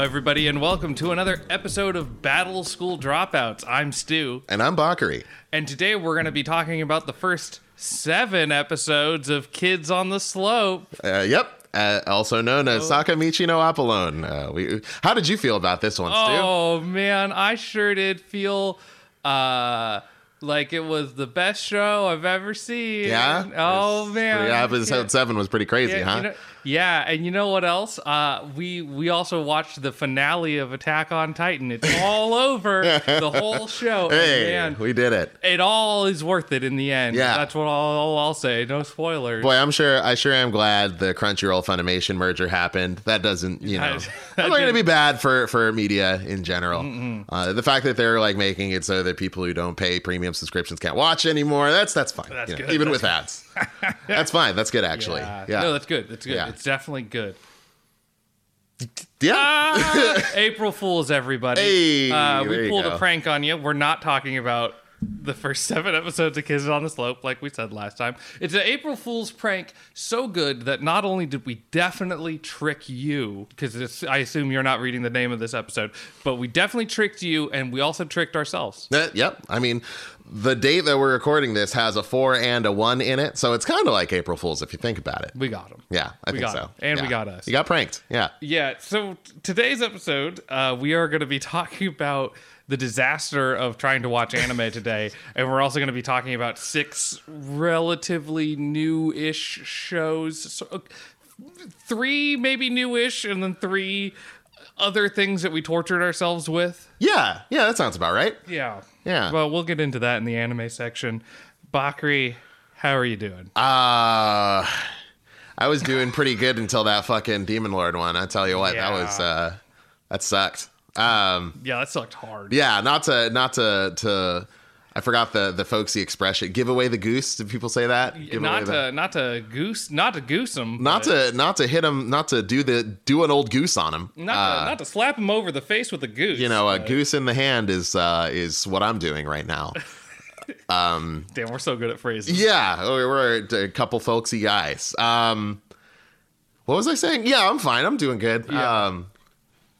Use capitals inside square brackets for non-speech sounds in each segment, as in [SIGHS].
Hello, everybody, and welcome to another episode of Battle School Dropouts. I'm Stew, And I'm Bakari. and today we're going to be talking about the first seven episodes of Kids on the Slope. Uh, yep. Uh, also known Oh. as Sakamichi no Apollon. Uh, we, how did you feel about this one, Stew? Oh man, I sure did feel uh, like it was the best show I've ever seen. Yeah. Oh man. episode seven was pretty crazy, Yeah, huh? you know- yeah, and you know what else? Uh, we we also watched the finale of Attack on Titan. It's [LAUGHS] all over the whole show. and hey, man, we did it. it all is worth it in the end. Yeah. that's what I'll, I'll say. No spoilers. Boy, I'm sure. I sure am glad the Crunchyroll Funimation merger happened. That doesn't, you know, [LAUGHS] that's not going to be bad for for media in general. Uh, the fact that they're like making it so that people who don't pay premium subscriptions can't watch anymore. That's that's fine. That's you know, good. even That's with ads. [LAUGHS] that's fine. That's good actually. yeah. Yeah. no, that's good. That's good. Yeah. It's definitely good. yeah. Ah, [LAUGHS] April Fools, everybody. Hey, uh, we pulled a prank on you. We're not talking about the first seven episodes of Kids on the Slope, like we said last time. It's an April Fool's prank so good that not only did we definitely trick you, because I assume you're not reading the name of this episode, but we definitely tricked you, and we also tricked ourselves. Uh, yep. I mean, the date that we're recording this has a four and a one in it, so it's kind of like April Fools if you think about it. We got them. Yeah, I We think got so. him. And we got us. You got pranked. Yeah. Yeah. So today's episode, uh, we are going to be talking about the disaster of trying to watch anime today, and we're also going to be talking about six relatively new-ish shows. So, uh, three maybe new-ish, and then three other things that we tortured ourselves with. Yeah. Yeah. That sounds about right. Yeah. Yeah. Well, we'll get into that in the anime section. Bakari, how are you doing? Uh I was doing pretty good until that fucking Demon Lord one. I tell you what, that was uh that sucked. Um yeah, that sucked hard. yeah, not to not to to I forgot the the folksy expression. Give away the goose. Did people say that? Give not to the- not to goose not to goose them not to not to hit him, not to do the do an old goose on him. Not, Uh, to, not to slap him over the face with a goose. you know, a goose in the hand is uh is what I'm doing right now. [LAUGHS] Um, Damn, we're so good at phrases. Yeah, we're we're a couple folksy guys. Um, what was I saying? Yeah, I'm fine. I'm doing good. Yeah. Um,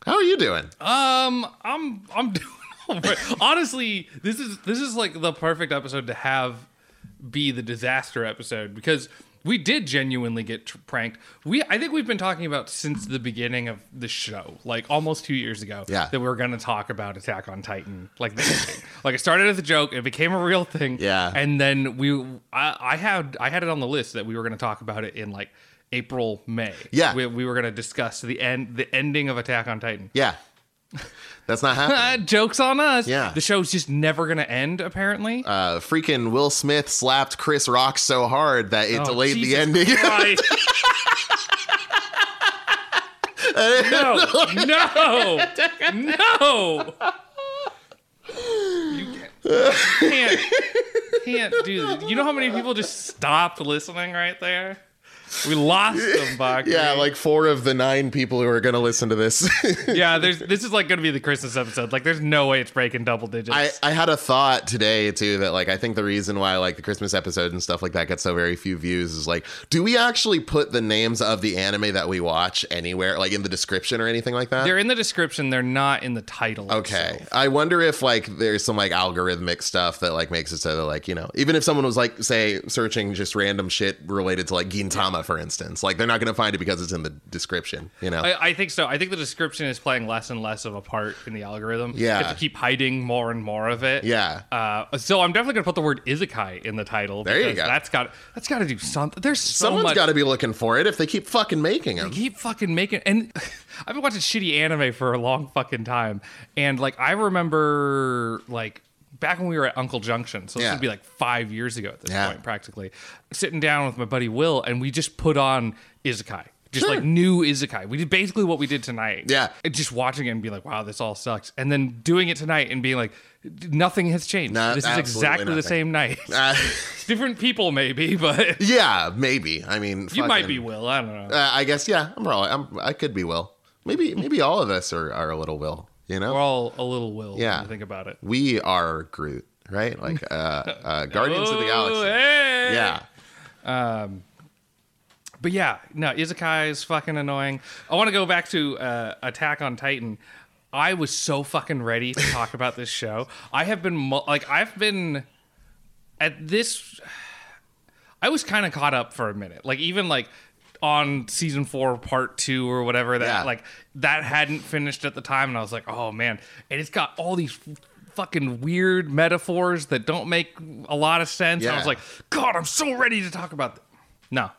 how are you doing? Um, I'm I'm [LAUGHS] doing all right. Honestly, this is this is like the perfect episode to have be the disaster episode because we did genuinely get tr- pranked. We I think we've been talking about since the beginning of the show, like almost two years ago, Yeah. that we were going to talk about Attack on Titan. Like this, like it started as a joke, it became a real thing, Yeah. and then we I, I had I had it on the list that we were going to talk about it in like April May. Yeah. we, we were going to discuss the end the ending of Attack on Titan. Yeah, that's not happening. [LAUGHS] Jokes on us. Yeah. The show's just never going to end, apparently. Uh, freaking Will Smith slapped Chris Rock so hard that it Oh, delayed Jesus the ending. [LAUGHS] No, no, no. You can't, can't do this. You know how many people just stopped listening right there? We lost them, [LAUGHS] Buck. yeah, like four of the nine people who are going to listen to this. [LAUGHS] yeah. There's this is like going to be the Christmas episode. Like, there's no way it's breaking double digits. I, I had a thought today too that like I think the reason why like the Christmas episode and stuff like that gets so very few views is like do we actually put the names of the anime that we watch anywhere like in the description or anything like that? they're in the description. They're not in the title. Okay. itself. I wonder if like there's some like algorithmic stuff that like makes it so that like, you know, even if someone was like say searching just random shit related to like Gintama for instance, like they're not going to find it because it's in the description, you know. I, I think so. I think the description is playing less and less of a part in the algorithm. Yeah. You have to keep hiding more and more of it. yeah. Uh, so I'm definitely gonna put the word isekai in the title. There you go. That's got that's got to do something. There's so Someone's got to be looking for it if they keep fucking making them. keep fucking making and [LAUGHS] I've been watching shitty anime for a long fucking time, and like I remember like back when we were at Uncle Junction, so this Yeah. would be like five years ago at this Yeah. point, practically sitting down with my buddy Will, and we just put on isekai. Just Sure. like new isekai. We did basically what we did tonight. Yeah. And just watching it and being like, wow, this all sucks. And then doing it tonight and being like, nothing has changed. No, this is exactly the same night. [LAUGHS] Uh, [LAUGHS] Different people, maybe, but [LAUGHS] yeah, maybe. I mean, you might be Will. I don't know. Uh, I guess yeah. I'm probably. I'm. I could be Will. Maybe. Maybe all of us are, are a little Will. You know. We're all a little Will Yeah. when you think about it. we are Groot, right? Like uh, uh, [LAUGHS] Guardians of the Oh, Galaxy. hey! Yeah. But yeah, no, isekai is fucking annoying. I want to go back to uh, Attack on Titan. I was so fucking ready to [LAUGHS] talk about this show. I have been like I've been at this I was kind of caught up for a minute. Like even like on season 4 part 2 or whatever that Yeah. like that hadn't finished at the time and I was like, "Oh man." And it's got all these f- fucking weird metaphors that don't make a lot of sense. And I was like, "God, I'm so ready to talk about this." No.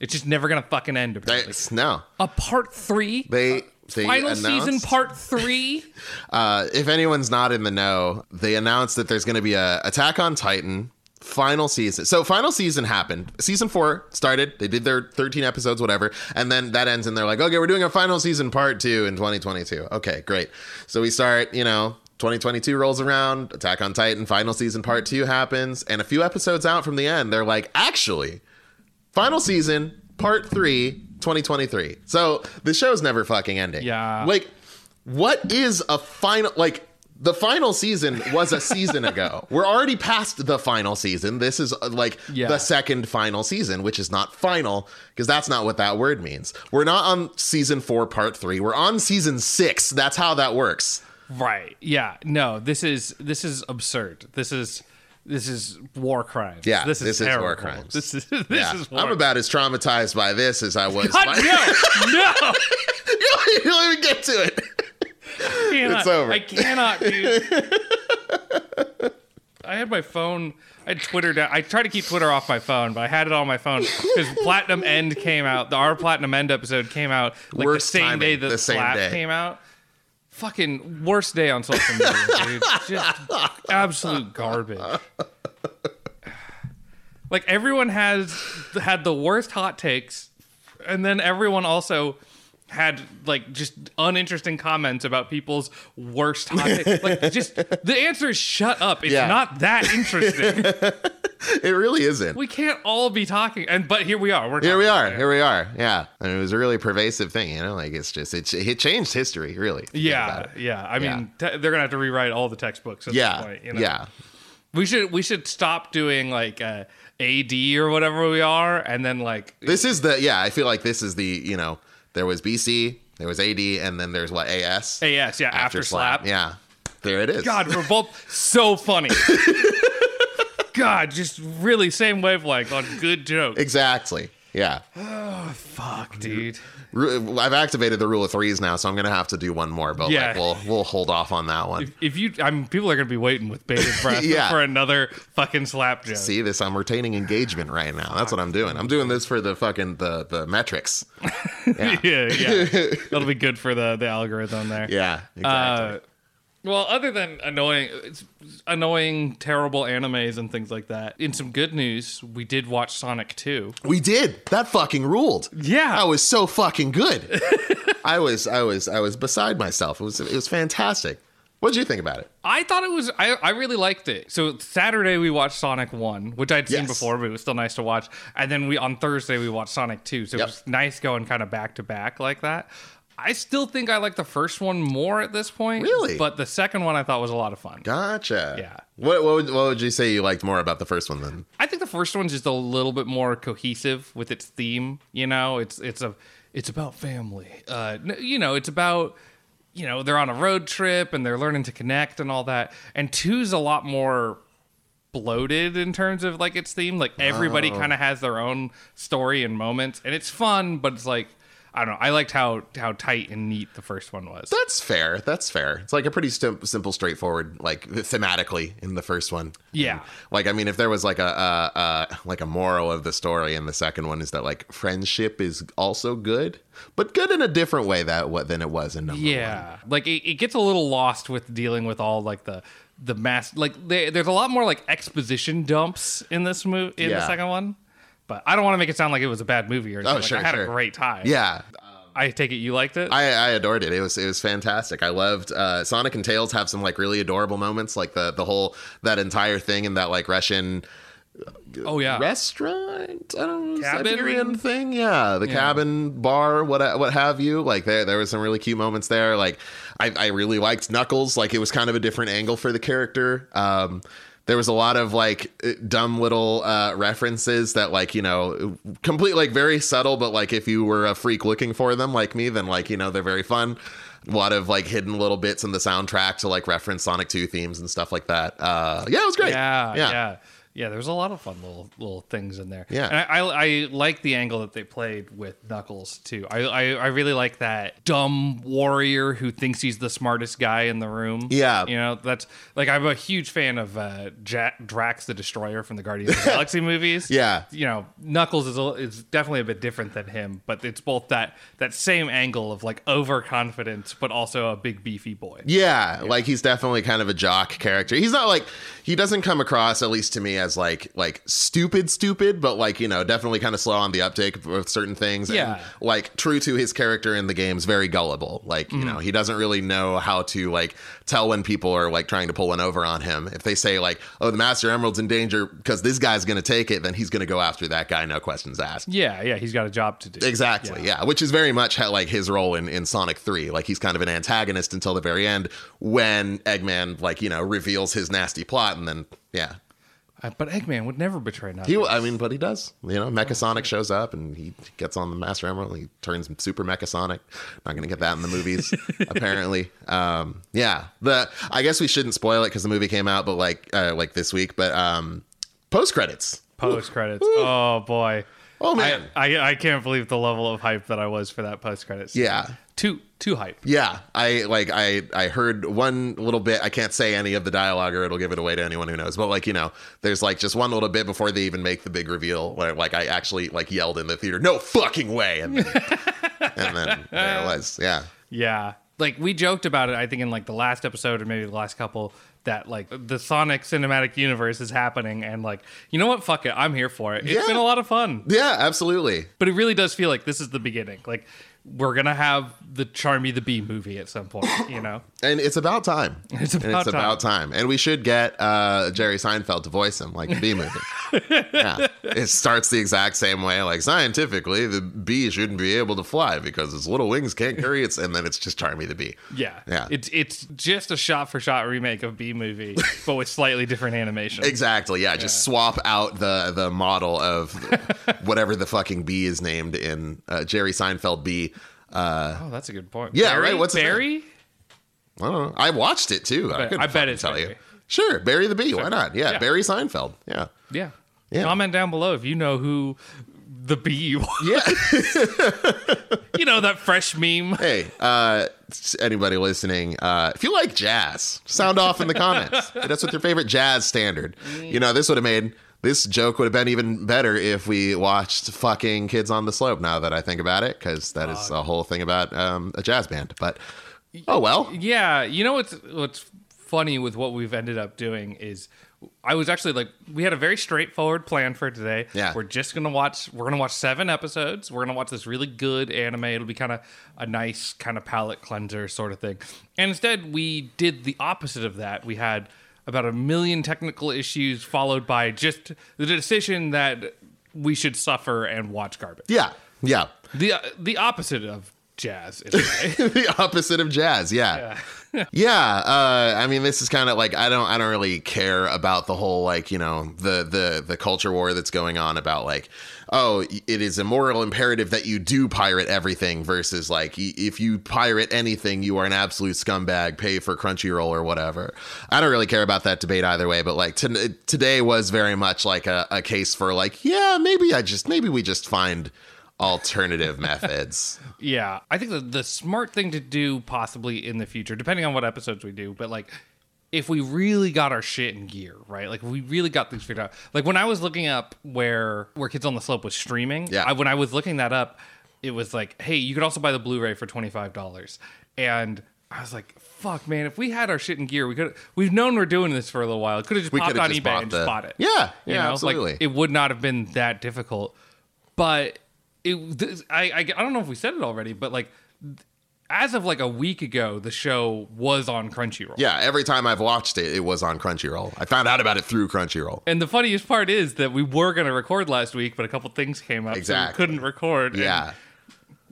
It's just never to fucking end. apparently. It's- no, A part 3? they they Final season part 3? [LAUGHS] Uh, if anyone's not in the know, they announced that there's going to be a Attack on Titan final season. So final season happened. Season four started. They did their 13 episodes, whatever, and then that ends, and they're like, okay, we're doing a final season part two in 2022. Okay, great. So we start, you know. 2022 rolls around, Attack on Titan final season part 2 happens, and a few episodes out from the end, they're like, "Actually, final season part 3 2023." So, the show's never fucking ending. Yeah. Like what is a final like the final season was a season [LAUGHS] ago. We're already past the final season. This is uh, like Yeah. the second final season, which is not final because that's not what that word means. We're not on season 4 part 3. We're on season 6. That's how that works. Right. Yeah. No, this is this is absurd. This is this is war crimes. Yeah, This is, this is war crimes. This is [LAUGHS] this Yeah. is war I'm about as traumatized by this as I was. God, by- no, [LAUGHS] no. you don't even get to it. Cannot, It's over. I cannot, dude. I had my phone. I had Twitter down. I tried to keep Twitter off my phone, but I had it on my phone because Platinum End came out. The our Platinum End episode came out like Worst the same timing, day that the same Slap day. came out. Fucking worst day on social media, dude. Just absolute garbage. Like everyone has had the worst hot takes, and then everyone also had like just uninteresting comments about people's worst hot takes. [LAUGHS] Like just the answer is shut up. It's Yeah. not that interesting. [LAUGHS] It really isn't. we can't all be talking, and but here we are. We're Here we are. Here we are. Yeah, and it was a really pervasive thing. You know, like it's just it, it changed history. Really. if you think Yeah, yeah. I mean, te- they're gonna have to rewrite all the textbooks at Yeah. this point. You know? Yeah. We should we should stop doing like uh, AD or whatever we are, and then like This is the yeah. I feel like this is the you know there was BC, there was AD, and then there's what AS AS, yeah, after, slap. Yeah, there it is. God, we're both so funny. [LAUGHS] God, just really same wavelength on good jokes. exactly. Yeah, Oh [SIGHS] Fuck, dude. I've activated the rule of threes now, so I'm gonna have to do one more. But Yeah. like, we'll we'll hold off on that one. If you, I mean, people are gonna be waiting with bated [LAUGHS] breath Yeah. for another fucking slap joke. See this? I'm retaining engagement right now. That's what I'm doing. I'm doing this for the fucking the the metrics. [LAUGHS] Yeah, yeah, yeah. [LAUGHS] That'll be good for the the algorithm there. yeah, exactly. Uh, well, other than annoying, it's annoying, terrible animes and things like that. In some good news, we did watch Sonic Two. we did. That fucking ruled. Yeah. That was so fucking good. [LAUGHS] I was I was I was beside myself. It was it was fantastic. What did you think about it? I thought it was. I, I really liked it. So Saturday we watched Sonic One, which I'd seen Yes. before, but it was still nice to watch. And then we on Thursday we watched Sonic Two. So Yep. it was nice going kind of back to back like that. I still think I like the first one more at this point. Really? But the second one I thought was a lot of fun. Gotcha. Yeah. What what would, what would you say you liked more about the first one then? I think the first one's just a little bit more cohesive with its theme. You know, it's it's a it's about family. Uh, you know, it's about you know they're on a road trip and they're learning to connect and all that. And two's a lot more bloated in terms of like its theme. Like everybody Oh. kind of has their own story and moments, and it's fun. But it's like I don't know. I liked how how tight and neat the first one was. That's fair. That's fair. It's like a pretty sim- simple, straightforward, like thematically in the first one. Yeah. Like I mean, if there was like a, a, a like a moral of the story in the second one is that like friendship is also good, but good in a different way that what than it was in number one. Yeah, like it, it gets a little lost with dealing with all like the the mass. Like they, there's a lot more like exposition dumps in this movie in the second one. But I don't want to make it sound like it was a bad movie or anything. Oh, Like, sure, I had sure. a great time. Yeah. I take it you liked it. I, I adored it. It was it was fantastic. I loved uh, Sonic and Tails have some like really adorable moments, like the the whole that entire thing in that like Russian oh yeah, restaurant. I don't know, Cabin? Siberian thing. Yeah, the Yeah. cabin bar, what what have you. Like there there was some really cute moments there. Like I, I really liked Knuckles. Like it was kind of a different angle for the character. Um, there was a lot of like uh, dumb little uh, references that like you know complete like very subtle but like if you were a freak looking for them like me then like you know they're very fun. A lot of like hidden little bits in the soundtrack to like reference sonic 2 themes and stuff like that. Uh yeah it was great. Yeah, yeah. yeah, yeah. There's a lot of fun little little things in there. Yeah. and I, I, I like the angle that they played with Knuckles too. I, I I really like that dumb warrior who thinks he's the smartest guy in the room. Yeah. you know that's like I'm a huge fan of uh, Jack, Drax the Destroyer from the Guardians of the [LAUGHS] Galaxy movies. Yeah. you know Knuckles is a, is definitely a bit different than him, but it's both that that same angle of like overconfidence, but also a big beefy boy. Yeah, like he's definitely kind of a jock character. He's not like he doesn't come across, at least to me, as like like stupid, stupid, but like you know, definitely kind of slow on the uptake with certain things. and, Yeah. like true to his character in the games, very gullible. Like you mm-hmm. know, he doesn't really know how to like tell when people are like trying to pull one over on him. If they say like, "Oh, the Master Emerald's in danger because this guy's going to take it," then he's going to go after that guy, no questions asked. Yeah, yeah, he's got a job to do. Exactly. Yeah. which is very much how, like his role in, in Sonic Three. Like he's kind of an antagonist until the very end when Eggman like you know reveals his nasty plot, and then yeah, Uh, but Eggman would never betray Knuckles. he. I mean, but he does. You know, Mecha Sonic shows up and he gets on the Master Emerald. And he turns Super Mecha Sonic. Not gonna get that in the movies, [LAUGHS] apparently. Um, yeah. The I guess we shouldn't spoil it because the movie came out, but like uh, like this week. But um, post credits. post credits. Oh boy. Oh man. I, I I can't believe the level of hype that I was for that post credits. yeah. Too too hype. Yeah, I like I I heard one little bit. I can't say any of the dialogue or it'll give it away to anyone who knows. But like you know, there's like just one little bit before they even make the big reveal where like I actually like yelled in the theater, "No fucking way!" And then, [LAUGHS] and then there it was. Yeah, Yeah. Like we joked about it, I think in like the last episode or maybe the last couple, that like the Sonic cinematic universe is happening and like, you know what? Fuck it. I'm here for it. It's Yeah. been a lot of fun. yeah, absolutely. But it really does feel like this is the beginning. Like we're gonna have the Charmy the Bee movie at some point, you know? [LAUGHS] And it's about time. It's and about it's time. about time. And we should get uh, Jerry Seinfeld to voice him like the bee movie. [LAUGHS] yeah. It starts the exact same way. Like scientifically, the bee shouldn't be able to fly because its little wings can't carry its. And then it's just Charmy the bee. Yeah. Yeah. It's it's just a shot for shot remake of Bee movie, but with slightly different animation. Exactly. Yeah. Just swap out the the model of [LAUGHS] whatever the fucking bee is named in uh, Jerry Seinfeld bee. Uh, Oh, that's a good point. Yeah, Barry? right, what's? Barry? I don't know. I watched it too. I, bet- couldn't I bet it's tell you. Sure, Barry the bee. Why not? Yeah, Yeah. Barry Seinfeld. Yeah. Yeah. Yeah. Comment down below if you know who the bee was. Yeah. [LAUGHS] you know that fresh meme. hey, uh, anybody listening, uh, if you like jazz, sound off in the comments. [LAUGHS] That's what your favorite jazz standard. You know, this would have made this joke would have been even better if we watched fucking Kids on the Slope. Now that I think about it, because that is a whole thing about um, a jazz band. But oh well. Yeah, you know what's what's funny with what we've ended up doing is I was actually like we had a very straightforward plan for today. Yeah. We're just gonna watch we're gonna watch seven episodes. We're gonna watch this really good anime. It'll be kind of a nice kind of palate cleanser sort of thing. And instead we did the opposite of that. We had about a million technical issues followed by just the decision that we should suffer and watch garbage. Yeah. Yeah. The uh, the opposite of jazz in a way. the opposite of jazz. Yeah. Yeah. [LAUGHS] uh, I mean, this is kind of like I don't I don't really care about the whole like you know the the the culture war that's going on about like oh it is a moral imperative that you do pirate everything versus like if you pirate anything you are an absolute scumbag pay for Crunchyroll or whatever. I don't really care about that debate either way, but like to, today was very much like a, a case for like yeah maybe I just maybe we just find alternative methods. [LAUGHS] Yeah, I think the, the smart thing to do possibly in the future, depending on what episodes we do, but like if we really got our shit in gear, right? Like if we really got things figured out. Like when I was looking up where where Kids on the Slope was streaming, Yeah. I, when I was looking that up, it was like, hey, you could also buy the Blu-ray for twenty five dollars, and I was like, fuck, man, if we had our shit in gear, we could. We've known we're doing this for a little while. It could have just We popped on just eBay and the- just bought it. Yeah, You yeah, know, absolutely. Like, it would not have been that difficult. But it, this, I, I, I don't know if we said it already, but like, as of like a week ago, the show was on Crunchyroll. Yeah, every time I've watched it, it was on Crunchyroll. I found out about it through Crunchyroll. And the funniest part is that we were going to record last week, but a couple things came up, Exactly. so we couldn't record. and Yeah.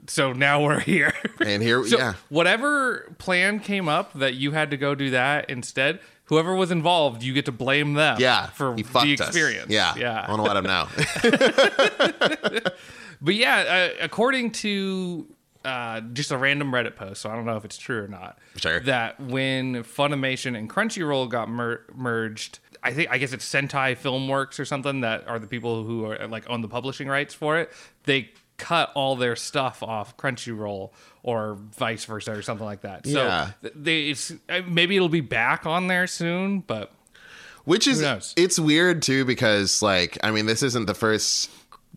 so now we're here. And here, [LAUGHS] so yeah. whatever plan came up that you had to go do that instead, whoever was involved, you get to blame them. Yeah, for he the fucked us. experience. Yeah, yeah. I want to let him know. [LAUGHS] [LAUGHS] But yeah, uh, according to uh, just a random Reddit post, so I don't know if it's true or not. Sure. That when Funimation and Crunchyroll got mer- merged, I think I guess it's Sentai Filmworks or something that are the people who are like own the publishing rights for it. They cut all their stuff off Crunchyroll or vice versa or something like that. Yeah. So th- they it's uh, maybe it'll be back on there soon, but Which is it's weird too because like I mean this isn't the first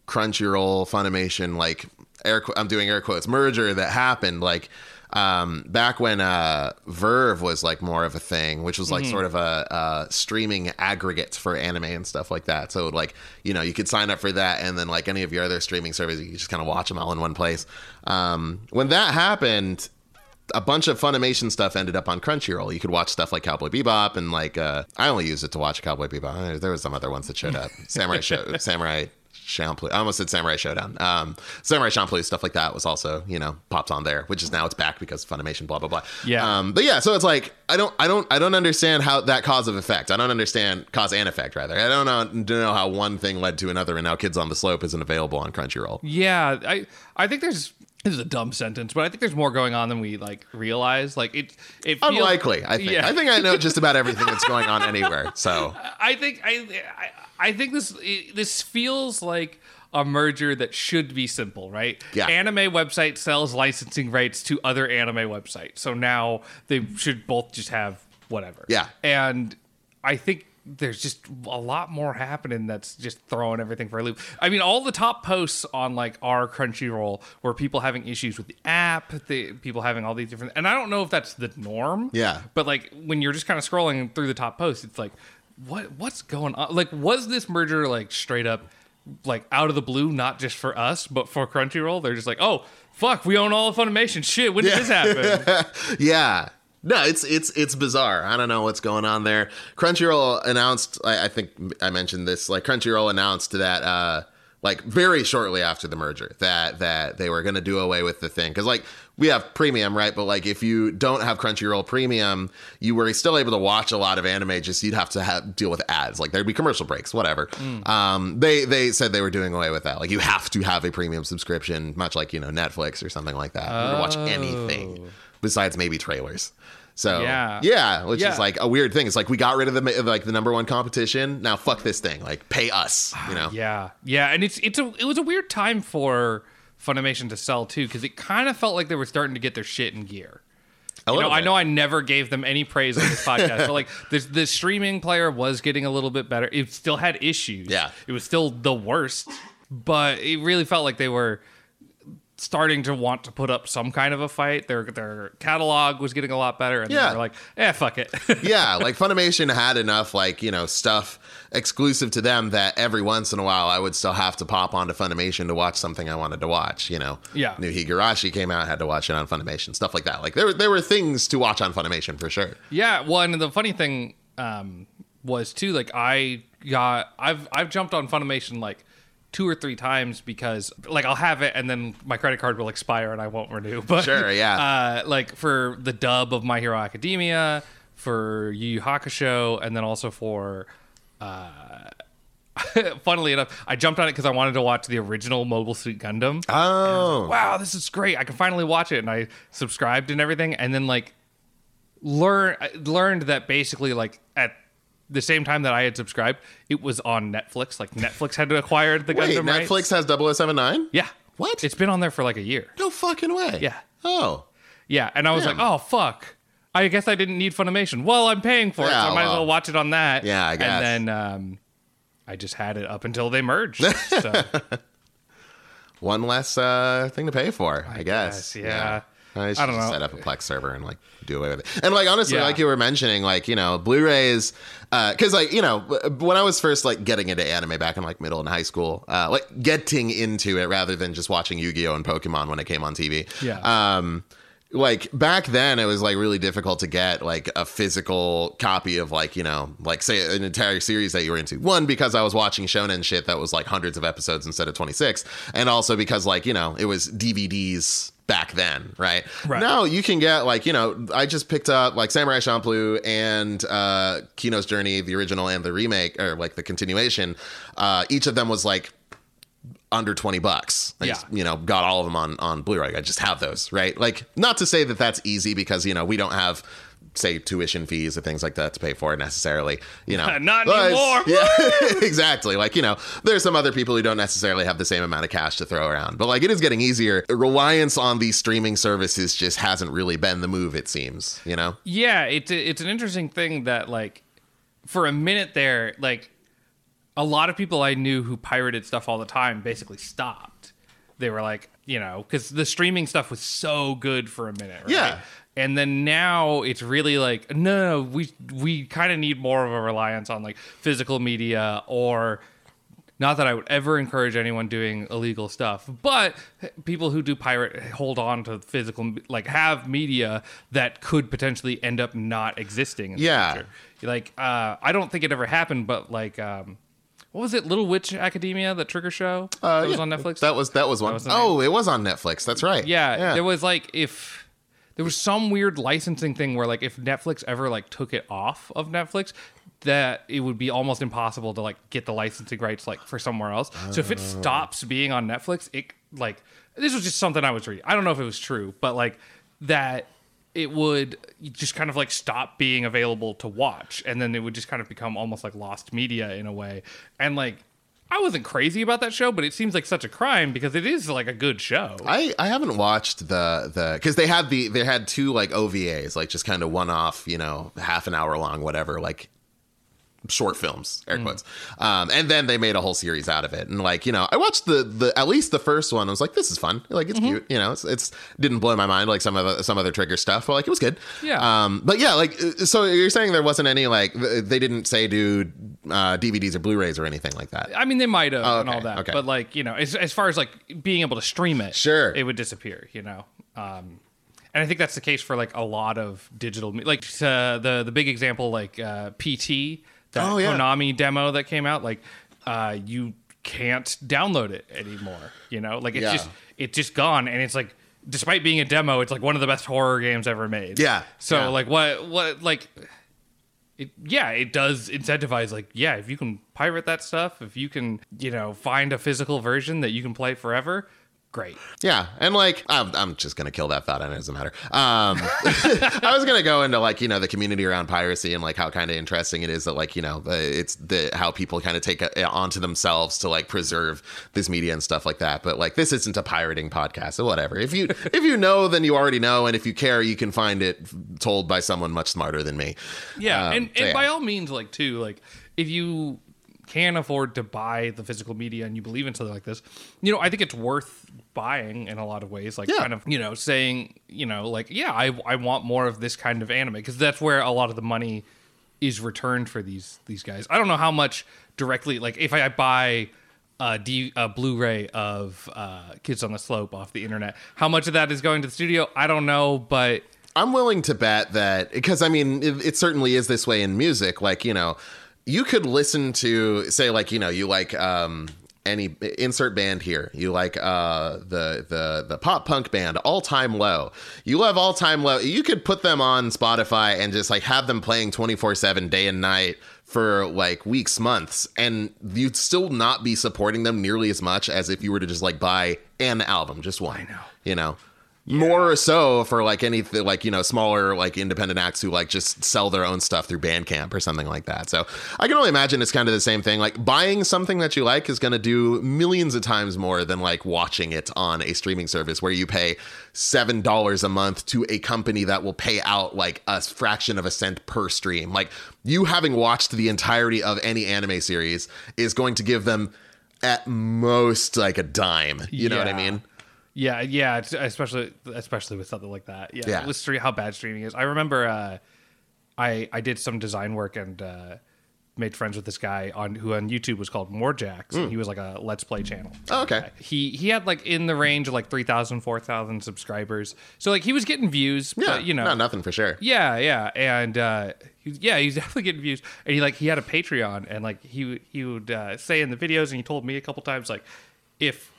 Crunchyroll Funimation like air qu- I'm doing air quotes merger that happened like um back when uh VRV was like more of a thing which was like Mm-hmm. sort of a uh streaming aggregate for anime and stuff like that so like you know you could sign up for that and then like any of your other streaming services you just kind of watch them all in one place um when that happened a bunch of Funimation stuff ended up on Crunchyroll. You could watch stuff like Cowboy Bebop and like uh, I only used it to watch Cowboy Bebop. There was some other ones that showed up. [LAUGHS] Samurai Show, Samurai Champloo. I almost said Samurai Showdown. Um, Samurai Champloo stuff like that was also you know popped on there, which is now it's back because of Funimation. Blah blah blah. Yeah. Um, but yeah, so it's like I don't I don't I don't understand how that cause of effect. I don't understand cause and effect rather. I don't know don't know how one thing led to another, and now Kids on the Slope isn't available on Crunchyroll. Yeah, I I think there's this is a dumb sentence, but I think there's more going on than we like realize. Like it it feels, Unlikely, I think. Yeah. I think I know just about everything that's going on [LAUGHS] anywhere. So I think I I, think this this feels like a merger that should be simple, right? Yeah. Anime website sells licensing rights to other anime websites, so now they should both just have whatever. Yeah. and I think there's just a lot more happening that's just throwing everything for a loop. I mean, all the top posts on like our Crunchyroll were people having issues with the app, the people having all these different, and I don't know if that's the norm. Yeah. But like when you're just kind of scrolling through the top posts, it's like, what what's going on? Like, was this merger like straight up like out of the blue, not just for us, but for Crunchyroll? They're just like, oh fuck, we own all of Funimation. Shit, when did this happen? [LAUGHS] yeah. No, it's it's it's bizarre. I don't know what's going on there. Crunchyroll announced. I, I think I mentioned this. Like Crunchyroll announced that, uh, like very shortly after the merger, that that they were going to do away with the thing because like we have premium, right? But like if you don't have Crunchyroll premium, you were still able to watch a lot of anime. Just you'd have to have, deal with ads. Like there'd be commercial breaks, whatever. Um, they they said they were doing away with that. Like you have to have a premium subscription, much like you know Netflix or something like that, order to watch anything besides maybe trailers. So Yeah. yeah, which Yeah. is like a weird thing. It's like we got rid of the like the number one competition. Now fuck this thing. Like pay us. Ah, you know. Yeah, yeah, and it's it's a it was a weird time for Funimation to sell too because it kind of felt like they were starting to get their shit in gear. You know, I know I never gave them any praise on this podcast, but like [LAUGHS] this, the streaming player was getting a little bit better. It still had issues. Yeah. it was still the worst, but it really felt like they were starting to want to put up some kind of a fight. Their their catalog was getting a lot better, and Yeah. yeah. they're like, "Yeah, fuck it. [LAUGHS] yeah, like Funimation had enough like you know stuff exclusive to them that every once in a while I would still have to pop onto Funimation to watch something I wanted to watch. You know. Yeah. New Higurashi came out, had to watch it on Funimation, stuff like that. Like there were there were things to watch on Funimation for sure. Yeah, well, and the funny thing um, was too, like I got, I've I've jumped on Funimation like two or three times because like I'll have it and then my credit card will expire and I won't renew. [LAUGHS] But Sure, yeah. uh, like for the dub of My Hero Academia, for Yu Yu Hakusho, and then also for. Uh, [LAUGHS] funnily enough, I jumped on it because I wanted to watch the original Mobile Suit Gundam Oh. wow, this is great. I can finally watch it. And I subscribed and everything. And then like learn learned that basically like at the same time that I had subscribed, it was on Netflix. Like Netflix had to acquire the Wait, Gundam rights. Netflix has 0079? Yeah. What? It's been on there for like a year. No fucking way. Yeah. Oh. Yeah. And I was Damn. like, oh fuck. I guess I didn't need Funimation. Well, I'm paying for it, Yeah, so I might as well. well watch it on that. Yeah, I guess. And then um I just had it up until they merged. So [LAUGHS] One less uh, thing to pay for, I, guess. guess, yeah. I, should I don't just know. set up a Plex server and like do away with it. And like honestly, Yeah. like you were mentioning, like you know, Blu-rays, because like you know, when I was first like getting into anime back in like middle and high school, uh, like getting into it rather than just watching Yu-Gi-Oh and Pokemon when it came on TV. Yeah. Um, like back then, it was like really difficult to get like a physical copy of like you know like say an entire series that you were into. One because I was watching shonen shit that was like hundreds of episodes instead of twenty six, and also because like you know it was DVDs back then, right? Right. Now you can get like, you know, I just picked up like Samurai Champloo and uh Kino's Journey, the original and the remake or like the continuation. Uh each of them was like under 20 bucks. I Yeah. just, you know, got all of them on on Blu-ray. I just have those, right? Like not to say that that's easy because, you know, we don't have say tuition fees or things like that to pay for it necessarily, you know. [LAUGHS] Not anymore. [LAUGHS] Yeah, [LAUGHS] exactly. Like, you know, there's some other people who don't necessarily have the same amount of cash to throw around. But like it is getting easier. Reliance on these streaming services just hasn't really been the move, it seems, you know? Yeah, it's it's an interesting thing that like for a minute there, like a lot of people I knew who pirated stuff all the time basically stopped. They were like, you know, because the streaming stuff was so good for a minute, right? Yeah. And then now it's really like, no, no, we we kind of need more of a reliance on like physical media or not that I would ever encourage anyone doing illegal stuff, but people who do pirate hold on to physical, like have media that could potentially end up not existing. In Yeah. the future. Like, uh, I don't think it ever happened, but like, um, what was it, Little Witch Academia, the Trigger show Uh, that was on Netflix? That was that was one. was the oh, it was on Netflix. That's right. yeah, there was like if there was some weird licensing thing where like if Netflix ever like took it off of Netflix, that it would be almost impossible to like get the licensing rights like for somewhere else. So if it oh. stops being on Netflix, it like this was just something I was reading. I don't know if it was true, but like that it would just kind of like stop being available to watch and then it would just kind of become almost like lost media in a way. And like I wasn't crazy about that show, but it seems like such a crime because it is like a good show. I, I haven't watched the the because they had the they had two like OVAs like just kind of one off you know half an hour long whatever like short films air quotes um and then they made a whole series out of it and like you know i watched the the at least the first one i was like this is fun like it's cute you know it's, it's didn't blow my mind like some of the, some other trigger stuff but like it was good Yeah. um but yeah like uh, so you're saying there wasn't any like they didn't say do uh dvds or blu-rays or anything like that I mean, they might have and okay, all that, okay. but like you know, as, as far as like being able to stream it, Sure. it would disappear. You know, um, and I think that's the case for like a lot of digital, like uh, the the big example, like uh, PT, that Oh, yeah. Konami demo that came out, like uh, you can't download it anymore. You know, like it's Yeah. just it's just gone, and it's like. Despite being a demo, it's like one of the best horror games ever made. Yeah, So yeah. like what what like it yeah it does incentivize like yeah if you can pirate that stuff if you can you know find a physical version that you can play forever great Yeah, and like I'm, I'm just gonna kill that thought, and it doesn't matter. Um, [LAUGHS] I was gonna go into like you know the community around piracy and like how kind of interesting it is that like you know it's the how people kind of take it onto themselves to like preserve this media and stuff like that. But like this isn't a pirating podcast, so whatever. If you if you know, then you already know, and if you care, you can find it told by someone much smarter than me. yeah Um, and, so and yeah. by all means like too like if you can afford to buy the physical media and you believe in something like this you know i think it's worth buying in a lot of ways like Yeah. kind of you know saying you know like yeah i, I want more of this kind of anime because that's where a lot of the money is returned for these these guys i don't know how much directly like if i buy a, D, a blu-ray of uh, kids on the slope off the internet how much of that is going to the studio i don't know but I'm willing to bet that because I mean it, it certainly is this way in music. Like you know, you could listen to say like you know you like um any insert band here. You like uh the the the pop punk band All Time Low. You love All Time Low. You could put them on Spotify and just like have them playing 24/7 day and night for like weeks, months, and you'd still not be supporting them nearly as much as if you were to just like buy an album, just one. I know. You know more so for like anything like you know smaller like independent acts who like just sell their own stuff through bandcamp or something like that. So i can only imagine it's kind of the same thing. Like buying something that you like is going to do millions of times more than like watching it on a streaming service where you pay seven dollars a month to a company that will pay out like a fraction of a cent per stream. Like you having watched the entirety of any anime series is going to give them at most like a dime. You know what i mean Yeah, yeah, especially especially with something like that. Yeah, Yeah. with stre- how bad streaming is. I remember uh, I I did some design work and uh, made friends with this guy on who on YouTube was called Morejax. and He was like a Let's Play channel. Oh, okay. He he had like in the range of like 3,000, 4,000 subscribers. So like he was getting views, yeah but you know, not nothing for sure yeah, yeah, and uh, he, yeah, he's [LAUGHS] definitely getting views. And he like he had a Patreon, and like he he would uh, say in the videos, and he told me a couple times like if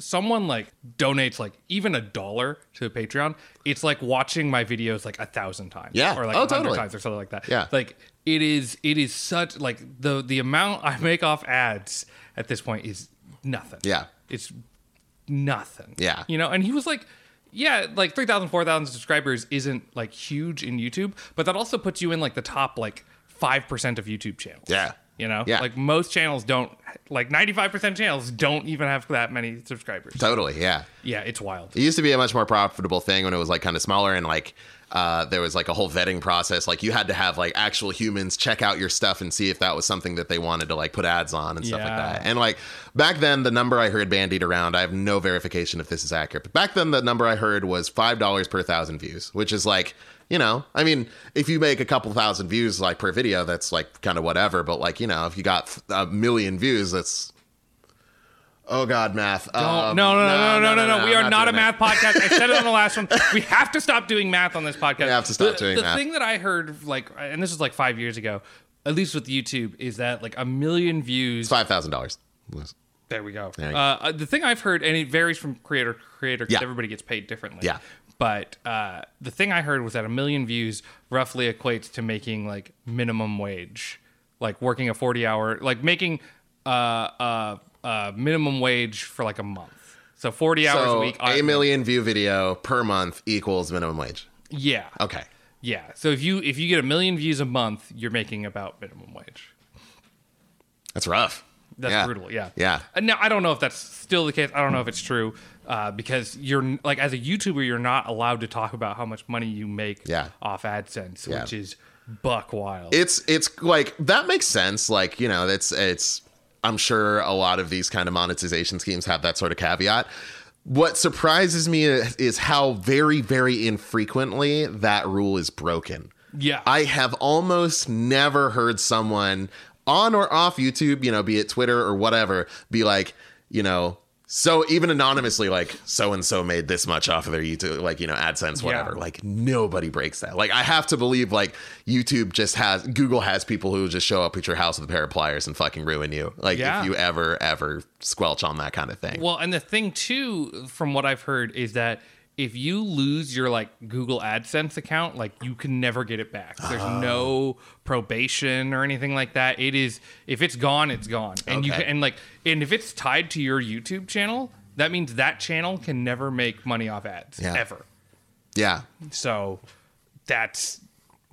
someone like donates like even a dollar to Patreon, it's like watching my videos like a thousand times. Yeah. Or like Oh, a hundred totally. times or something like that. Yeah. Like it is it is such like the the amount I make off ads at this point is nothing. Yeah. It's nothing. Yeah. You know, and he was like, yeah, like 3,000, 4,000 subscribers isn't like huge in YouTube, but that also puts you in like the top like 5% of YouTube channels. Yeah. You know, Yeah. like most channels don't, like 95% channels don't even have that many subscribers. Totally. Yeah. Yeah, it's wild. It used to be a much more profitable thing when it was like kind of smaller and like uh, there was like a whole vetting process. Like you had to have like actual humans check out your stuff and see if that was something that they wanted to like put ads on and stuff like that. And like back then, the number I heard bandied around, I have no verification if this is accurate, but back then the number I heard was five dollars per thousand views, which is like. You know, I mean, if you make a couple thousand views like per video, that's like kind of whatever. But like, you know, if you got a million views, that's oh god, math. Oh, Um, no, no, no, no, no, no, no, We I'm are not a doing it. math podcast. I said it on the last one. We have to stop doing math on this podcast. We have to stop the, doing the math. The thing that I heard, like, and this was like five years ago, at least with YouTube, is that like a million views. five thousand dollars. There we go. There. Uh, uh, the thing I've heard, and it varies from creator to creator because Yeah. everybody gets paid differently. Yeah. But uh, the thing I heard was that a million views roughly equates to making like minimum wage, like working a forty hour, like making uh, uh, uh, minimum wage for like a month. So forty hours a So week. a million view video per month equals minimum wage. Yeah. Okay. Yeah. So if you if you get a million views a month, you're making about minimum wage. That's rough. That's Yeah. brutal. Yeah. Yeah. And now I don't know if that's still the case. I don't know if it's true uh, because you're like as a YouTuber, you're not allowed to talk about how much money you make Yeah. off AdSense, Yeah. which is buck wild. It's it's like that makes sense. Like, you know, it's it's I'm sure a lot of these kind of monetization schemes have that sort of caveat. What surprises me is how very, very infrequently that rule is broken. yeah. I have almost never heard someone on or off YouTube, you know, be it Twitter or whatever, be like, you know, so even anonymously, like so and so made this much off of their YouTube, like you know, AdSense, whatever. Yeah. Like nobody breaks that. Like I have to believe, like YouTube just has Google has people who just show up at your house with a pair of pliers and fucking ruin you. Like Yeah. if you ever ever squelch on that kind of thing. Well, and the thing too, from what I've heard, is that if you lose your like Google AdSense account, like you can never get it back. There's Oh. no probation or anything like that. It is if it's gone, it's gone. And you can and like and if it's tied to your YouTube channel, that means that channel can never make money off ads Yeah. ever. yeah, So that's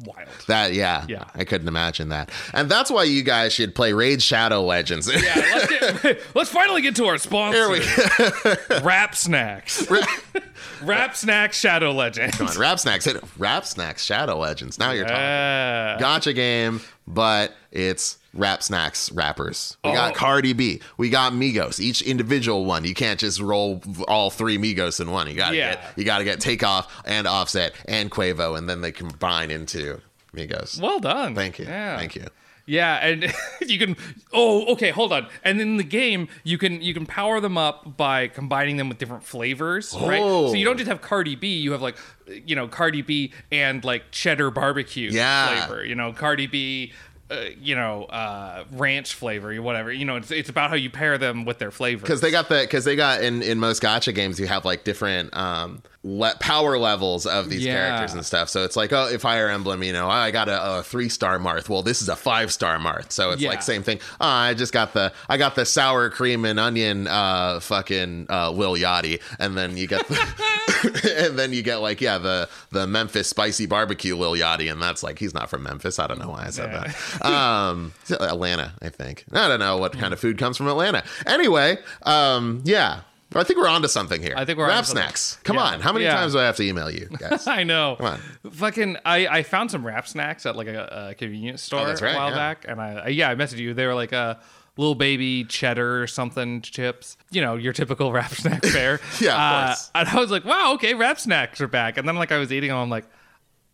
wild. that yeah, Yeah. I couldn't imagine that. And that's why you guys should play Raid Shadow Legends. Yeah, let's get, [LAUGHS] let's finally get to our sponsor. Here we [LAUGHS] Rap Snacks. [LAUGHS] Rap Snacks Shadow Legends. Come on, Rap Snacks. Hit Rap Snacks Shadow Legends. Now you're talking. Uh, Gacha game, but it's Rap Snacks rappers. We got Oh. Cardi B. We got Migos. Each individual one. You can't just roll all three Migos in one. You gotta Yeah. get you gotta get Takeoff and Offset and Quavo, and then they combine into Migos. well done. Thank you. Yeah. Thank you. Yeah, and [LAUGHS] you can. Oh, okay. Hold on. And in the game, you can you can power them up by combining them with different flavors, right? Oh. So you don't oh. just have Cardi B. You have like, you know, Cardi B and like cheddar barbecue Yeah. flavor. You know, Cardi B. Uh, you know, uh, ranch flavor, or whatever. You know, it's it's about how you pair them with their flavor. Because they got the because they got in in most gacha games you have like different um le- power levels of these Yeah. characters and stuff. So it's like oh, if Fire Emblem, you know, I got a, a three star Marth. Well, this is a five star Marth. So it's Yeah. like same thing. Oh, I just got the I got the sour cream and onion uh fucking uh Lil Yachty, and then you get the [LAUGHS] [LAUGHS] and then you get like yeah the the Memphis spicy barbecue Lil Yachty, and that's like he's not from Memphis. I don't know why I said Yeah. that. Um, [LAUGHS] Atlanta, I think. I don't know what kind of food comes from Atlanta. Anyway, um, yeah. I think we're onto something here. I think we're Rap snacks. Come Yeah. on, how many Yeah. times do I have to email you [LAUGHS] guys? I know. Come on. Fucking, I, I found some rap snacks at like a, a convenience store Oh, right, a while yeah. back, and I, I yeah I messaged you. They were like a little baby cheddar or something chips. You know your typical [LAUGHS] rap snack fare. [LAUGHS] Yeah, of Uh, course. and I was like, wow, okay, rap snacks are back. And then like I was eating them, I'm like.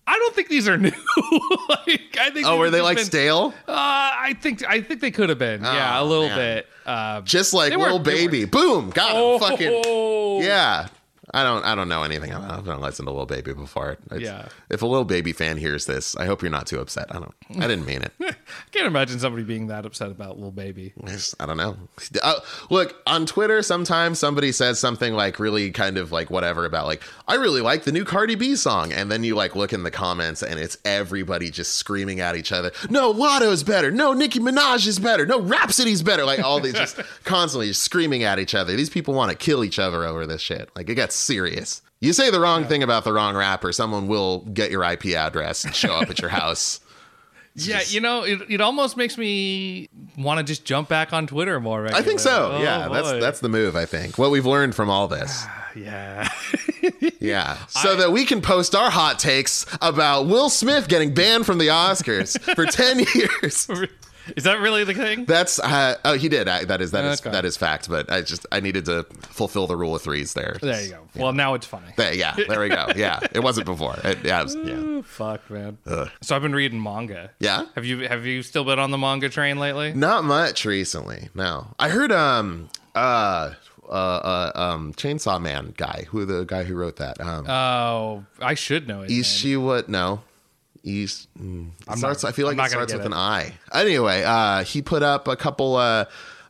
I don't think these are new. [LAUGHS] like, I think oh, were they like been- stale? Uh, I think I think they could have been. yeah, a Oh, little man. bit. Uh, Just like little baby. Boom. Got him. oh, Fucking yeah. I don't I don't know anything about. I haven't listened to Lil Baby before. It's- Yeah. If a Lil Baby fan hears this, I hope you're not too upset. I don't. I didn't mean it. [LAUGHS] I can't imagine somebody being that upset about Lil Baby. I, I don't know. Uh, look on Twitter. Sometimes somebody says something like really kind of like whatever about like I really like the new Cardi B song, and then you like look in the comments and it's everybody just screaming at each other. No, Latto's better. No, Nicki Minaj is better. No, Rapsody's better. Like all these just [LAUGHS] constantly just screaming at each other. These people want to kill each other over this shit. Like it gets serious. You say the wrong thing about the wrong rapper, someone will get your IP address and show up at your house. [LAUGHS] Yeah, you know, it, it almost makes me want to just jump back on Twitter more. I think so. Oh, yeah, that's boy. that's the move. I think what we've learned from all this. Ah, yeah. [LAUGHS] Yeah. [LAUGHS] So that we can post our hot takes about Will Smith getting banned from the Oscars for 10 years. Is that really the thing? That's uh, oh he did. I, that is that is Okay. that is fact, but I just I needed to fulfill the rule of threes there. There you go. Well, now it's funny. There, yeah, there we go. [LAUGHS] Yeah. It wasn't before. It, yeah, was- yeah. Fuck, man. So I've been reading manga. Yeah? Have you have you still been on the manga train lately? Not much recently. No. I heard um uh uh, uh um Chainsaw Man guy, who the guy who wrote that. Um Oh, I should know it. Ishiwa no. East mm, starts, I feel like I'm it starts with it. an I. Anyway, uh he put up a couple uh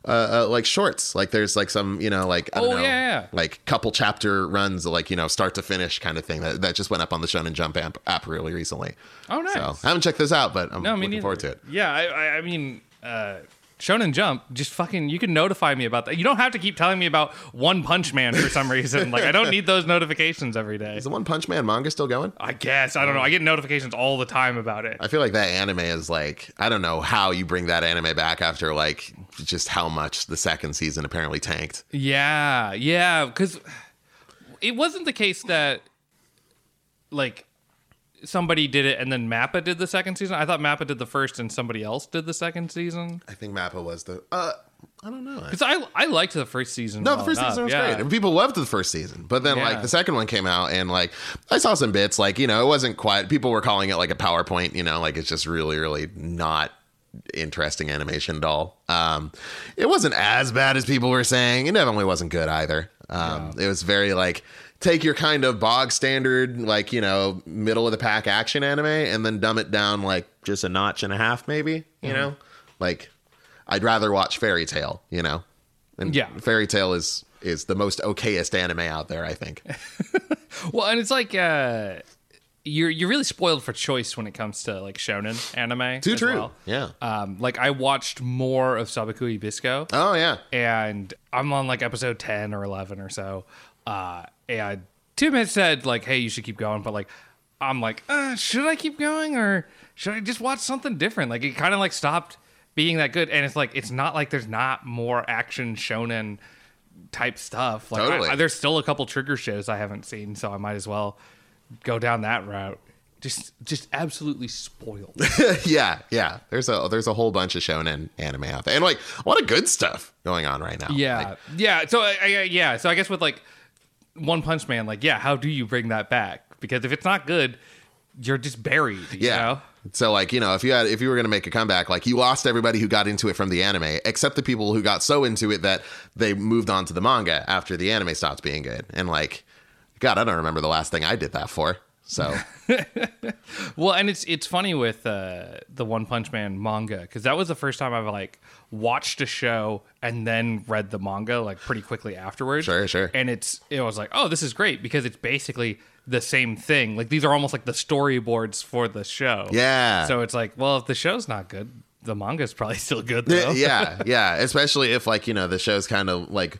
uh, uh, like shorts, like there's like some, you know, like I don't Oh, know, yeah, like couple chapter runs, like you know, start to finish kind of thing that, that just went up on the Shonen Jump app, app really recently. Oh, nice. So I haven't checked this out, but I'm No, looking neither. forward to it. Yeah, I, I, I mean, uh, Shonen Jump, just fucking, you can notify me about that. You don't have to keep telling me about One Punch Man for some reason. [LAUGHS] Like, I don't need those notifications every day. Is the One Punch Man manga still going? I guess I don't know. I get notifications all the time about it. I feel like that anime is like I don't know how you bring that anime back after like just how much the second season apparently tanked. Yeah, yeah, because it wasn't the case that like somebody did it and then Mappa did the second season. I thought Mappa did the first and somebody else did the second season. I think Mappa was the uh I don't know. Because I I liked the first season. No, the first enough, season was yeah. great. And people loved the first season. But then Yeah. like the second one came out and like I saw some bits like, you know, it wasn't quite people were calling it like a PowerPoint, you know, like it's just really, really not interesting animation at all. Um it wasn't as bad as people were saying. It definitely wasn't good either. Um it was very like take your kind of bog standard, like, you know, middle of the pack action anime and then dumb it down like just a notch and a half, maybe, you know? Like I'd rather watch Fairy Tail, you know? And Yeah. Fairy Tail is is the most okayest anime out there, I think. [LAUGHS] Well, and it's like uh, you're you're really spoiled for choice when it comes to like shonen anime. Too true. well. Yeah. Um, like I watched more of Sabikui Bisco. Oh yeah. and I'm on like episode 10 or 11 or so. Uh, and Tim had said like, "Hey, you should keep going," but like, I'm like, uh, should I keep going or should I just watch something different? Like, it kind of like stopped being that good, and it's like it's not like there's not more action shonen type stuff. Like, I- I- there's still a couple trigger shows I haven't seen, so I might as well go down that route. Just, just absolutely spoiled. [LAUGHS] yeah, yeah. There's a there's a whole bunch of shonen anime out there, and like a lot of good stuff going on right now. Yeah, Like, yeah. So I, I, yeah, so I guess with like One Punch Man, like, yeah, how do you bring that back? Because if it's not good, you're just buried. You yeah. know? So like you know if you had if you were gonna make a comeback, like you lost everybody who got into it from the anime, except the people who got so into it that they moved on to the manga after the anime stopped being good. And like, God, I don't remember the last thing I did that for. So [LAUGHS] Well, and it's it's funny with uh, the One Punch Man manga because that was the first time I've like watched a show and then read the manga like pretty quickly afterwards. Sure, sure. And it's it was like, oh, this is great because it's basically the same thing. Like these are almost like the storyboards for the show. Yeah. So it's like, well, if the show's not good, the manga's probably [LAUGHS] still good though. yeah, [LAUGHS] yeah. Especially if like you know the show's kind of like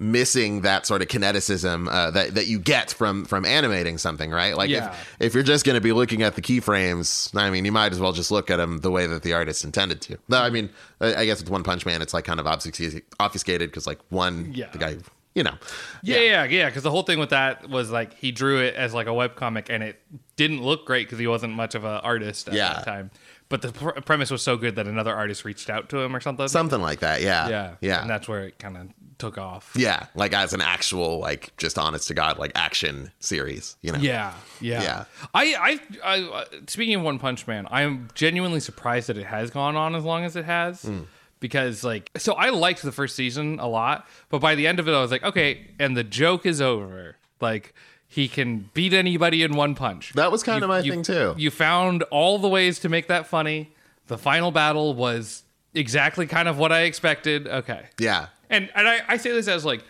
missing that sort of kineticism uh, that that you get from from animating something, right? Like Yeah. if if you're just going to be looking at the keyframes, I mean, you might as well just look at them the way that the artist intended to. Though, I mean, I I guess with One Punch Man, it's like kind of obfuscated because like one, Yeah. the guy, you know, Yeah, yeah, yeah. Because the whole thing with that was like he drew it as like a web comic, and it didn't look great because he wasn't much of an artist at Yeah. that time. But the pr- premise was so good that another artist reached out to him or something. something like that. Yeah, yeah, yeah. and that's where it kind of took off. yeah, like as an actual, like, just honest to God, like action series, you know? Yeah, yeah, Yeah. I, I, I, speaking of One Punch Man, I am genuinely surprised that it has gone on as long as it has. Hmm. Because like, so I liked the first season a lot, but by the end of it, I was like, okay, and the joke is over. Like he can beat anybody in one punch. That was kind You- of my you- thing too. You found all the ways to make that funny. The final battle was exactly kind of what I expected. Okay. yeah. And and I, I say this as like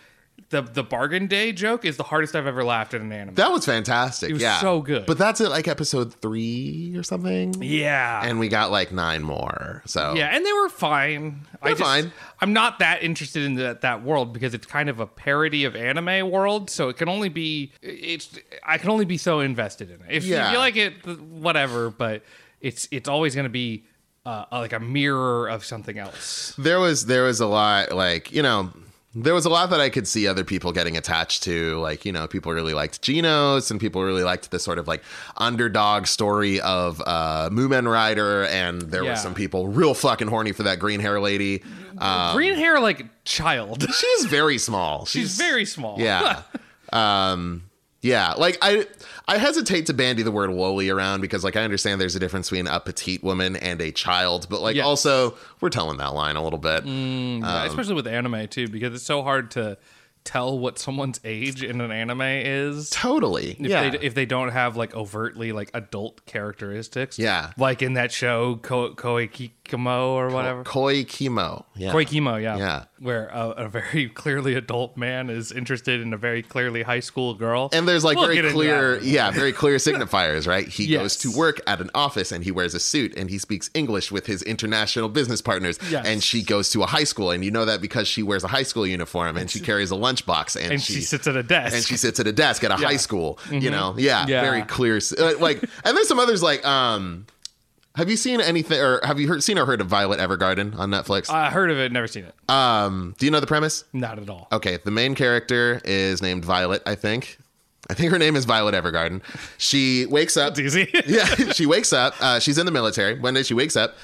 the the bargain day joke is the hardest I've ever laughed at an anime. That was fantastic. It was yeah. so good. But that's at like episode three or something. yeah. And we got like nine more. So yeah, and they were fine. They're just, fine. I'm not that interested in that that world because it's kind of a parody of anime world, so it can only be it's I can only be so invested in it. If Yeah. you like it, whatever. But it's it's always going to be uh, like a mirror of something else. there was there was a lot like you know there was a lot that I could see other people getting attached to. Like, you know, people really liked Genos and people really liked the sort of like underdog story of uh Mumen Rider. And there Yeah. were some people real fucking horny for that green hair lady. Um, Green hair like child. she's very small. She's very small. Yeah. [LAUGHS] um yeah, like I I hesitate to bandy the word loli around because like I understand there's a difference between a petite woman and a child, but like also we're telling that line a little bit. Mm, yeah, um, especially with anime too, because it's so hard to tell what someone's age in an anime is. Totally. if yeah. they if they don't have like overtly like adult characteristics. Yeah. Like in that show Ko- Koikimo or whatever. Koi Kimo. Yeah. Koikimo, yeah. Yeah. Where a, a very [LAUGHS] clearly adult man is interested in a very clearly high school girl. And there's like We'll very clear, [LAUGHS] yeah, very clear signifiers, right? He Yes. [LAUGHS] goes to work at an office and he wears a suit and he speaks English with his international business partners. Yes. And she goes to a high school and you know that because she wears a high school uniform and she carries a lunchbox and, and she, she, sits at a desk. and she sits at a desk at a high school. You know, yeah, Mm-hmm. Yeah. very clear. uh, Like, and there's some others like, um, have you seen anything or have you heard, seen or heard of Violet Evergarden on Netflix? I heard of it, never seen it. um, do you know the premise? Not at all. Okay, the main character is named Violet, I think. I think her name is Violet Evergarden. She wakes up. [LAUGHS] It's easy. [LAUGHS] yeah, she wakes up. Uh, she's in the military. One day she wakes up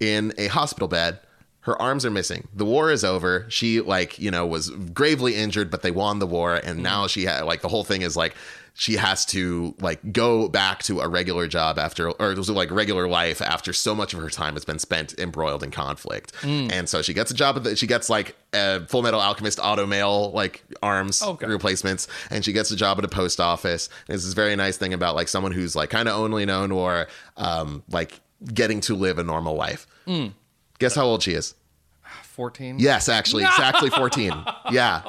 in a hospital bed. Her arms are missing. The war is over. She like you know was gravely injured, but they won the war, and now she had like the whole thing is like she has to like go back to a regular job after or like regular life after so much of her time has been spent embroiled in conflict. Mm. And so she gets a job at the, she gets like a Full Metal Alchemist auto mail like arms Okay. replacements, and she gets a job at a post office. And it's this very nice thing about like someone who's like kind of only known or um like getting to live a normal life. Mm. Guess how old she is? 14? Yes, actually, exactly 14. [LAUGHS] Yeah.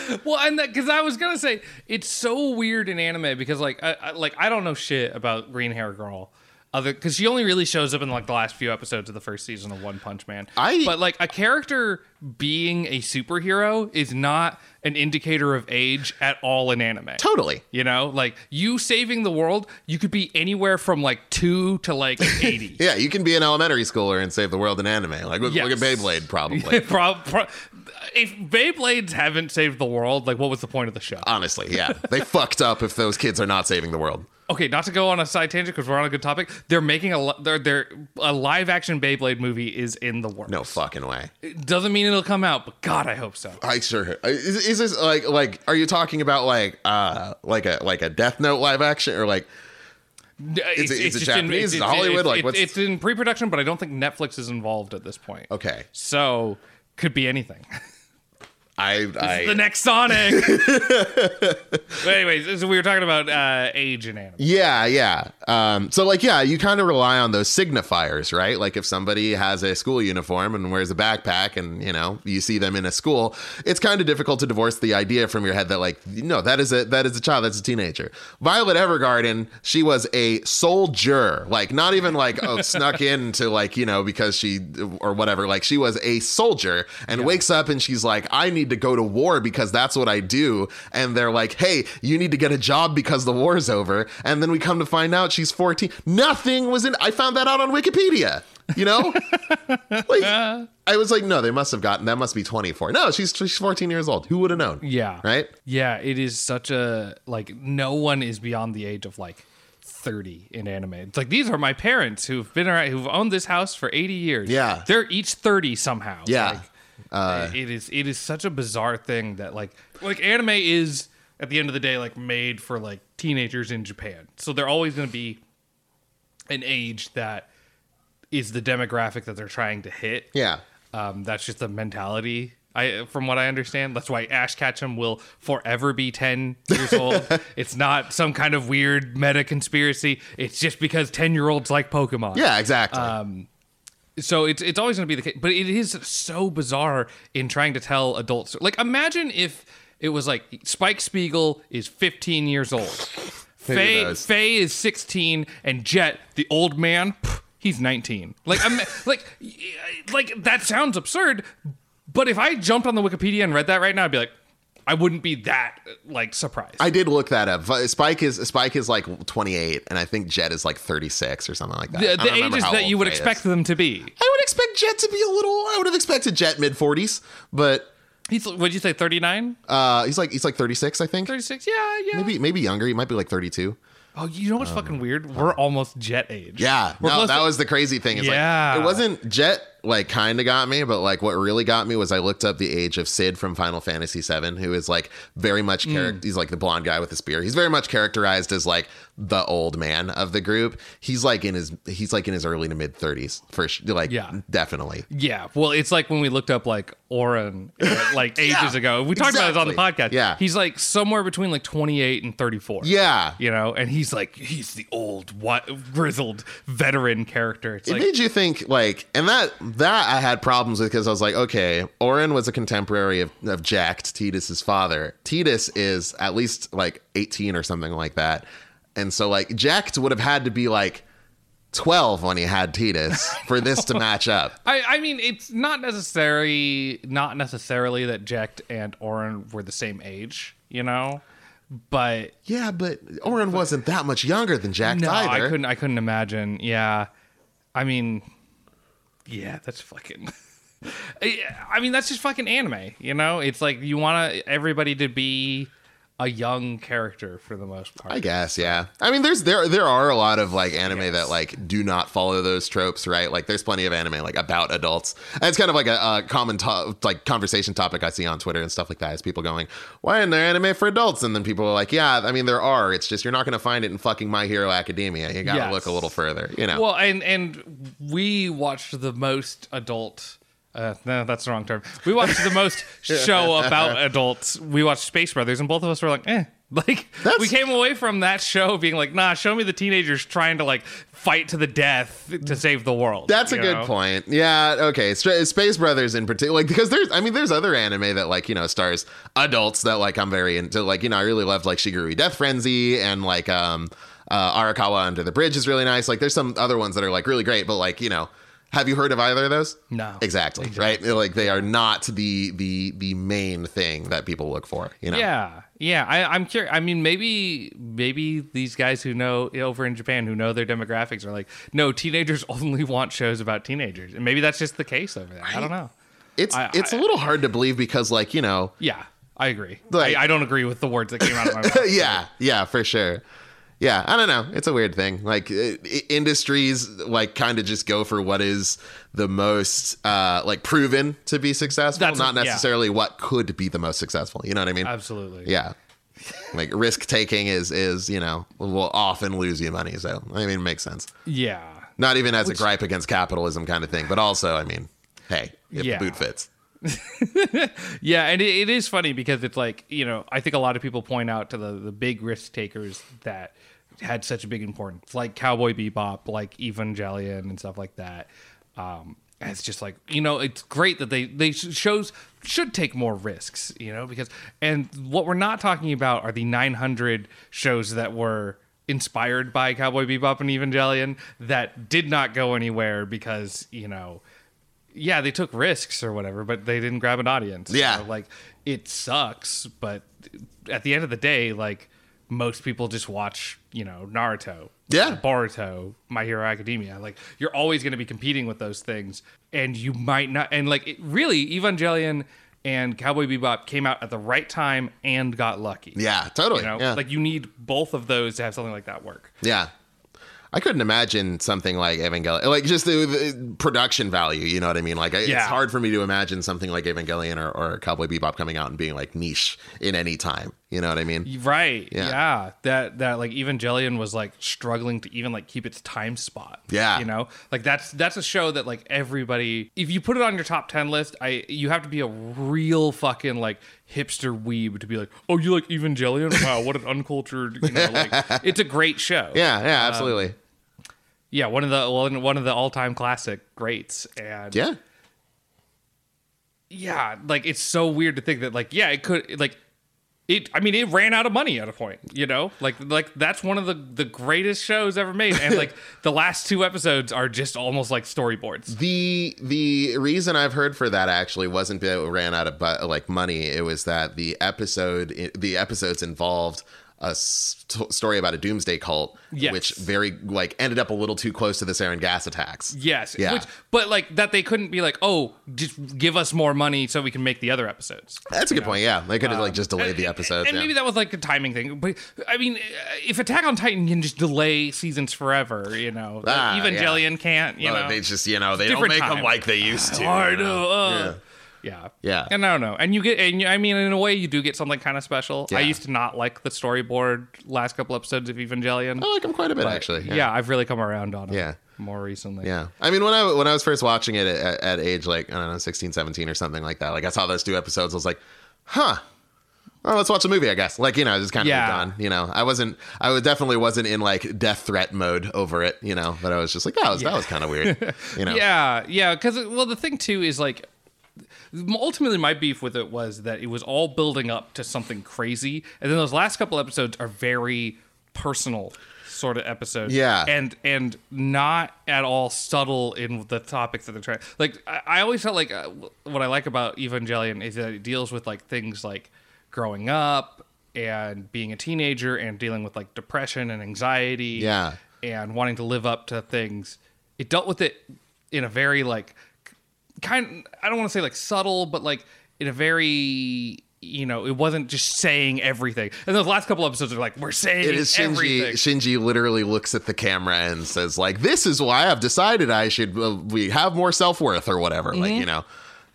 [LAUGHS] Well, and because I was gonna say it's so weird in anime because like I, I like I don't know shit about Green Hair Girl, other because she only really shows up in like the last few episodes of the first season of One Punch Man. I- but like a character being a superhero is not an indicator of age at all in anime. Totally. You know, like you saving the world, you could be anywhere from like two to like [LAUGHS] eighty. Yeah, you can be an elementary schooler and save the world in anime. Like look, look at Beyblade, probably. [LAUGHS] Pro- pro- if Beyblades haven't saved the world, like what was the point of the show? Honestly, yeah, they [LAUGHS] fucked up if those kids are not saving the world. okay, not to go on a side tangent because we're on a good topic. They're making a they're, they're a live action Beyblade movie is in the works. No fucking way. it doesn't mean it'll come out, but God, I hope so. I sure is, is this like like are you talking about like uh like a like a Death Note live action or like It's, it- is it just Japanese? Is it Hollywood? It's, Like, what's- it's in pre-production, but I don't think Netflix is involved at this point. okay So could be anything. [LAUGHS] I I the next Sonic. [LAUGHS] but anyways, so we were talking about uh, age in anime. Yeah, yeah. Um, so like, yeah, you kind of rely on those signifiers, right? Like if somebody has a school uniform and wears a backpack and, you know, you see them in a school, it's kind of difficult to divorce the idea from your head that like, no, that is a, that is a child. That's a teenager. Violet Evergarden, she was a soldier, like not even like, oh, [LAUGHS] snuck into like, you know, because she, or whatever. Like she was a soldier and wakes up and she's like, I need to go to war because that's what I do. And they're like, hey, you need to get a job because the war's over. And then we come to find out she's 14. Nothing was in, I found that out on Wikipedia, you know? [LAUGHS] like, I was like, no, they must have gotten, that must be 24. No, she's, she's 14 years old. Who would have known? Yeah. Right? Yeah, it is such a like no one is beyond the age of like 30 in anime. It's like these are my parents who've been around who've owned this house for 80 years. Yeah. They're each 30 somehow. Yeah. Uh, it is it is such a bizarre thing that like like anime is at the end of the day like made for like teenagers in Japan. So they're always going to be an age that is the demographic that they're trying to hit. Yeah. Um, that's just the mentality I, from what I understand, that's why Ash Ketchum will forever be ten years old. [LAUGHS] it's not some kind of weird meta conspiracy. It's just because ten year olds like Pokemon. Yeah, exactly. Um, so it's it's always going to be the case, but it is so bizarre in trying to tell adults. Like, imagine if it was like Spike Spiegel is 15 years old, [LAUGHS] Faye? Faye is 16, and Jet, the old man, he's 19. Like, I'm [LAUGHS] like, like that sounds absurd, but if I jumped on the Wikipedia and read that right now, I'd be like, I wouldn't be that like surprised. I did look that up. Spike is Spike is like 28, and I think Jet is like 36 or something like that. the the ages that you would Faye is. expect them to be. I would expect Jet to be a little. I would have expected Jet mid 40s, but He's what'd you say, 39, uh, he's like he's like 36, I think. 36? Yeah, yeah. Maybe maybe younger. He might be like 32. Oh, you know what's fucking weird? We're almost Jet age. Yeah, We're no, that to- was the crazy thing. It's Yeah. like it wasn't Jet like kind of got me, but like what really got me was I looked up the age of Cid from Final Fantasy VII, who is like very much character. Mm. He's like the blonde guy with the spear. He's very much characterized as like the old man of the group. He's like in his he's like in his early to mid thirties for sh- like Yeah. definitely. Yeah, well, it's like when we looked up like Auron [LAUGHS] like ages Yeah, ago. We talked about this on the podcast. Yeah. he's like somewhere between like 28 and 34. Yeah, you know, and he's like he's the old, what grizzled veteran character. It's it like made you think like and that that i had problems with because i was like okay Auron was a contemporary of, of Jecht Tidus's father. Tidus is at least like 18 or something like that. And so like Jecht would have had to be like 12 when he had Tidus [LAUGHS] for this to match up. I, I mean, it's not necessarily not necessarily that Jecht and Auron were the same age, you know, but yeah but Auron wasn't that much younger than Jecht no, either. I couldn't. I couldn't imagine. Yeah, I mean, yeah, that's fucking. [LAUGHS] I mean, that's just fucking anime. You know, it's like you want everybody to be a young character for the most part. I guess, yeah. I mean, there's there there are a lot of like anime that like do not follow those tropes, right? Like, there's plenty of anime like about adults. And it's kind of like a, a common to- like conversation topic I see on Twitter and stuff like that. Is people going, "Why isn't there anime for adults?" And then people are like, "Yeah, I mean, there are. It's just you're not going to find it in fucking My Hero Academia. You got to Yes. look a little further, you know." Well, and and we watched the most adult. Uh, no, that's the wrong term. We watched the most [LAUGHS] show about adults. We watched Space Brothers, and both of us were like, "eh." [LAUGHS] Like That's- we came away from that show being like, "Nah, show me the teenagers trying to like fight to the death to save the world." That's a good know? point. Yeah. Okay. Space Brothers in particular, like because there's, I mean, there's other anime that like you know stars adults that like I'm very into. Like you know, I really loved like Shigurui Death Frenzy and like um uh, Arakawa Under the Bridge is really nice. Like there's some other ones that are like really great, but like you know, have you heard of either of those? No. Exactly. Right. Like they are not the the the main thing that people look for. You know. Yeah, yeah. I, I'm curious. I mean, maybe maybe these guys who know over in Japan who know their demographics are like, no, teenagers [LAUGHS] only want shows about teenagers, and maybe that's just the case over there. I don't know. It's I- it's a I- little hard to believe because like you know Yeah, I agree. Like- I, I don't agree with the words that came out of my [LAUGHS] mouth. yeah, yeah, for sure. Yeah, I don't know. It's a weird thing. Like i- i- industries, like kind of just go for what is the most, uh, like proven to be successful, That's- not yeah. necessarily what could be the most successful. You know what I mean? Absolutely. Yeah. Like risk taking is is you know will often lose you money. So I mean, it makes sense. Yeah. Not even as a gripe against capitalism kind of thing, but also I mean, hey, if Yeah. the boot fits. [LAUGHS] Yeah, and it, it is funny because it's like you know I think a lot of people point out to the the big risk takers that had such a big importance, like Cowboy Bebop, like Evangelion, and stuff like that. Um, it's just like you know it's great that they they shows should take more risks, you know, because and what we're not talking about are the 900 shows that were inspired by Cowboy Bebop and Evangelion that did not go anywhere because you know yeah, they took risks or whatever, but they didn't grab an audience. Yeah. So, like it sucks, but at the end of the day, like most people just watch, you know, Naruto, Yeah. Boruto, My Hero Academia. Like you're always going to be competing with those things, and you might not. And like it, really, Evangelion and Cowboy Bebop came out at the right time and got lucky. Yeah, totally. You know, yeah. like you need both of those to have something like that work. Yeah. I couldn't imagine something like Evangelion, like just the, the production value. You know what I mean? Like, I- it's hard for me to imagine something like Evangelion or, or Cowboy Bebop coming out and being like niche in any time. You know what I mean? Right. Yeah. Yeah. That that like Evangelion was like struggling to even like keep its time spot. Yeah. You know? Like that's that's a show that like everybody if you put it on your top 10 list, I you have to be a real fucking like hipster weeb to be like, "Oh, you like Evangelion? Wow, what an uncultured, you know, like [LAUGHS] it's a great show." Yeah, yeah, um, absolutely. Yeah, one of the one one of the all-time classic greats and yeah. yeah, like it's so weird to think that like yeah, it could like it I mean it ran out of money at a point, you know? Like like that's one of the the greatest shows ever made and like [LAUGHS] the last two episodes are just almost like storyboards. The the reason I've heard for that actually wasn't that it ran out of but like money. It was that the episode the episodes involved a st- story about a doomsday cult, Yes. which very like ended up a little too close to the sarin gas attacks. Yes. Yeah. Which, but like that they couldn't be like, "Oh, just give us more money so we can make the other episodes." That's a good point. Yeah, they could have like just delayed the episodes. And yeah. maybe that was like a timing thing. But I mean, if Attack on Titan can just delay seasons forever, you know, like Ah, Evangelion can't, you Well, know. they just you know they don't make them like they used to. I know. uh, Yeah. Yeah. Yeah. And I don't know. And you get, and you- I mean, in a way, you do get something kind of special. Yeah. I used to not like the storyboard last couple episodes of Evangelion. I like them quite a bit actually. yeah. I've really come around on it Yeah. more recently. Yeah. I mean, when I when I was first watching it at, at age like I don't know 16, 17 or something like that, like I saw those two episodes, I was like, huh. Oh, let's watch a movie, I guess. Like, you know, just kind of Yeah. on. You know, I wasn't, I was definitely wasn't in like death threat mode over it, you know, but I was just like, that was, that was kind of weird, you [LAUGHS] know? Yeah, yeah. Because well, the thing too is like, ultimately, my beef with it was that it was all building up to something crazy, and then those last couple episodes are very personal sort of episodes. Yeah. and and not at all subtle in the topics that they're trying. Like I, I always felt like uh, what I like about Evangelion is that it deals with like things like growing up and being a teenager and dealing with like depression and anxiety Yeah. and wanting to live up to things. It dealt with it in a very like kind I don't want to say like subtle, but like in a very you know, it wasn't just saying everything. And those last couple episodes are like, we're saying It is Shinji. everything. Shinji literally looks at the camera and says, like, "This is why I've decided I should uh, we have more self worth or whatever." Like, you know,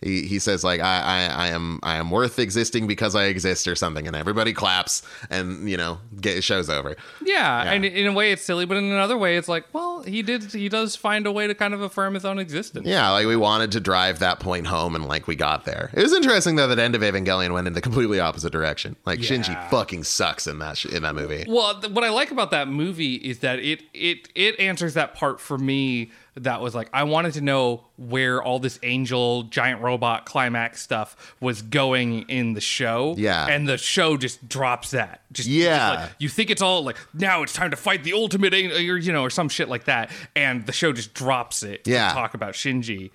he, he says like, I, "I I am I am worth existing because I exist" or something, and everybody claps, and you know, get show's over. Yeah, Yeah. and in a way it's silly, but in another way it's like, well, he did he does find a way to kind of affirm his own existence. Yeah, like we wanted to drive that point home, and like we got there. It was interesting though that end of Evangelion went in the completely opposite direction. Like Shinji fucking sucks in that sh- in that movie. Well, th- what I like about that movie is that it it it answers that part for me that was like I wanted to know where all this angel giant robot climax stuff was going in the show. Yeah. and the show just drops that. Just Yeah. just like, you think it's all like now it's time to fight the ultimate angel, or you know, or some shit like that, and the show just drops it. to Yeah. talk about Shinji,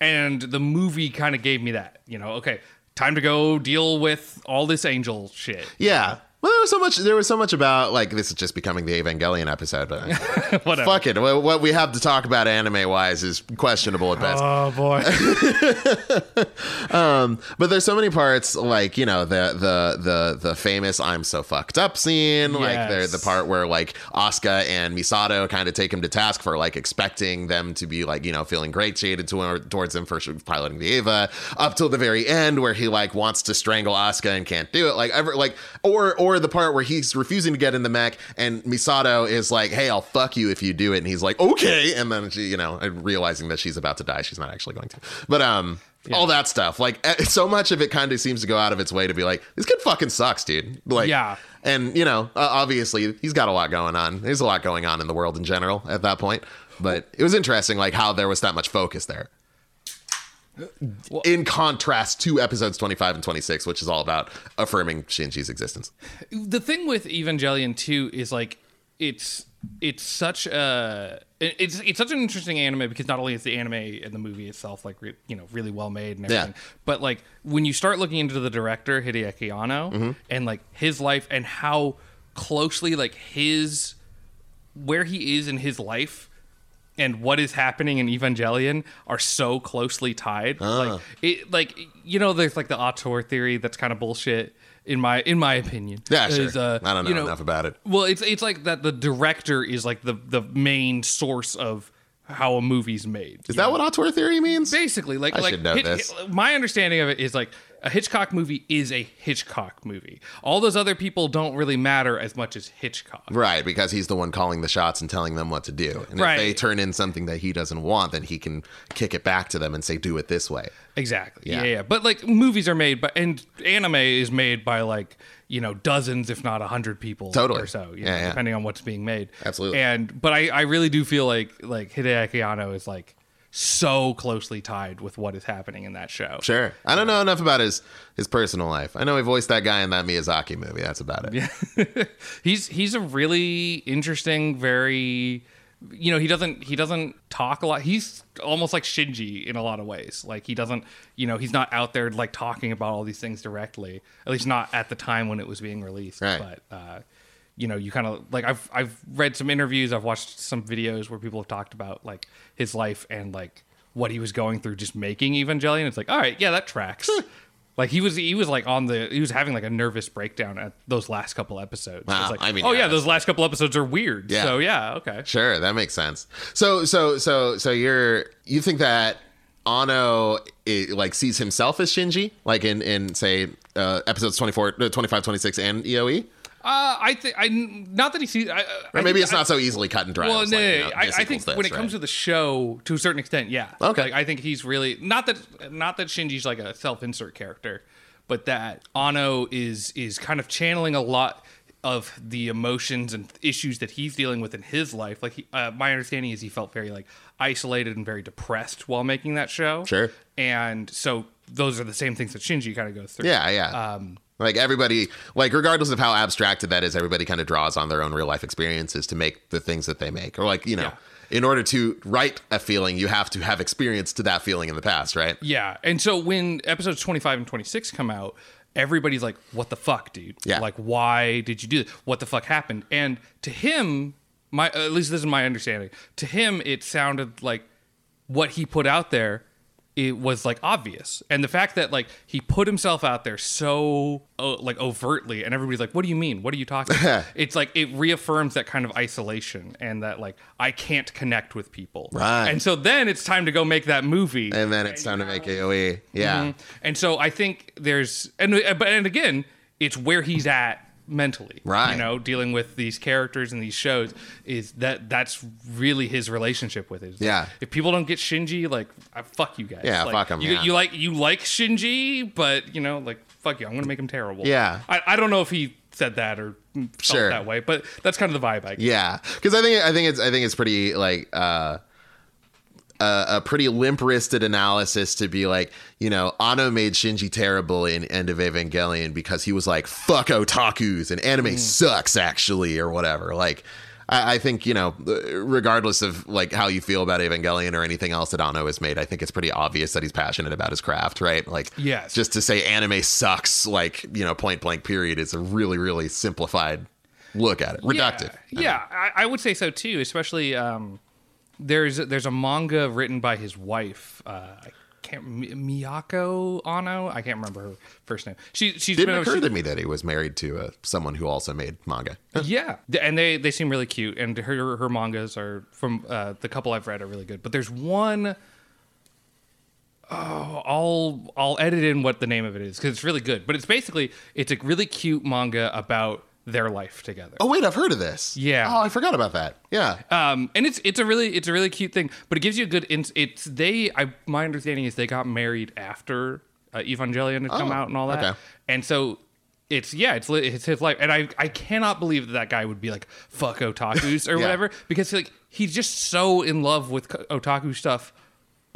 and the movie kind of gave me that. You know, okay, time to go deal with all this angel shit. Yeah. Well, there was so much. There was so much about like this is just becoming the Evangelion episode, but [LAUGHS] Whatever. fuck it. What we have to talk about anime wise is questionable at best. Oh boy. [LAUGHS] Um, but there's so many parts, like you know the the the the famous "I'm so fucked up" scene, like there's the part where like Asuka and Misato kind of take him to task for like expecting them to be like you know feeling great shaded to towards him for piloting the Eva, up till the very end where he like wants to strangle Asuka and can't do it, like ever like or or the part where he's refusing to get in the mech and Misato is like, "Hey, I'll fuck you if you do it," and he's like, "Okay," and then she you know realizing that she's about to die, she's not actually going to, but um all that stuff. Like eh, so much of it kind of seems to go out of its way to be like, this kid fucking sucks, dude. Like, Yeah. And you know, uh, obviously he's got a lot going on. There's a lot going on in the world in general at that point. But it was interesting, like how there was that much focus there. In contrast to episodes 25 and 26, which is all about affirming Shinji's existence. the thing with Evangelion 2 is like it's it's such a it's it's such an interesting anime because not only is the anime and the movie itself like re, you know really well made and Yeah. everything, but like when you start looking into the director Hideaki Anno Mm-hmm. and like his life and how closely like his where he is in his life and what is happening in Evangelion are so closely tied. Ah. Like it like you know there's like the auteur theory that's kind of bullshit in my in my opinion. Yeah, sure. Is, uh, I don't know, you enough about it. Well, it's it's like that the director is like the the main source of how a movie's made. Is that what auteur theory means? basically like I like should know Hid- this. my understanding of it is like a Hitchcock movie is a Hitchcock movie. All those other people don't really matter as much as Hitchcock. Right, because he's the one calling the shots and telling them what to do. And Right. if they turn in something that he doesn't want, then he can kick it back to them and say, do it this way. Exactly. Yeah. Yeah. yeah, But like movies are made by and anime is made by like you know dozens, if not a hundred people, Totally. or so. You Yeah, know, yeah. depending on what's being made. Absolutely. And but I I really do feel like like Hideaki Anno is like so closely tied with what is happening in that show. Sure. I don't know enough about his his personal life. I know he voiced that guy in that Miyazaki movie. That's about it. Yeah. [LAUGHS] he's he's a really interesting, very you know he doesn't he doesn't talk a lot. He's almost like Shinji in a lot of ways. Like he doesn't you know he's not out there like talking about all these things directly. At least not at the time when it was being released. Right. But uh, you know you kind of like I've I've read some interviews. I've watched some videos where people have talked about like his life and like what he was going through just making Evangelion. It's like all right, yeah, that tracks. Like he was, he was like on the, he was having like a nervous breakdown at those last couple episodes. Wow, It's like, I mean, oh yeah, yeah, those last couple episodes are weird. Yeah. So yeah, okay. Sure, that makes sense. So so so so you're you think that Anno eh, like sees himself as Shinji like in in say uh, episodes 24 uh, 25 26 and EOE? Uh, I think I not that he sees. I, Or maybe it's not so easily cut and dry. Well, no, like, you know, I, I think this, when it right? comes to the show, to a certain extent, yeah. Okay. Like, I think he's really not that not that Shinji's like a self-insert character, but that Anno is is kind of channeling a lot of the emotions and issues that he's dealing with in his life. Like, he, uh, my understanding is he felt very like isolated and very depressed while making that show. Sure. And so those are the same things that Shinji kind of goes through. Yeah, yeah. Um, like everybody, like regardless of how abstracted that is, everybody kind of draws on their own real life experiences to make the things that they make. Or like you know, Yeah. in order to write a feeling, you have to have experience to that feeling in the past, right? Yeah. And so when episodes 25 and 26 come out, everybody's like, what the fuck, dude? Yeah. Like, why did you do this? What the fuck happened? And to him, my at least this is my understanding, to him, it sounded like what he put out there it was like obvious and the fact that like he put himself out there so uh, like overtly and everybody's like what do you mean what are you talking about [LAUGHS] it's like it reaffirms that kind of isolation and that like i can't connect with people Right. and so then it's time to go make that movie And then it's time to make EOE. Yeah. Mm-hmm. And so I think there's and uh, but and again, it's where he's at mentally. Right. You know, dealing with these characters and these shows is that that's really his relationship with it. It's like, Yeah. if people don't get Shinji, like fuck you guys. Yeah, like, him. You, yeah. you like you like Shinji, but you know, like fuck you. I'm gonna make him terrible. Yeah. I, I don't know if he said that or felt Sure. that way, but that's kind of the vibe I get. Yeah, because I think I think it's I think it's pretty like uh, a, a pretty limp wristed analysis to be like you know Anno made Shinji terrible in End of Evangelion because he was like fuck otakus and anime Mm. sucks actually or whatever like. I I think you know, regardless of like how you feel about Evangelion or anything else that Anno has made, I think it's pretty obvious that he's passionate about his craft, right? Like, Yes. just to say anime sucks, like you know, point blank, period, is a really, really simplified look at it, reductive. Yeah, yeah I, I would say so too. Especially um, there's there's a manga written by his wife. Uh, I can't Moyoco Anno. I can't remember her first name. She she's didn't been occur she- to me that he was married to uh, someone who also made manga. [LAUGHS] yeah, and they they seem really cute, and her her mangas are from uh, the couple I've read are really good. But there's one. Oh, I'll I'll edit in what the name of it is because it's really good. But it's basically it's a really cute manga about their life together. Oh wait, I've heard of this. Yeah. Oh, I forgot about that. Yeah. um and it's it's a really it's a really cute thing but it gives you a good ins- it's they i my understanding is they got married after uh, evangelion had come Oh, out and all that okay. and so it's yeah it's it's his life and i i cannot believe that that guy would be like fuck otakus [LAUGHS] or Yeah. whatever because like he's just so in love with otaku stuff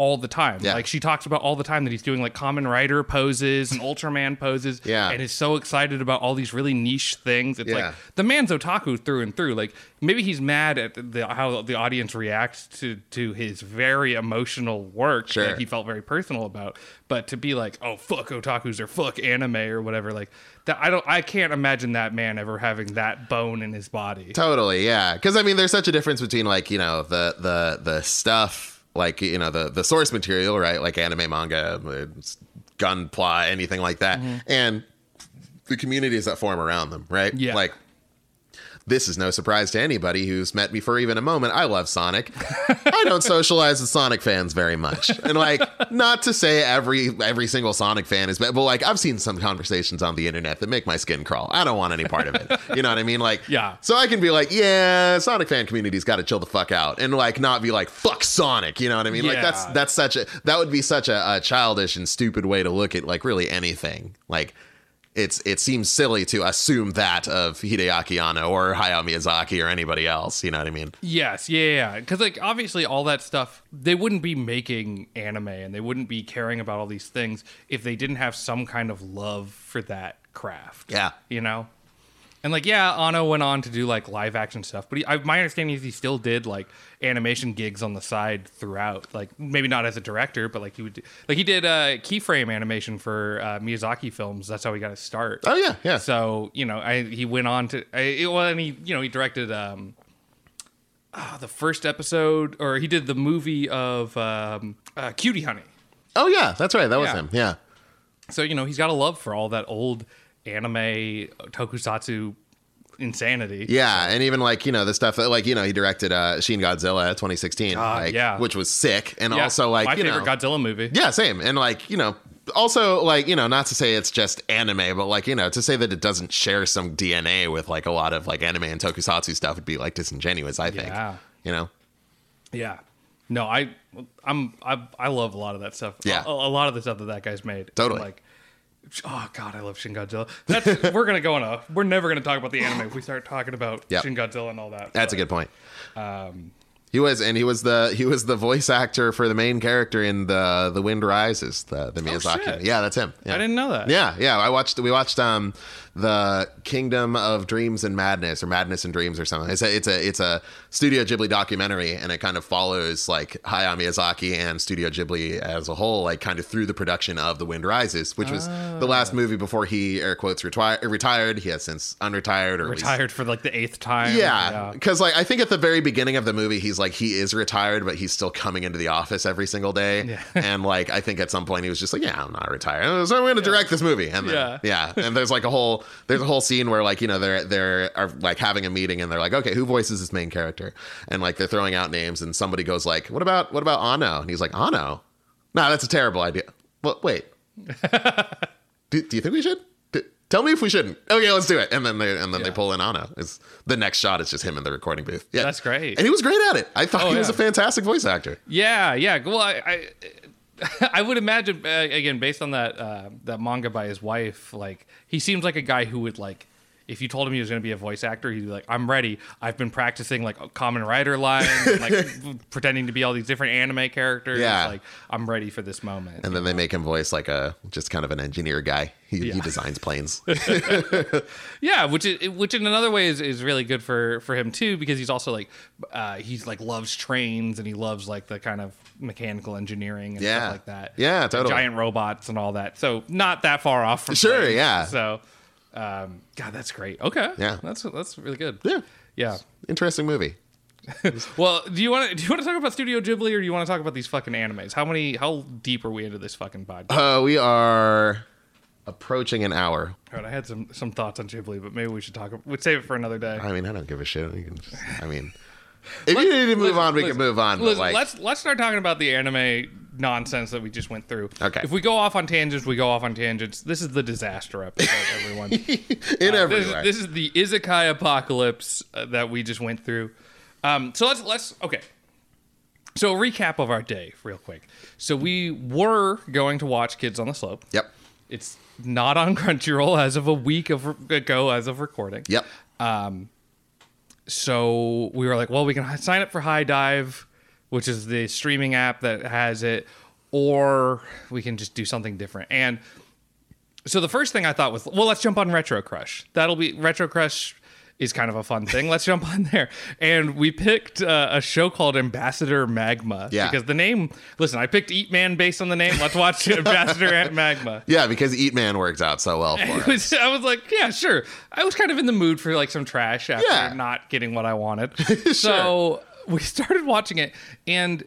all the time. Yeah. Like she talks about all the time that he's doing like Kamen Rider poses and Ultraman poses. Yeah. And is so excited about all these really niche things. It's Yeah. like the man's otaku through and through. Like maybe he's mad at the how the audience reacts to to his very emotional work Sure. that he felt very personal about. But to be like, oh fuck otakus or fuck anime or whatever, like that I don't I can't imagine that man ever having that bone in his body. Totally, yeah. Because I mean, there's such a difference between like you know the the the stuff like you know the the source material, right? Like anime, manga, it's Gunpla, anything like that, Mm-hmm. and the communities that form around them, right? Yeah. Like this is no surprise to anybody who's met me for even a moment. I love Sonic. [LAUGHS] I don't socialize with Sonic fans very much, and like, not to say every every single Sonic fan is, bad, but like, I've seen some conversations on the internet that make my skin crawl. I don't want any part of it. You know what I mean? Like, Yeah. So I can be like, yeah, Sonic fan community's got to chill the fuck out, and like, not be like, fuck Sonic. You know what I mean? Like, that's that's such a that would be such a, a childish and stupid way to look at like really anything. Like it's it seems silly to assume that of Hideaki Anno or Hayao Miyazaki or anybody else. You know what I mean? Yes, yeah, yeah. Because like obviously all that stuff, they wouldn't be making anime and they wouldn't be caring about all these things if they didn't have some kind of love for that craft. Yeah. you know. And like, yeah, Anno went on to do like live action stuff, but he, I, my understanding is he still did like animation gigs on the side throughout. Like maybe not as a director, but like he would, do, like he did uh, keyframe animation for uh, Miyazaki films. That's how he got his start. Oh yeah, yeah. So you know, I he went on to I, it, well, and he you know he directed um, ah, the first episode, or he did the movie of um, uh, Cutie Honey. oh yeah, that's right. That was Yeah. him. Yeah. So you know he's got a love for all that old anime tokusatsu insanity. Yeah, and even like you know the stuff that like you know he directed uh Shin Godzilla 2016, Ah, like, yeah. which was sick, and Yeah, also like my you favorite know Godzilla movie. yeah, same, and like you know also like you know not to say it's just anime, but like you know to say that it doesn't share some DNA with like a lot of like anime and tokusatsu stuff would be like disingenuous. I think. Yeah. You know. Yeah. No, I, I'm, I, I love a lot of that stuff. Yeah. a, a lot of the stuff that that guy's made. Totally. Like, oh god, I love Shin Godzilla. That's [LAUGHS] we're gonna go on a. We're never gonna talk about the anime if we start talking about Yep. Shin Godzilla and all that. That's a good point. Um, He was, and he was the he was the voice actor for the main character in the The Wind Rises, the the Miyazaki. Oh, yeah, that's him. Yeah. I didn't know that. Yeah, yeah. I watched. We watched um the Kingdom of Dreams and Madness or Madness and Dreams or something. It's a it's a it's a Studio Ghibli documentary, and it kind of follows like Hayao Miyazaki and Studio Ghibli as a whole, like kind of through the production of The Wind Rises, which was the ah. last movie before he air quotes retwi- retired. He has since unretired or at least- Retired for like the eighth time. yeah, because like I think at the very beginning of the movie, he's like he is retired, but he's still coming into the office every single day. Yeah. [LAUGHS] and like I think at some point he was just like, "Yeah, I'm not retired, so I'm going to direct this movie." And then, Yeah. yeah, and there's like a whole there's a whole scene where like you know they're they're are like having a meeting and they're like, "Okay, who voices this main character?" And like they're throwing out names, and somebody goes like, "What about what about Anno?" And he's like, "Anno? No, that's a terrible idea." Well, wait, [LAUGHS] do, do you think we should? Tell me if we shouldn't. Okay, let's do it. And then they and then they pull in Anno. It's the next shot is just him in the recording booth. Yeah, That's great. And he was great at it. I thought Oh, he was a fantastic voice actor. Yeah, yeah. Well, I, I, [LAUGHS] I would imagine uh, again based on that uh, that manga by his wife. Like he seems like a guy who would like. If you told him he was going to be a voice actor, he'd be like, "I'm ready. I've been practicing like a Kamen Rider lines, and, like [LAUGHS] pretending to be all these different anime characters. Yeah. Like I'm ready for this moment." And then they make him voice like a just kind of an engineer guy. He, he designs planes. [LAUGHS] Yeah, which is which in another way is, is really good for for him too because he's also like uh, he's like loves trains and he loves like the kind of mechanical engineering and Yeah. stuff like that. Yeah, totally. Giant robots and all that. So not that far off from Sure, yeah. So um, God, that's great. Okay. Yeah. That's that's really good. yeah, Yeah. interesting movie. [LAUGHS] Well, do you want to do you want to talk about Studio Ghibli or do you want to talk about these fucking animes? How many how deep are we into this fucking podcast? Uh, we are approaching an hour. All right, I had some some thoughts on Ghibli, but maybe we should talk. We'd save it for another day. I mean, I don't give a shit. You can just, I mean, [LAUGHS] if you need to move on, we Listen, can move on. Listen, like, let's let's start talking about the anime nonsense that we just went through. Okay. If we go off on tangents, we go off on tangents. This is the disaster episode, [LAUGHS] everyone. in every this, is, way. this is the isekai apocalypse uh, that we just went through. Um, so let's let's okay. So a recap of our day, real quick. So we were going to watch Kids on the Slope. yep. It's not on [LAUGHS] Crunchyroll as of a week of ago, as of recording. Yep. so we were like, well, we can sign up for HIDIVE, which is the streaming app that has it, or we can just do something different. And so the first thing I thought was, well, let's jump on Retro Crush. That'll be Retro Crush is kind of a fun thing. Let's jump on there. And we picked uh, a show called Ambassador Magma. Yeah. Because the name, listen, I picked Eat Man based on the name. Let's watch [LAUGHS] Ambassador and Magma. Yeah, because Eat Man works out so well [LAUGHS] for was, I was like, yeah, sure. I was kind of in the mood for like some trash after Yeah. not getting what I wanted. [LAUGHS] So we started watching it, and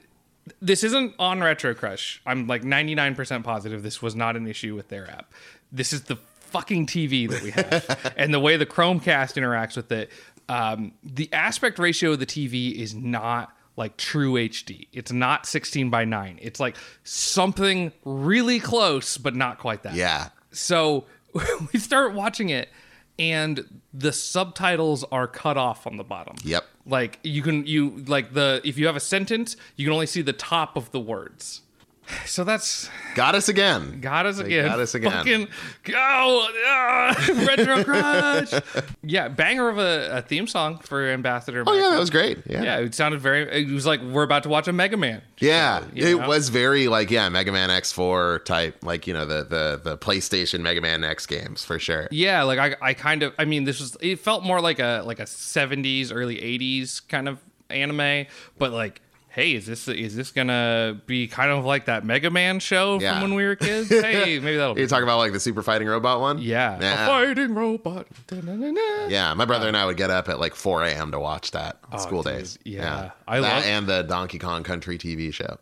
this isn't on Retro Crush. I'm like 99% positive this was not an issue with their app. This is the fucking TV that we have, [LAUGHS] and the way the Chromecast interacts with it. um, the aspect ratio of the TV is not like true HD. It's not 16 by 9. It's like something really close, but not quite that. Yeah. So [LAUGHS] we start watching it, and the subtitles are cut off on the bottom. Yep. Like you can you like the if you have a sentence, you can only see the top of the words. So that's Got us again. got us They again. got us again. Fucking go ah, [LAUGHS] retro crush. yeah, banger of a, a theme song for Ambassador. Oh yeah, that was great. Yeah. yeah. It sounded very. It was like we're about to watch a Mega Man. Yeah, it know? was very like yeah, Mega Man X4 type, like you know the the the PlayStation Mega Man X games for sure. Yeah, like I, I kind of. I mean, this was. It felt more like a like a '70s, early '80s kind of anime, but like. Hey, is this is this gonna be kind of like that Mega Man show Yeah. from when we were kids? [LAUGHS] Hey, maybe that'll You're talking about like the Super Fighting Robot one? Yeah. Yeah. Fighting robot. Da-na-na-na. Yeah, my brother and uh, I would get up at like 4 a.m. to watch that on school Oh, dude, days. yeah. I that love- and the Donkey Kong Country TV show.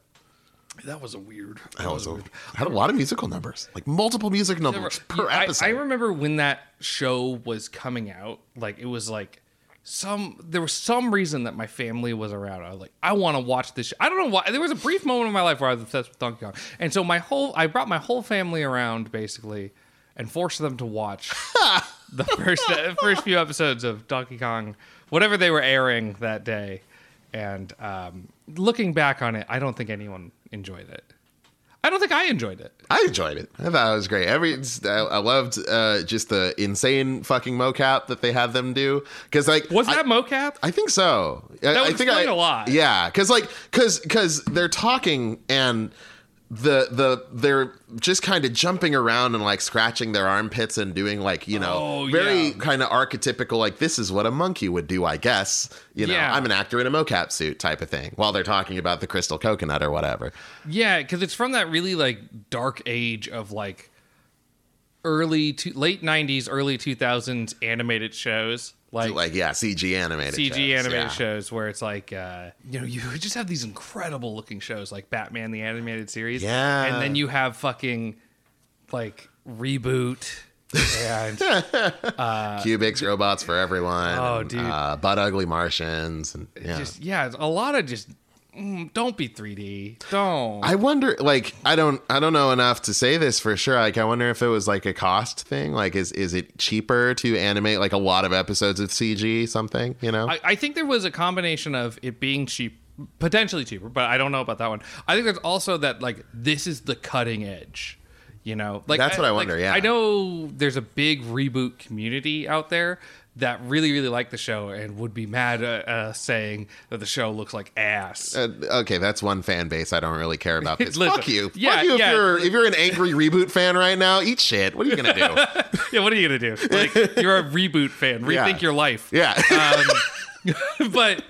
That was a weird. That was a, had a lot of musical numbers, like multiple music numbers per I, episode. I remember when that show was coming out, like it was like some there was some reason that my family was around. I was like, I want to watch this. Show. I don't know why. There was a brief moment in my life where I was obsessed with Donkey Kong, and so my whole I brought my whole family around basically and forced them to watch [LAUGHS] the first first few episodes of Donkey Kong, whatever they were airing that day. And um, looking back on it, I don't think anyone enjoyed it. I don't think I enjoyed it. I enjoyed it. I thought it was great. Every I, I loved uh, just the insane fucking mocap that they had them do because like Was I- that mocap? I think so. That I would think explain I, a lot. Yeah, because like because because they're talking and the the they're just kind of jumping around and like scratching their armpits and doing like you know Oh, very yeah. kind of archetypical like this is what a monkey would do I guess you know Yeah. I'm an actor in a mocap suit type of thing while they're talking about the crystal coconut or whatever. Yeah, because it's from that really like dark age of like early to late '90s, early 2000s animated shows, like, Like yeah, CG animated CG shows, animated yeah. shows, where it's like uh, you know you just have these incredible looking shows like Batman the animated series, Yeah. and then you have fucking like reboot. and [LAUGHS] Cubix, robots for everyone. Oh, and, dude. uh, butt ugly Martians, and yeah. just yeah, a lot of just mm, don't be 3D. Don't. I wonder, like, I don't, I don't know enough to say this for sure. Like, I wonder if it was like a cost thing. Like, is is it cheaper to animate like a lot of episodes of CG? Something, you know? I, I think there was a combination of it being cheap, potentially cheaper, but I don't know about that one. I think there's also that like this is the cutting edge. You know, like That's what I like, wonder, yeah. I know there's a big reboot community out there that really, really like the show and would be mad at uh, saying that the show looks like ass. Uh, okay, that's one fan base I don't really care about. [LAUGHS] This. Listen, Fuck you. yeah, Fuck you if yeah. you're if you're an angry reboot fan right now. Eat shit. What are you gonna do? [LAUGHS] yeah, what are you gonna do? Like you're a reboot fan, [LAUGHS] rethink Yeah. your life. yeah. um, but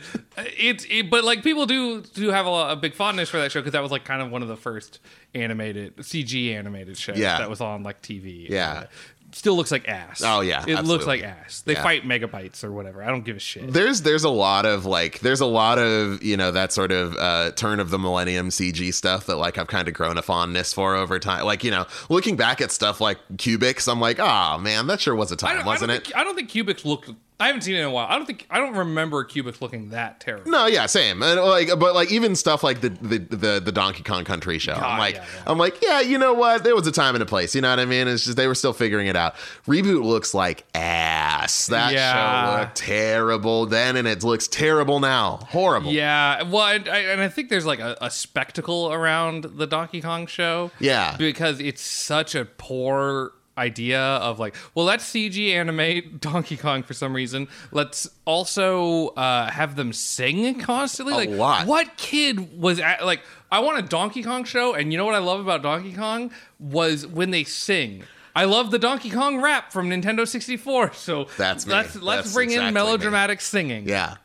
it's it, but like people do do have a, lot, a big fondness for that show because that was like kind of one of the first animated CG animated shows Yeah. that was on like TV. Yeah. Uh, still looks like ass. Oh, yeah, it looks like ass. They Yeah. fight megabytes or whatever. I don't give a shit. there's there's a lot of like there's a lot of you know that sort of uh turn of the millennium cg stuff that like i've kind of grown a fondness for over time like you know looking back at stuff like Cubix i'm like oh man that sure was a time wasn't I it Think, I don't think Cubix looked. I haven't seen it in a while. I don't think I don't remember Cubix looking that terrible. no yeah same and uh, like but like even stuff like the the the, the donkey kong country show i'm like yeah, yeah. i'm like yeah you know what there was a time and a place you know what i mean it's just they were still figuring it out reboot looks like ass that Yeah. show looked terrible then and it looks terrible now horrible Yeah, well, and I, and I think there's like a, a spectacle around the Donkey Kong show. Yeah. because it's such a poor idea of like, well, let's CG animate [LAUGHS] Donkey Kong for some reason. Let's also uh, have them sing constantly. like, lot. what kid was at, like? I want a Donkey Kong show, and you know what I love about Donkey Kong was when they sing. I love the Donkey Kong rap from Nintendo 64. So That's me. let's let's That's bring exactly in me. melodramatic singing. yeah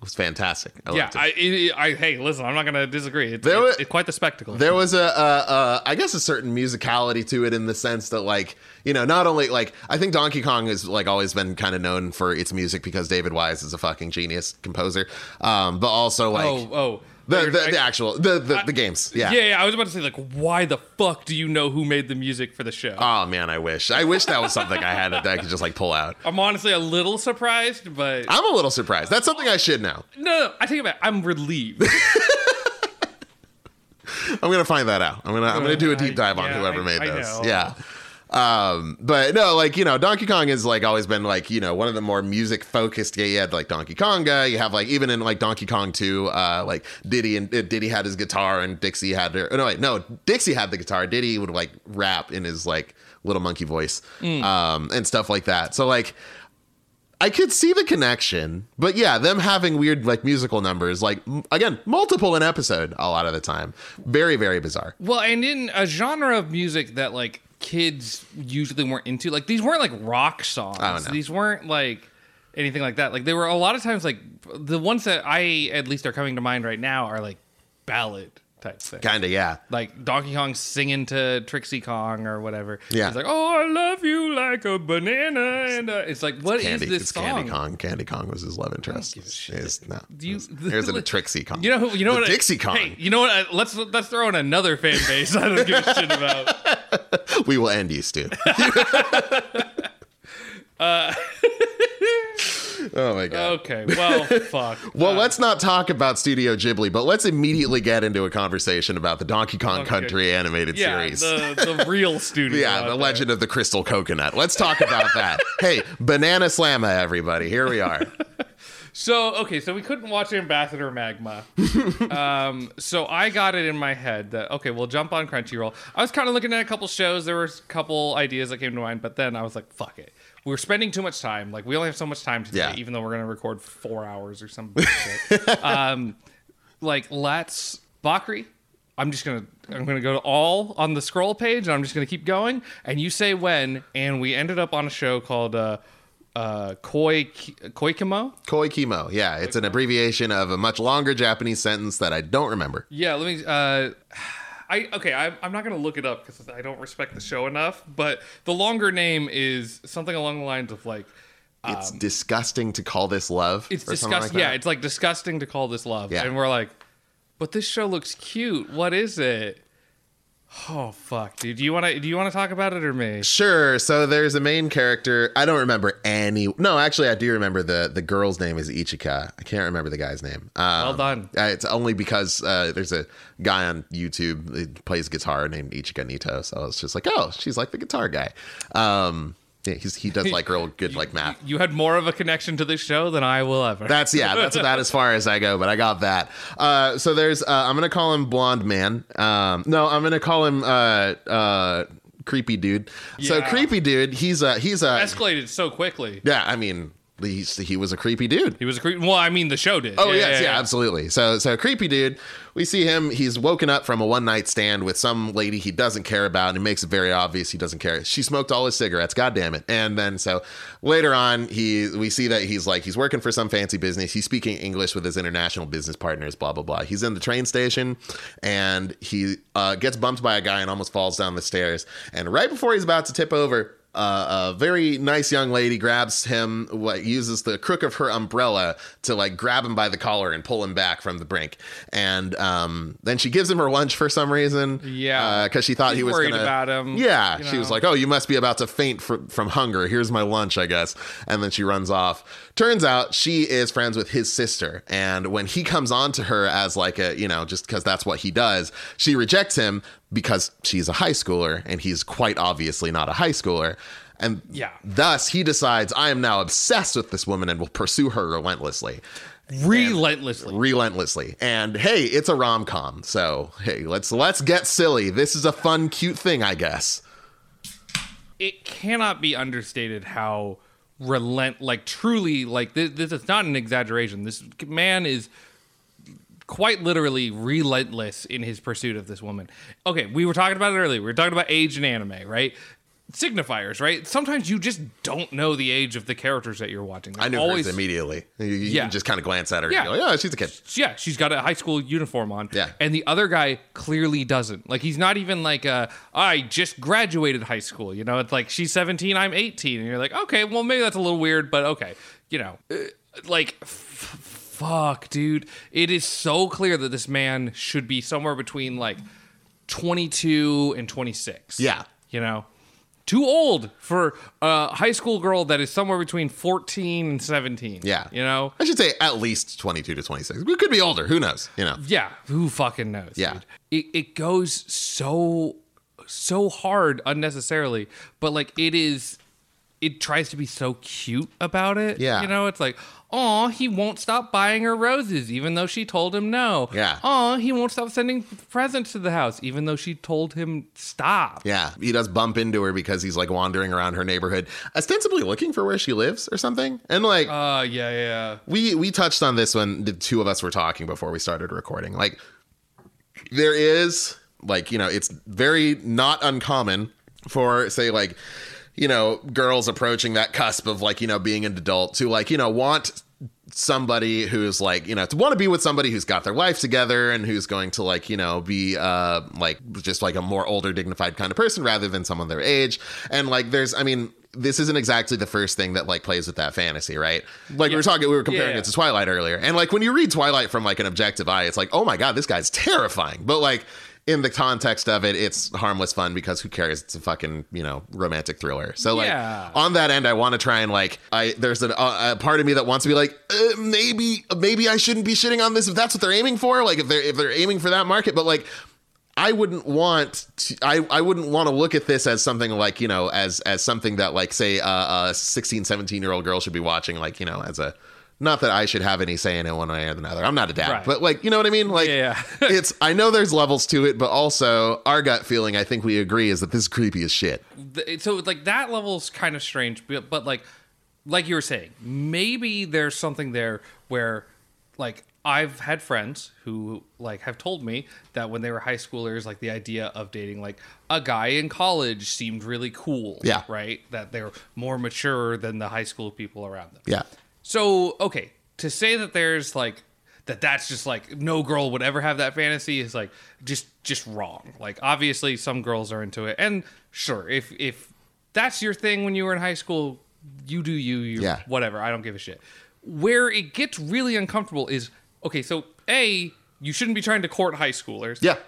was fantastic I Yeah. I, it, I, hey, listen, I'm not going to disagree. It's, There it's, wa- it's quite the spectacle. There was a, a, a, I guess, a certain musicality to it in the sense that, like, you know, not only like I think Donkey Kong has like always been kind of known for its music because David Wise is a fucking genius composer, um, but also like, oh, oh, The the, the actual the the, the games. Yeah. yeah, yeah. I was about to say like, why the fuck do you know who made the music for the show? Oh man, I wish. I wish that was something I had that I could just like pull out. I'm honestly a little surprised, but I'm a little surprised. That's something I should know. no, no, I take it back. I'm relieved. [LAUGHS] I'm gonna find that out. I'm gonna I'm gonna do a deep [LAUGHS] dive on yeah, whoever made I this. know. Yeah. Um, but no, like you know, Donkey Kong has like always been like you know one of the more music focused. Yeah, you had like Donkey Konga. You have like even in like Donkey Kong 2, uh, like Diddy and uh, Diddy had his guitar and Dixie had their. Oh, no, wait, no, Dixie had the guitar. Diddy would like rap in his like little monkey voice, Mm. um, and stuff like that. So like. I could see the connection, but yeah, them having weird like musical numbers, like m- again, multiple an episode a lot of the time. Very, very bizarre. well, and in a genre of music that like kids usually weren't into, like these weren't like rock songs. Oh, no. These weren't like anything like that. Like they were a lot of times like the ones that I at least are coming to mind right now are like ballad type thing. Kind of, yeah. like Donkey Kong singing to Trixie Kong or whatever. Yeah. It's like, oh, I love you like a banana. And uh, it's like, what is Candy, this it's song? Candy Kong. Candy Kong was his love interest. It's- no, you- [LAUGHS] there's a [LAUGHS] Trixie Kong. You know who? You know The what? Dixie Kong. Hey, you know what? Uh, let's let's throw in another fan base. I don't give a shit about. [LAUGHS] we will end you, Stew. Oh my god. Okay, well, [LAUGHS] fuck. Well, let's not talk about Studio Ghibli, but let's immediately get into a conversation about the Donkey Kong Okay. Country animated yeah, series. the the [LAUGHS] real studio. yeah, the there. legend of the crystal coconut. Let's talk about that. [LAUGHS] hey, Banana Slamma, everybody. Here we are. So okay, so we couldn't watch Ambassador Magma. um, so I got it in my head that okay, we'll jump on Crunchyroll. I was kind of looking at a couple shows. There were a couple ideas that came to mind, but then I was like, fuck it. We were spending too much time. Like we only have so much time today, Yeah. even though we're gonna record four hours or some bullshit. [LAUGHS] um, like let's Bakari. I'm just gonna I'm gonna go to all on the scroll page and I'm just gonna keep going and you say when and we ended up on a show called uh uh Koi kimo. Koi Kimo. Yeah, it's an abbreviation of a much longer Japanese sentence that I don't remember. Yeah, let me. Uh, I okay. I, I'm not gonna look it up because I don't respect the show enough. But the longer name is something along the lines of like It's disgusting to call this love. Um, it's disgusting. like yeah, it's like disgusting to call this love. Yeah. and we're like, but this show looks cute. What is it? Oh fuck, dude. Do you want to? Do you want to talk about it or me? Sure. So there's a main character. I don't remember any. No, actually, I do remember the the girl's name is Ichika. I can't remember the guy's name. Um, Well done. uh, It's only because uh, there's a guy on YouTube that plays guitar named Ichika Nito. So I was just like, oh, she's like the guitar guy. Um, yeah, he's, he does like real good [LAUGHS] like math. You had more of a connection to this show than I will ever. That's yeah, that's about as far as I go, but I got that. Uh, so there's uh, I'm gonna call him blonde man. Um, no, I'm gonna call him uh, uh, creepy dude. So creepy dude, he's a he's a escalated so quickly. yeah. I mean, he's, he was a creepy dude. He was a creep. Well, I mean, the show did. Oh yes, yeah, absolutely. So so creepy dude. We see him. He's woken up from a one night stand with some lady he doesn't care about, and it makes it very obvious he doesn't care. She smoked all his cigarettes. God damn it! And then so later on, he we see that he's like he's working for some fancy business. He's speaking English with his international business partners. Blah blah blah. He's in the train station, and he uh, gets bumped by a guy and almost falls down the stairs. And right before he's about to tip over, uh, a very nice young lady grabs him, what uses the crook of her umbrella to like grab him by the collar and pull him back from the brink. And um, then she gives him her lunch for some reason. Yeah. because she thought She's he was worried gonna, about him, Yeah, you she was like, "Oh, you must be about to faint fr- from hunger. Here's my lunch, I guess." And then she runs off. Turns out she is friends with his sister, and when he comes on to her as like a you know just because that's what he does, she rejects him because she's a high schooler and he's quite obviously not a high schooler. And Yeah. thus he decides I am now obsessed with this woman and will pursue her relentlessly. Relentlessly. Relentlessly. And hey, it's a rom-com. So, hey, let's let's get silly. This is a fun cute thing, I guess. it cannot be understated how relent like truly like this, this is not an exaggeration this man is quite literally relentless in his pursuit of this woman okay we were talking about it earlier we were talking about age in anime right signifiers right sometimes you just don't know the age of the characters that you're watching I knew always hers immediately. You, you Yeah. can just kind of glance at her Yeah. and go, yeah, she's a kid. yeah, she's got a high school uniform on. Yeah. And the other guy clearly doesn't. Like he's not even like uh I just graduated high school, you know? It's like she's 17, I'm 18 and you're like, "Okay, well maybe that's a little weird, but okay." You know, like f- fuck, dude. It is so clear that this man should be somewhere between like 22 and 26. Yeah. You know? Too old for a high school girl that is somewhere between 14 and 17. Yeah. You know? I should say at least 22 to 26. We could be older. Who knows? You know. Yeah, who fucking knows? Yeah. dude? It it goes so so hard unnecessarily, but like it is it tries to be so cute about it. Yeah. You know, it's like, oh, he won't stop buying her roses, even though she told him no. Yeah. Oh, he won't stop sending presents to the house, even though she told him stop. Yeah, he does bump into her because he's like wandering around her neighborhood, ostensibly looking for where she lives or something. And like Uh yeah, yeah. we we touched on this when the two of us were talking before we started recording. Like there is like, you know, it's very not uncommon for say like you know, girls approaching that cusp of like, you know, being an adult to like, you know, want somebody who's like, you know, to want to be with somebody who's got their life together and who's going to like, you know, be uh like just like a more older dignified kind of person rather than someone their age. And like there's I mean, this isn't exactly the first thing that like plays with that fantasy, right? Like we were talking, we were comparing Yeah. it to Twilight earlier, and like when you read Twilight from like an objective eye, it's like, oh my god, this guy's terrifying. But like in the context of it, it's harmless fun because who cares? It's a fucking you know romantic thriller. So like Yeah. on that end, I want to try and like I there's an, a, a part of me that wants to be like uh, maybe maybe I shouldn't be shitting on this if that's what they're aiming for. Like if they're if they're aiming for that market, but like. I wouldn't want to, I, I wouldn't want to look at this as something like, you know, as as something that like say uh, a 16, 17 year old girl should be watching like, you know, as a not that I should have any say in it one way or another. I'm not a dad, Right. but like, you know what I mean? Like Yeah. [LAUGHS] it's I know there's levels to it, but also our gut feeling I think we agree is that this is creepy as shit. so like that level's kind of strange but, but like like you were saying maybe there's something there where like i've had friends who like have told me that when they were high schoolers like the idea of dating like a guy in college seemed really cool Yeah. right that they're more mature than the high school people around them Yeah. So okay, to say that there's like that that's just like no girl would ever have that fantasy is like just just wrong. Like obviously some girls are into it. And sure, if if that's your thing when you were in high school, you do you, you Yeah. whatever. I don't give a shit. Where it gets really uncomfortable is okay, so A, you shouldn't be trying to court high schoolers. Yeah.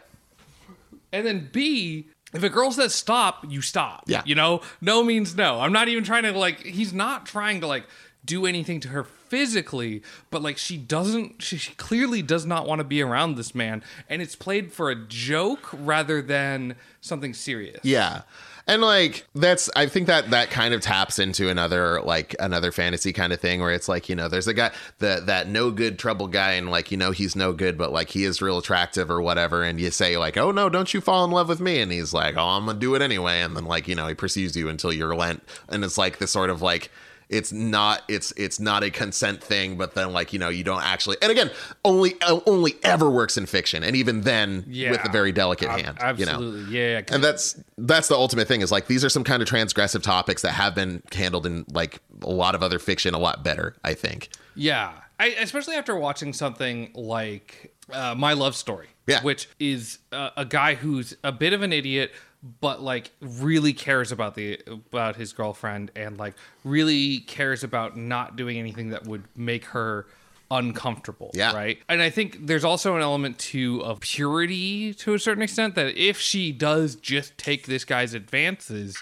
And then B, if a girl says stop, you stop. Yeah. You know, no means no. I'm not even trying to like. He's not trying to like do anything to her physically, but like she doesn't. She, she clearly does not want to be around this man, and it's played for a joke rather than something serious. Yeah. And like that's I think that that kind of taps into another like another fantasy kind of thing where it's like, you know, there's a guy that that no good trouble guy and like, you know, he's no good, but like he is real attractive or whatever, and you say like, Oh no, don't you fall in love with me? And he's like, Oh, I'm gonna do it anyway, and then like, you know, he pursues you until you're lent and it's like this sort of like it's not it's it's not a consent thing but then like you know you don't actually and again only uh, only ever works in fiction and even then Yeah. with a very delicate Ab- hand Absolutely. you know Yeah. yeah. and that's that's the ultimate thing is like these are some kind of transgressive topics that have been handled in like a lot of other fiction a lot better i think Yeah, I, especially after watching something like uh, My Love Story, Yeah. which is a, a guy who's a bit of an idiot, but like really cares about the about his girlfriend and like really cares about not doing anything that would make her uncomfortable Yeah. right and i think there's also an element too of purity to a certain extent that if she does just take this guy's advances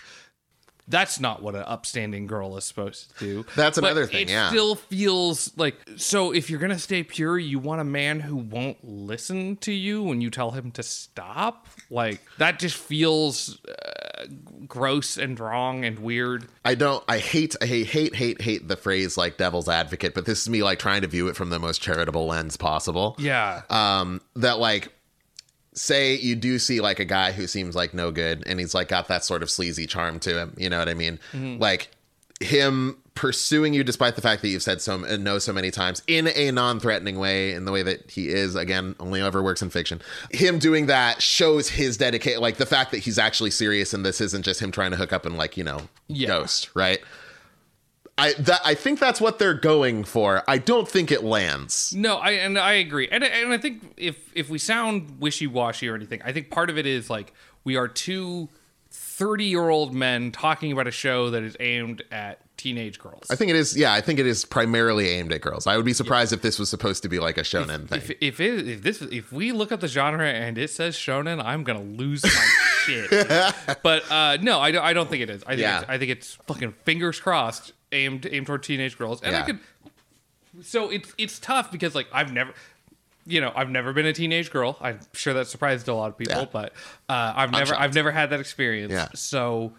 that's not what an upstanding girl is supposed to do. [LAUGHS] That's But another thing, yeah. It yeah. still feels like so. If you're gonna stay pure, you want a man who won't listen to you when you tell him to stop. Like that just feels uh, gross and wrong and weird. i don't i hate i hate hate hate hate the phrase like devil's advocate but this is me like trying to view it from the most charitable lens possible Yeah. um that like say you do see like a guy who seems like no good and he's like got that sort of sleazy charm to him you know what i mean? Like him pursuing you despite the fact that you've said so uh, no so many times in a non-threatening way in the way that he is again only ever works in fiction. Him doing that shows his dedication like the fact that he's actually serious and this isn't just him trying to hook up and like you know Yeah. ghost right i that i think that's what they're going for i don't think it lands No, I and I agree, and and I think if if we sound wishy washy or anything, I think part of it is like we are two 30 year old men talking about a show that is aimed at teenage girls. I think it is. Yeah, I think it is primarily aimed at girls. I would be surprised if this was supposed to be like a shonen thing. if if it, if this if we look up the genre and it says shonen, I'm gonna lose my [LAUGHS] shit. But uh, no, I don't. I don't think it is. I think Yeah. I think it's fucking fingers crossed aimed aimed toward teenage girls. And I could. So it's it's tough because like I've never. You know, I've never been a teenage girl. I'm sure that surprised a lot of people, Yeah. but uh, I've never, shocked. I've never had that experience. Yeah. So,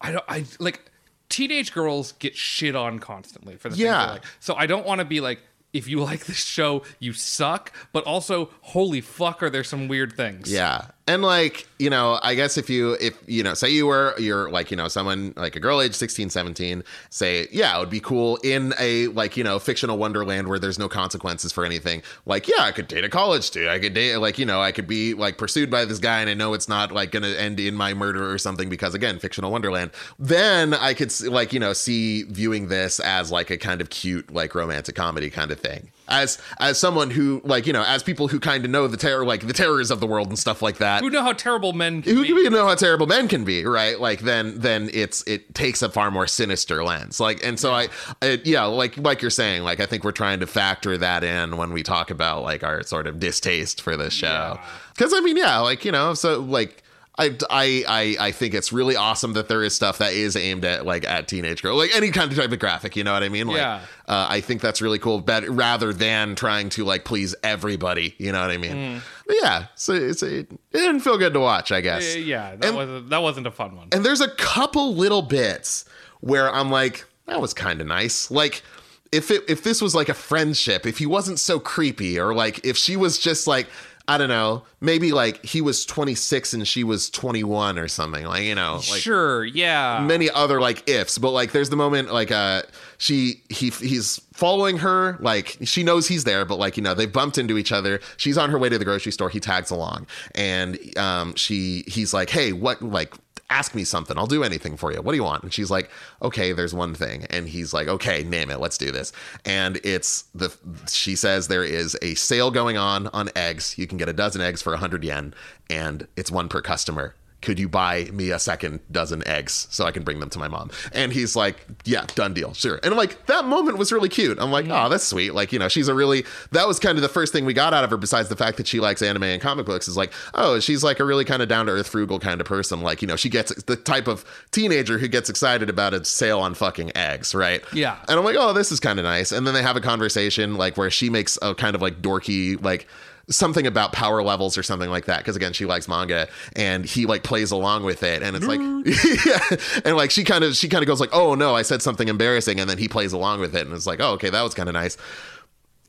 I don't, I like teenage girls get shit on constantly for the Yeah. like. So I don't want to be like, if you [LAUGHS] like this show, you suck. But also, holy fuck, are there some weird things? Yeah. And like, you know, I guess if you if you know, say you were you're like, you know, someone like a girl age 16, 17, say, yeah, it would be cool in a like, you know, fictional wonderland where there's no consequences for anything. Like, yeah, I could date a college dude I could date like, you know, I could be like pursued by this guy and I know it's not like to end in my murder or something because again, fictional wonderland. Then I could like, you know, see viewing this as like a kind of cute like romantic comedy kind of thing. As as someone who like, you know, as people who kind of know the terror like the terrors of the world and stuff like that Who know how terrible men can who be? know how terrible men can be, right? Like then then it's it takes a far more sinister lens. Like and so I, I yeah, like like you're saying, like I think we're trying to factor that in when we talk about like our sort of distaste for this show. Cuz I mean, yeah, like, you know, so like I, I I I think it's really awesome that there is stuff that is aimed at like at teenage girl, like any kind of type of graphic. You know what I mean? Like, Yeah. uh, I think that's really cool. But rather than trying to like please everybody, you know what I mean? Mm. But yeah, so it's it, it didn't feel good to watch. I guess. Uh, yeah, that And- wasn't that wasn't a fun one. And there's a couple little bits where I'm like, that was kind of nice. Like if it if this was like a friendship, if he wasn't so creepy, or like if she was just like, I don't know, maybe like he was 26 and she was 21 or something. Like, you know, like sure, yeah. many other like ifs but like there's the moment like uh she he he's following her like she knows he's there but like you know they've bumped into each other she's on her way to the grocery store he tags along and um she he's like hey what like ask me something i'll do anything for you. What do you want? And she's like okay there's one thing. And he's like okay name it let's do this. And it's the she says there is a sale going on on eggs. You can get a dozen eggs for 100 yen and it's one per customer could you buy me a second dozen eggs so I can bring them to my mom? And he's like, yeah, done deal, sure. And I'm like, that moment was really cute. I'm like, oh, that's sweet. Like, you know, she's a really, that was kind of the first thing we got out of her besides the fact that she likes anime and comic books is like, oh, she's like a really kind of down to earth, frugal kind of person. Like, you know, she gets the type of teenager who gets excited about a sale on fucking eggs, right? Yeah. And I'm like, oh, this is kind of nice. And then they have a conversation like where she makes a kind of like dorky, like, something about power levels or something like that because again she likes manga and he like plays along with it and it's like [LAUGHS] yeah and like she kind of she kind of goes like oh no i said something embarrassing and then he plays along with it and it's like oh okay that was kind of nice.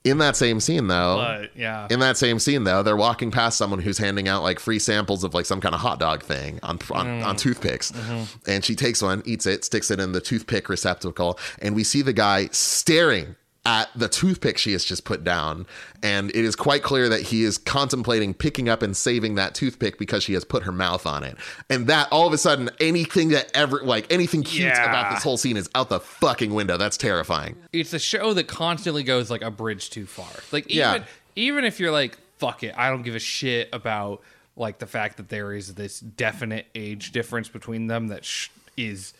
In that same scene though but yeah. in that same scene though they're walking past someone who's handing out like free samples of like some kind of hot dog thing on on, mm. on toothpicks mm-hmm. and she takes one eats it sticks it in the toothpick receptacle and we see the guy staring at the toothpick she has just put down and it is quite clear that he is contemplating picking up and saving that toothpick because she has put her mouth on it and that all of a sudden anything that ever like anything cute Yeah. about this whole scene is out the fucking window that's terrifying it's a show that constantly goes like a bridge too far. Like even Yeah. even if you're like fuck it, I don't give a shit about like the fact that there is this definite age difference between them that sh- is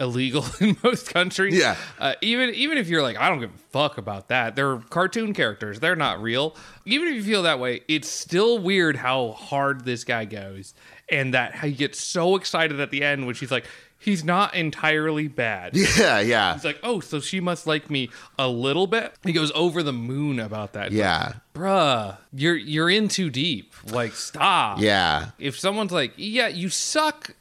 illegal [LAUGHS] in most countries. Yeah. Uh, even even if you're like I don't give a fuck about that. They're cartoon characters. They're not real. Even if you feel that way, it's still weird how hard this guy goes and that how he gets so excited at the end when she's like he's not entirely bad. [LAUGHS] yeah yeah He's like, oh, so she must like me a little bit. He goes over the moon about that. It's yeah like, bruh, you're you're in too deep. Like, stop. yeah If someone's like, yeah, you suck,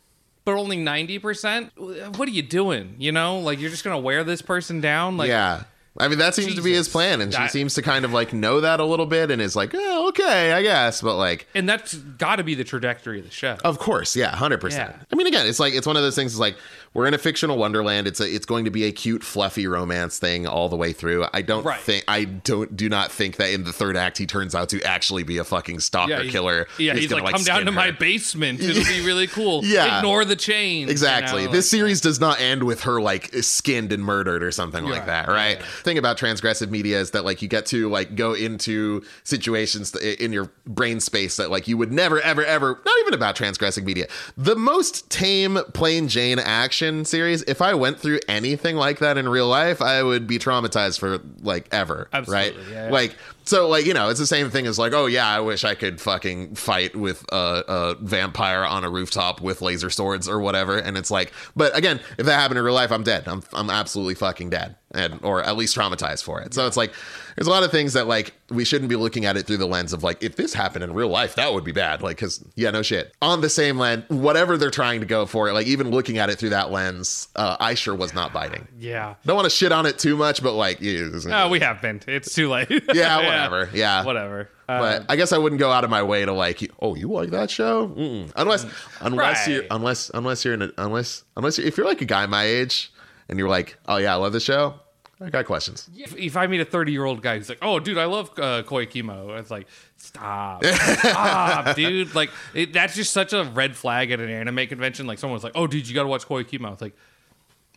but only ninety percent, what are you doing? You know, like you're just gonna wear this person down. Like, yeah. I mean, that seems to be his plan, and she That- seems to kind of like know that a little bit, and is like, oh, okay, I guess, but like, and that's got to be the trajectory of the show. of course, yeah, hundred percent. Yeah. I mean, again, it's like it's one of those things. It's like we're in a fictional wonderland. It's a, it's going to be a cute, fluffy romance thing all the way through. I don't Right. think, I don't, do not think that in the third act he turns out to actually be a fucking stalker he's- killer. Yeah, who's he's gonna, like, come down to my basement. It'll be [LAUGHS] really cool. Yeah. ignore the chain. Exactly. You know, this like- series does not end with her like skinned and murdered or something like that, right? thing about transgressive media is that like you get to like go into situations in your brain space that like you would never ever ever not even about transgressive media the most tame plain jane action series if i went through anything like that in real life i would be traumatized for like ever Absolutely, right yeah, yeah. like so like you know it's the same thing as like oh yeah i wish i could fucking fight with a, a vampire on a rooftop with laser swords or whatever. And it's like but again if that happened in real life i'm dead. I'm, I'm absolutely fucking dead and or at least traumatized for it. So it's like there's a lot of things that like we shouldn't be looking at it through the lens of like if this happened in real life that would be bad. Like because yeah no shit. On the same lens whatever they're trying to go for like even looking at it through that lens uh, i sure was not biting. Yeah. don't want to shit on it too much but like yeah, Oh, we have been. It's too late. yeah [LAUGHS] whatever yeah Whatever. Uh, but I guess I wouldn't go out of my way to like, oh, you like that show? Mm-mm. Unless, unless Right. you're, unless, unless you're in, a, unless, unless you're, if you're like a guy my age and you're like, oh yeah, I love the show. I got questions. if, if I meet a 30 year old guy who's like, "Oh, dude, I love uh, Koi Kimo," it's like, "Stop, [LAUGHS] stop, dude!" Like it, that's just such a red flag at an anime convention. Like someone's like, "Oh, dude, you got to watch Koi Kimo." It's like,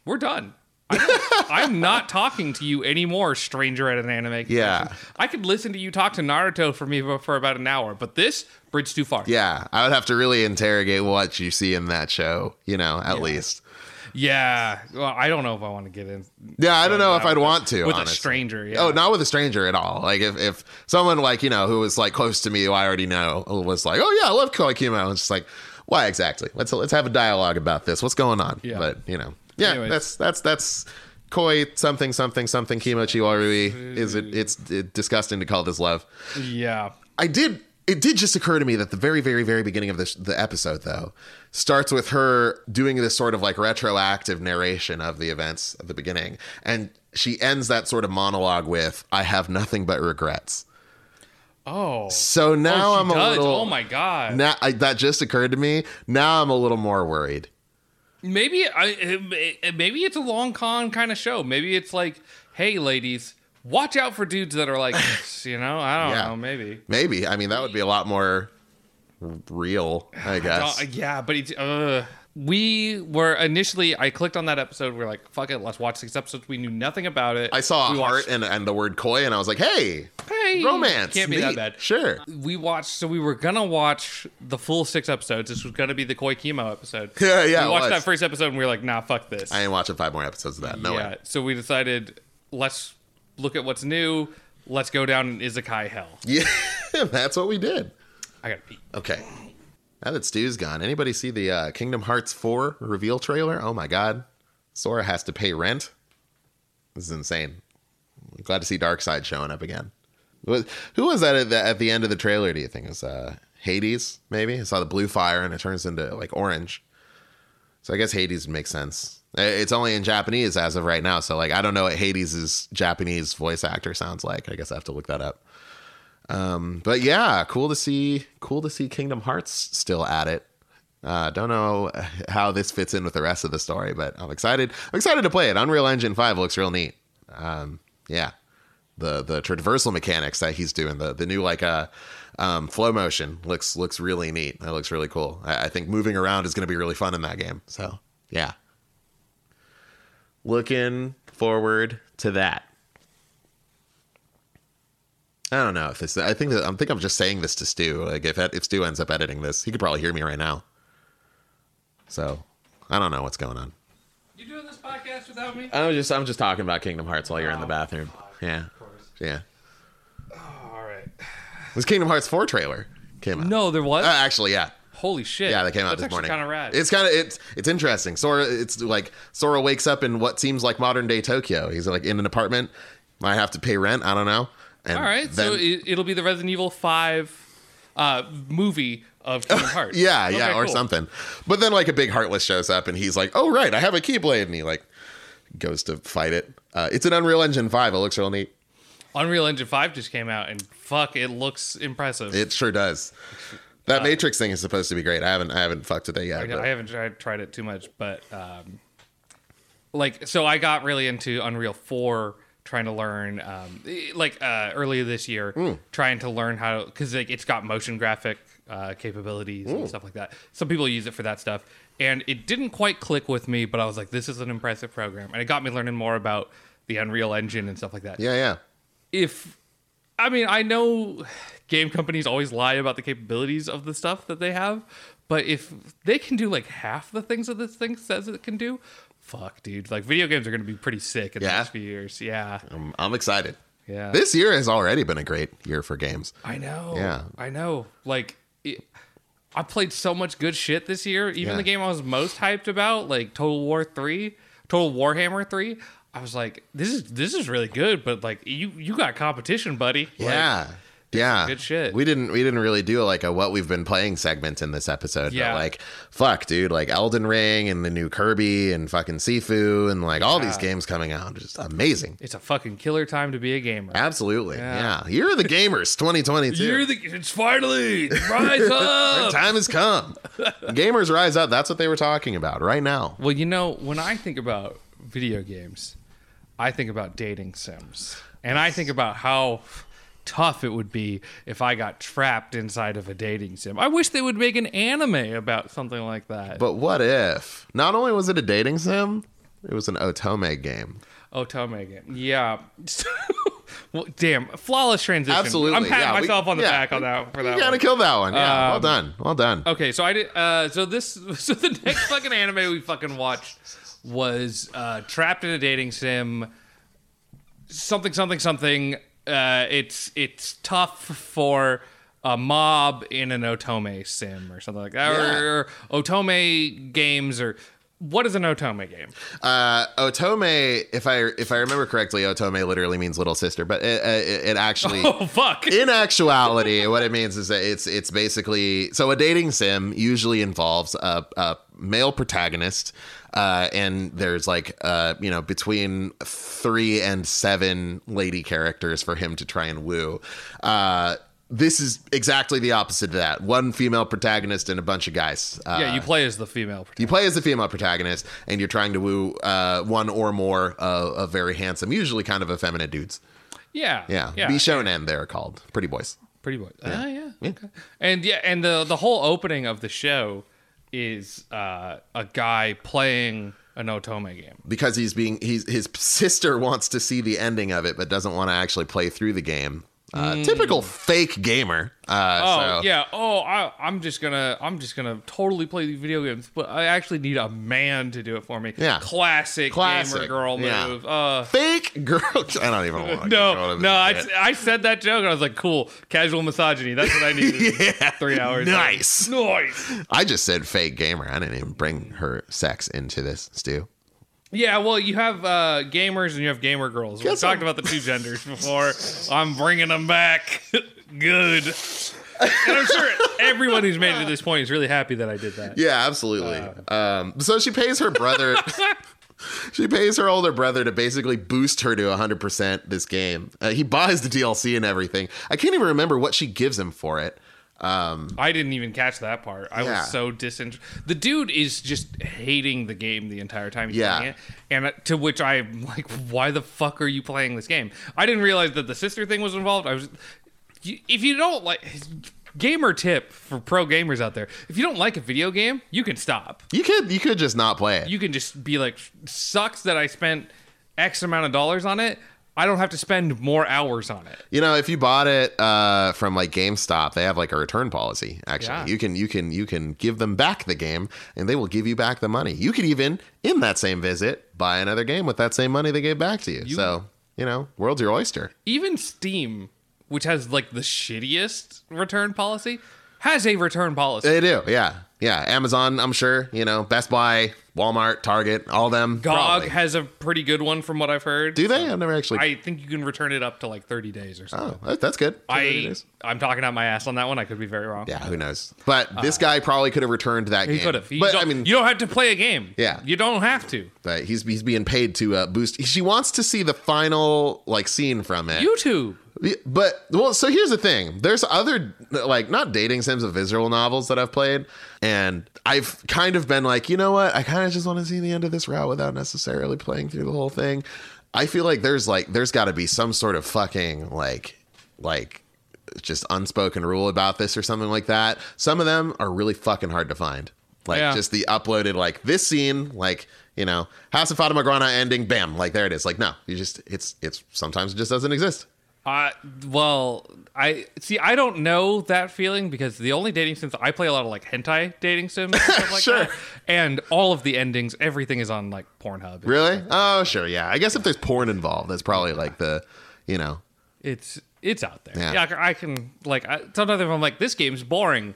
we're done. I'm not talking to you anymore, stranger at an anime. Convention. Yeah. I could listen to you talk to Naruto for me for about an hour, but this bridge too far. Yeah, I would have to really interrogate what you see in that show. You know, at least. Yeah. Well, I don't know if I want to get in. Yeah, I don't know if I'd want to with honestly. a stranger. Yeah. Oh, not with a stranger at all. Like if, if someone like you know who was like close to me, who I already know, was like, "Oh yeah, I love Koi Kimo," it's just like, why exactly? Let's let's have a dialogue about this. What's going on? Yeah. But you know, yeah, Anyways. that's that's that's Koi something something something Kimochi Warui. Is it? Mm. It's it, disgusting to call this love. Yeah. I did. It did just occur to me that the very, very, very beginning of this the episode though starts with her doing this sort of like retroactive narration of the events at the beginning, and she ends that sort of monologue with "I have nothing but regrets." Oh. So now oh, I'm does. a little. Oh my god. Now I, that just occurred to me. Now I'm a little more worried. Maybe I it- maybe it's a long con kind of show. Maybe it's like, hey, ladies, watch out for dudes that are like this. You know, I don't Yeah. know. Maybe. Maybe I mean that would be a lot more real. I [SIGHS] guess. Uh, yeah, but it's, uh, we were initially. I clicked on that episode. We are like, fuck it, let's watch six episodes. We knew nothing about it. I saw we a heart watched- and, and the word koi, and I was like, "Hey, Hey, romance, can't be that bad. Sure, We watched. So we were gonna watch the full six episodes. This was gonna be the Koi Kimo episode. [LAUGHS] Yeah, yeah, We watched that first episode and we were like, nah, fuck this. I ain't watching five more episodes of that. No yeah. way. So we decided let's look at what's new. Let's go down in isekai hell. [LAUGHS] Yeah, that's what we did. I gotta pee. Okay. Now that Stew's gone, anybody see the uh, Kingdom Hearts 4 reveal trailer? Oh my god. Sora has to pay rent. This is insane. I'm glad to see Darkside showing up again. Who was that at the, at the end of the trailer, do you think? It was uh, Hades, maybe? I saw the blue fire and it turns into like orange. So I guess Hades makes sense. Uh, It's only in Japanese as of right now. So like I don't know what Hades' Japanese voice actor sounds like. I guess I have to look that up. Um, but yeah, cool to see. Cool to see Kingdom Hearts still at it. Uh, don't know [LAUGHS] how this fits in with the rest of the story, but I'm excited. I'm excited to play it. Unreal Engine Five looks real neat. Um, yeah, the the traversal mechanics that he's doing, the the new like uh, um, flow motion looks looks really neat. That looks really cool. I, I think moving around is going to be really fun in that game. So yeah, looking forward to that. I don't know if this. I think that I'm think I'm just saying this to Stew. Like if if Stew ends up editing this, he could probably hear me right now. So I don't know what's going on. You doing this podcast without me? I'm just I'm just talking about Kingdom Hearts while you're in the Oh, bathroom. Yeah, Of course. yeah. all right. [SIGHS] This Kingdom Hearts 4 trailer came out. No, there was. Uh, actually, yeah, Holy shit. yeah, that came out That's this morning. Kind of rad. It's kind of it's it's interesting. Sora, it's like Sora wakes up in what seems like modern day Tokyo. He's like in an apartment. Might have to pay rent. I don't know. And all right. then- so it, it'll be the Resident Evil Five uh, movie of Kingdom [LAUGHS] Hearts. Yeah, yeah, Okay, or cool. something. But then like a big heartless shows up and he's like, "Oh right, I have a keyblade," and he like goes to fight it. Uh, it's an Unreal Engine Five. It looks real neat. Unreal Engine Five just came out, and fuck, it looks impressive. It sure does. That Matrix thing is supposed to be great. I haven't I haven't fucked with it yet. I, I haven't tried, tried it too much, but um, like, so I got really into Unreal Four, trying to learn, um, eh, like uh, earlier this year, Hmm. trying to learn how because like, it's got motion graphic uh, capabilities Hmm. and stuff like that. Some people use it for that stuff, and it didn't quite click with me, but I was like, this is an impressive program, and it got me learning more about the Unreal Engine and stuff like that. Yeah, yeah. If I mean, I know game companies always lie about the capabilities of the stuff that they have, but if they can do like half the things that this thing says it can do, fuck, dude. Like video games are going to be pretty sick in the Yeah. next few years. Yeah, I'm, I'm excited. yeah. This year has already been a great year for games. I know. Yeah. I know. Like, it, I played so much good shit this year. Even Yeah. the game I was most hyped about, like Total War Three, Total Warhammer Three. I was like, this is this is really good, but like you you got competition, buddy. Like, Yeah. Good shit. We didn't we didn't really do like a what we've been playing segment in this episode. Yeah. But like fuck, dude, like Elden Ring and the new Kirby and fucking Sifu and like all these games coming out. Just amazing. it's a fucking killer time to be a gamer. Absolutely. Yeah. Yeah. You're the gamers 2022. You're the it's finally rise [LAUGHS] up. time has come. gamers rise up. That's what they were talking about right now. well, you know, when I think about video games, I think about dating sims, and I think about how tough it would be if I got trapped inside of a dating sim. I wish they would make an anime about something like that. But what if not only was it a dating sim, it was an Otome game. Otome game, yeah. [LAUGHS] well, damn, flawless transition. Absolutely. I'm patting yeah, we- myself on the yeah. back on that for that. You gotta one. kill that one. Yeah. well Um, done. Well done. Okay, so I did. Uh, so this, [LAUGHS] so the next fucking anime we fucking watched was uh, Trapped in a Dating Sim. Something, something, something. Uh, it's it's tough for a mob in an Otome sim or something like that, Yeah. or, or Otome games, or what is an Otome game? Uh, Otome, if I if I remember correctly, Otome literally means little sister, but it, it, it actually. [LAUGHS] Oh fuck! In actuality, what it means is that it's it's basically so a dating sim usually involves a, a male protagonist, uh, and there's like uh, you know between three and seven lady characters for him to try and woo. Uh, this is exactly the opposite of that. One female protagonist and a bunch of guys. Uh, yeah, you play as the female. protagonist. you play as the female protagonist, and you're trying to woo uh, one or more uh, of very handsome, usually kind of effeminate dudes. Yeah, Yeah, yeah. Bishonen, they're called pretty boys. Pretty boy. Ah, yeah. Okay. And yeah, and the the whole opening of the show is uh, a guy playing an Otome game. because he's being he's his sister wants to see the ending of it but doesn't want to actually play through the game uh, typical fake gamer uh. Oh so yeah. Oh, I, I'm just gonna I'm just gonna totally play these video games, but I actually need a man to do it for me. Yeah. Classic, Classic. gamer girl Yeah. move. Uh, fake girl [LAUGHS] i don't even want [LAUGHS] to no, no. I, I said that joke. and I was like, cool, casual misogyny. That's what I needed. [LAUGHS] yeah Three hours. nice Nice. i just said fake gamer i didn't even bring her sex into this Stew Yeah, well, you have uh, gamers and you have gamer girls. We Guess talked I'm- about the two genders before. I'm bringing them back. [LAUGHS] Good. And I'm sure everyone who's made it to this point is really happy that I did that. Yeah, absolutely. Uh. um, so she pays her brother. [LAUGHS] she pays her older brother to basically boost her to 100% this game. Uh, he buys the DLC and everything. I can't even remember what she gives him for it. Um, I didn't even catch that part. I Yeah. was so disinterested. The dude is just hating the game the entire time he's Yeah. playing it. And to which I'm like, why the fuck are you playing this game? I didn't realize that the sister thing was involved. I was, if you don't like, gamer tip for pro gamers out there: if you don't like a video game, you can stop. you could you could just not play it. You can just be like, sucks that I spent X amount of dollars on it. I don't have to spend more hours on it. You know, if you bought it uh, from like GameStop, they have like a return policy. Actually, Yeah. you can you can you can give them back the game, and they will give you back the money. You could even, in that same visit, buy another game with that same money they gave back to you. so you know, world's your oyster. even Steam, which has like the shittiest return policy, has a return policy. They do, yeah, yeah. Amazon, I'm sure. You know, Best Buy, Walmart, Target, all them. GOG probably. has a pretty good one from what I've heard. do they? I've never actually. I think you can return it up to like 30 days or something. oh, that's good. I I'm talking out my ass on that one. I could be very wrong. yeah, who knows? But this guy probably could have returned that Uh, He game. could have. But I mean, you don't have to play a game. Yeah. You don't have to. but he's he's being paid to uh, boost. She wants to see the final like scene from it. YouTube. But well, so here's the thing. There's other like not dating sims of visual novels that I've played, and I've kind of been like, you know what? I kind of just want to see the end of this route without necessarily playing through the whole thing. I feel like there's like there's got to be some sort of fucking like like just unspoken rule about this or something like that. Some of them are really fucking hard to find. Like Yeah. just the uploaded like this scene, like you know, House of Fata Morgana ending, bam, like there it is. Like no, you just it's it's sometimes it just doesn't exist. Uh, well, I see. I don't know that feeling because the only dating sims I play a lot of like hentai dating sims, and stuff like [LAUGHS] Sure. that. And all of the endings, everything is on like Pornhub. Really? Oh sure, yeah. I guess if there's porn involved, that's probably like the, you know, It's it's out there. Yeah. Yeah, I can- I can like I, sometimes if I'm like this game's boring,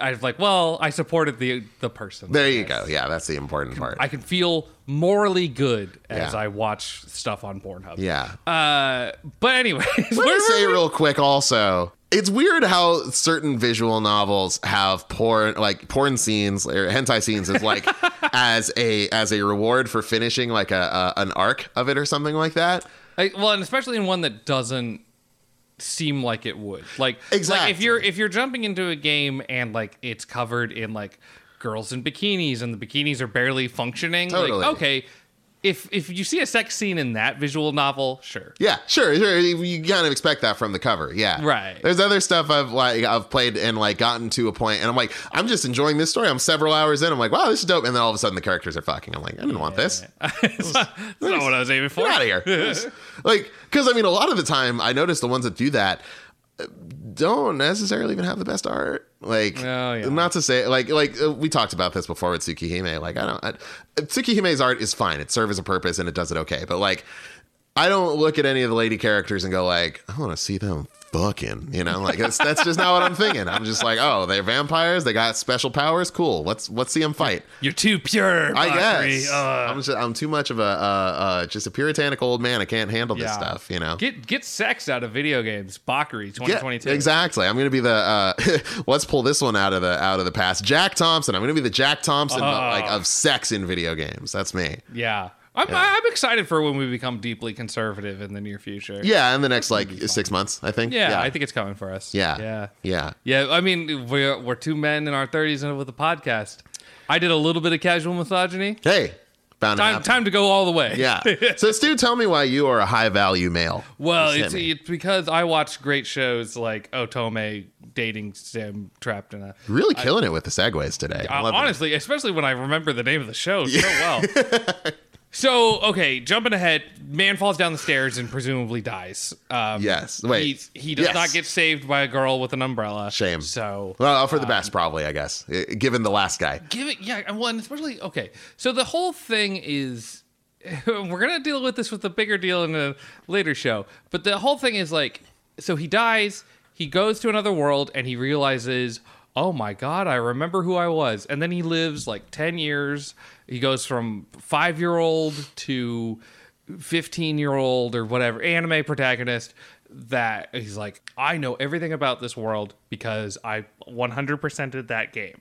I'm like, well, I supported the the person. there you go. Yeah, that's the important part. I can feel morally good as Yeah. I watch stuff on Pornhub. yeah. Uh, but anyways, [LAUGHS] Let me say real quick also. It's weird how certain visual novels have porn like porn scenes or hentai scenes as like [LAUGHS] as a as a reward for finishing like a, a an arc of it or something like that. Like, well, and especially in one that doesn't seem like it would. Like, like if you're if you're jumping into a game and like it's covered in like girls in bikinis and the bikinis are barely functioning, Totally. like okay, if if you see a sex scene in that visual novel, sure. Yeah, sure, sure. You kind of expect that from the cover. Yeah, Right. There's other stuff I've like I've played and like gotten to a point, and I'm like, I'm just enjoying this story. I'm several hours in. I'm like, wow, this is dope. And then all of a sudden, the characters are fucking. I'm like, I didn't want this. That's [LAUGHS] not, what I was aiming for. Get out of here. [LAUGHS] like, because I mean, a lot of the time, I notice the ones that do that don't necessarily even have the best art. Like, Oh, yeah. not to say like like uh, we talked about this before with Tsukihime. Like, I don't. I, Tsukihime's art is fine. It serves a purpose and it does it okay. But like, I don't look at any of the lady characters and go like, I want to see them fucking. You know, like that's that's just not what I'm thinking. I'm just like, oh, they're vampires. They got special powers. Cool. Let's let's see them fight. You're too pure. I Bakari. guess Uh, I'm just I'm too much of a uh, uh, just a puritanical old man. I can't handle this Yeah. stuff. You know. get get sex out of video games. Bakari Yeah, 2022. exactly. I'm gonna be the uh, [LAUGHS] let's pull this one out of the out of the past. Jack Thompson. I'm gonna be the Jack Thompson Oh. like of sex in video games. That's me. Yeah. I'm, I'm excited for when we become deeply conservative in the near future. Yeah, in the next like six months, I think. Yeah, yeah, I think it's coming for us. Yeah. Yeah. yeah. Yeah, I mean, we're, we're two men in our 30s and with a podcast. I did a little bit of casual misogyny. Hey, bound Time, happen. time to go all the way. Yeah. [LAUGHS] so Stew, tell me why you are a high value male. Well, it's, it's because I watch great shows like Otome dating sim trapped in a. really killing it with the segues today. I Uh, it. honestly, especially when I remember the name of the show so well. [LAUGHS] so okay, jumping ahead, man falls down the stairs and presumably dies. Um, Yes. Wait. he's- he does Yes. not get saved by a girl with an umbrella. Shame. So Well, for the best, probably. I guess, given the last guy. give it yeah well and especially okay so the whole thing is [LAUGHS] we're gonna deal with this with a bigger deal in a later show but the whole thing is like so he dies he goes to another world and he realizes oh my god i remember who i was and then he lives like 10 years he goes from five year old to 15 year old or whatever anime protagonist that he's like i know everything about this world because i 100%ed that game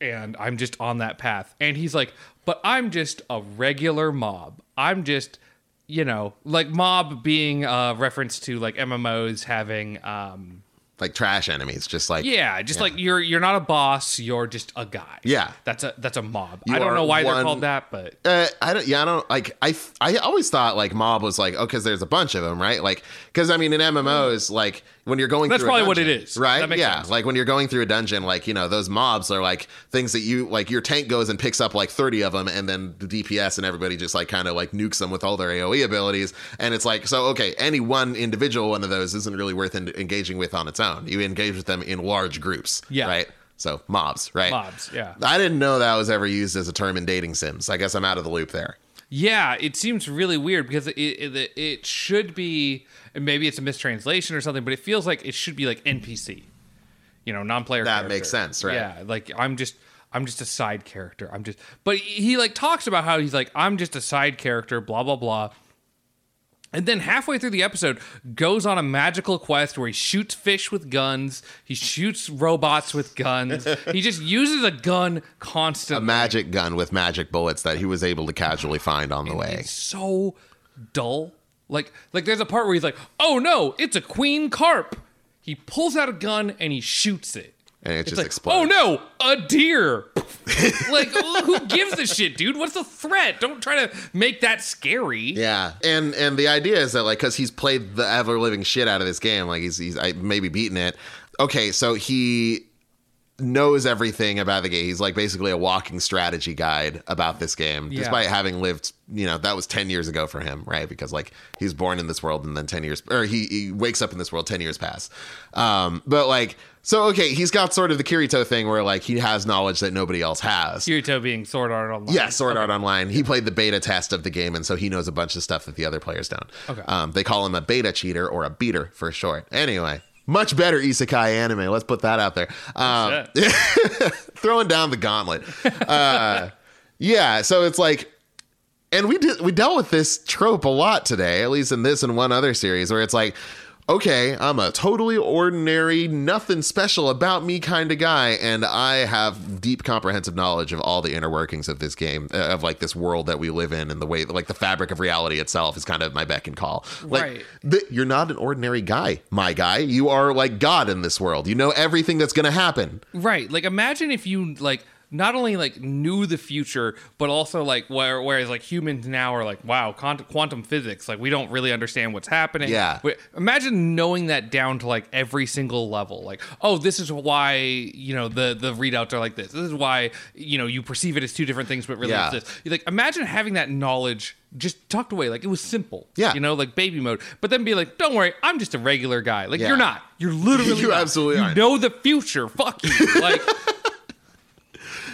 and I'm just on that path. And he's like, but I'm just a regular mob. I'm just, you know, like mob being a reference to like MMOs having, um, Like trash enemies, just like yeah, just like you're you're not a boss, you're just a guy. Yeah. that's a that's a mob. You I don't know why they're called that, but Uh, I don't. Yeah, I don't like. I I always thought like mob was like oh, because there's a bunch of them, right? Like because I mean in MMOs, like when you're going That's through a probably what it dungeon, right? Yeah, sense. like when you're going through a dungeon, like you know those mobs are like things that you like. Your tank goes and picks up like 30 of them, and then the DPS and everybody just like kind of like nukes them with all their AOE abilities, and it's like so okay, any one individual one of those isn't really worth en- engaging with on its own. You engage with them in large groups, Yeah. right? So mobs, right? mobs, yeah. I didn't know that was ever used as a term in dating sims. I guess I'm out of the loop there. Yeah, it seems really weird because it, it it should be and maybe it's a mistranslation or something, but it feels like it should be like NPC. You know, non-player That character. makes sense, right. Yeah, like I'm just I'm just a side character. I'm just but he like talks about how he's like I'm just a side character, blah blah blah. And then halfway through the episode, goes on a magical quest where he shoots fish with guns. He shoots robots with guns. [LAUGHS] he just uses a gun constantly. A magic gun with magic bullets that he was able to casually find on the way. It's so dull. Like like there's a part where he's like, "Oh no, it's a queen carp." He pulls out a gun and he shoots it. And it It's just like, explodes. "Oh no, a deer." [LAUGHS] like who gives a shit, dude? What's the threat? Don't try to make that scary. Yeah, and and the idea is that like because he's played the ever living shit out of this game, like he's he's I, maybe beaten it. Okay, so he knows everything about the game. He's like basically a walking strategy guide about this game, Yeah. despite having lived, you know, that was 10 years ago for him, right? Because like he's born in this world and then 10 years, or he, he wakes up in this world 10 years pass. Um, but like, so okay, he's got sort of the Kirito thing where like he has knowledge that nobody else has. Kirito being Sword Art Online. Yeah, Sword Art Online. He played the beta test of the game, and so he knows a bunch of stuff that the other players don't. Okay. Um, they call him a beta cheater or a beater for short. Anyway, much better isekai anime. Let's put that out there. Um, [LAUGHS] throwing down the gauntlet. Uh, yeah, so it's like, and we did we dealt with this trope a lot today, at least in this and one other series, where it's like. Okay, I'm a totally ordinary, nothing special about me kind of guy, and I have deep comprehensive knowledge of all the inner workings of this game, uh, of like this world that we live in, and the way, like the fabric of reality itself is kind of my beck and call. Like, Right. th- you're not an ordinary guy, my guy. You are like God in this world. You know everything that's going to happen. Right. Like imagine if you like not only like knew the future, but also like where whereas like humans now are like, wow, quantum, quantum physics, like we don't really understand what's happening. Yeah. But imagine knowing that down to like every single level. Like, oh, this is why you know the the readouts are like this. This is why you know you perceive it as two different things, but really Yeah. it's this. You're like imagine having that knowledge just tucked away, like it was simple. Yeah. You know, like baby mode. But then be like, don't worry, I'm just a regular guy. Like Yeah. you're not. You're literally [LAUGHS] You not. absolutely you know the future. Fuck you. Like. [LAUGHS]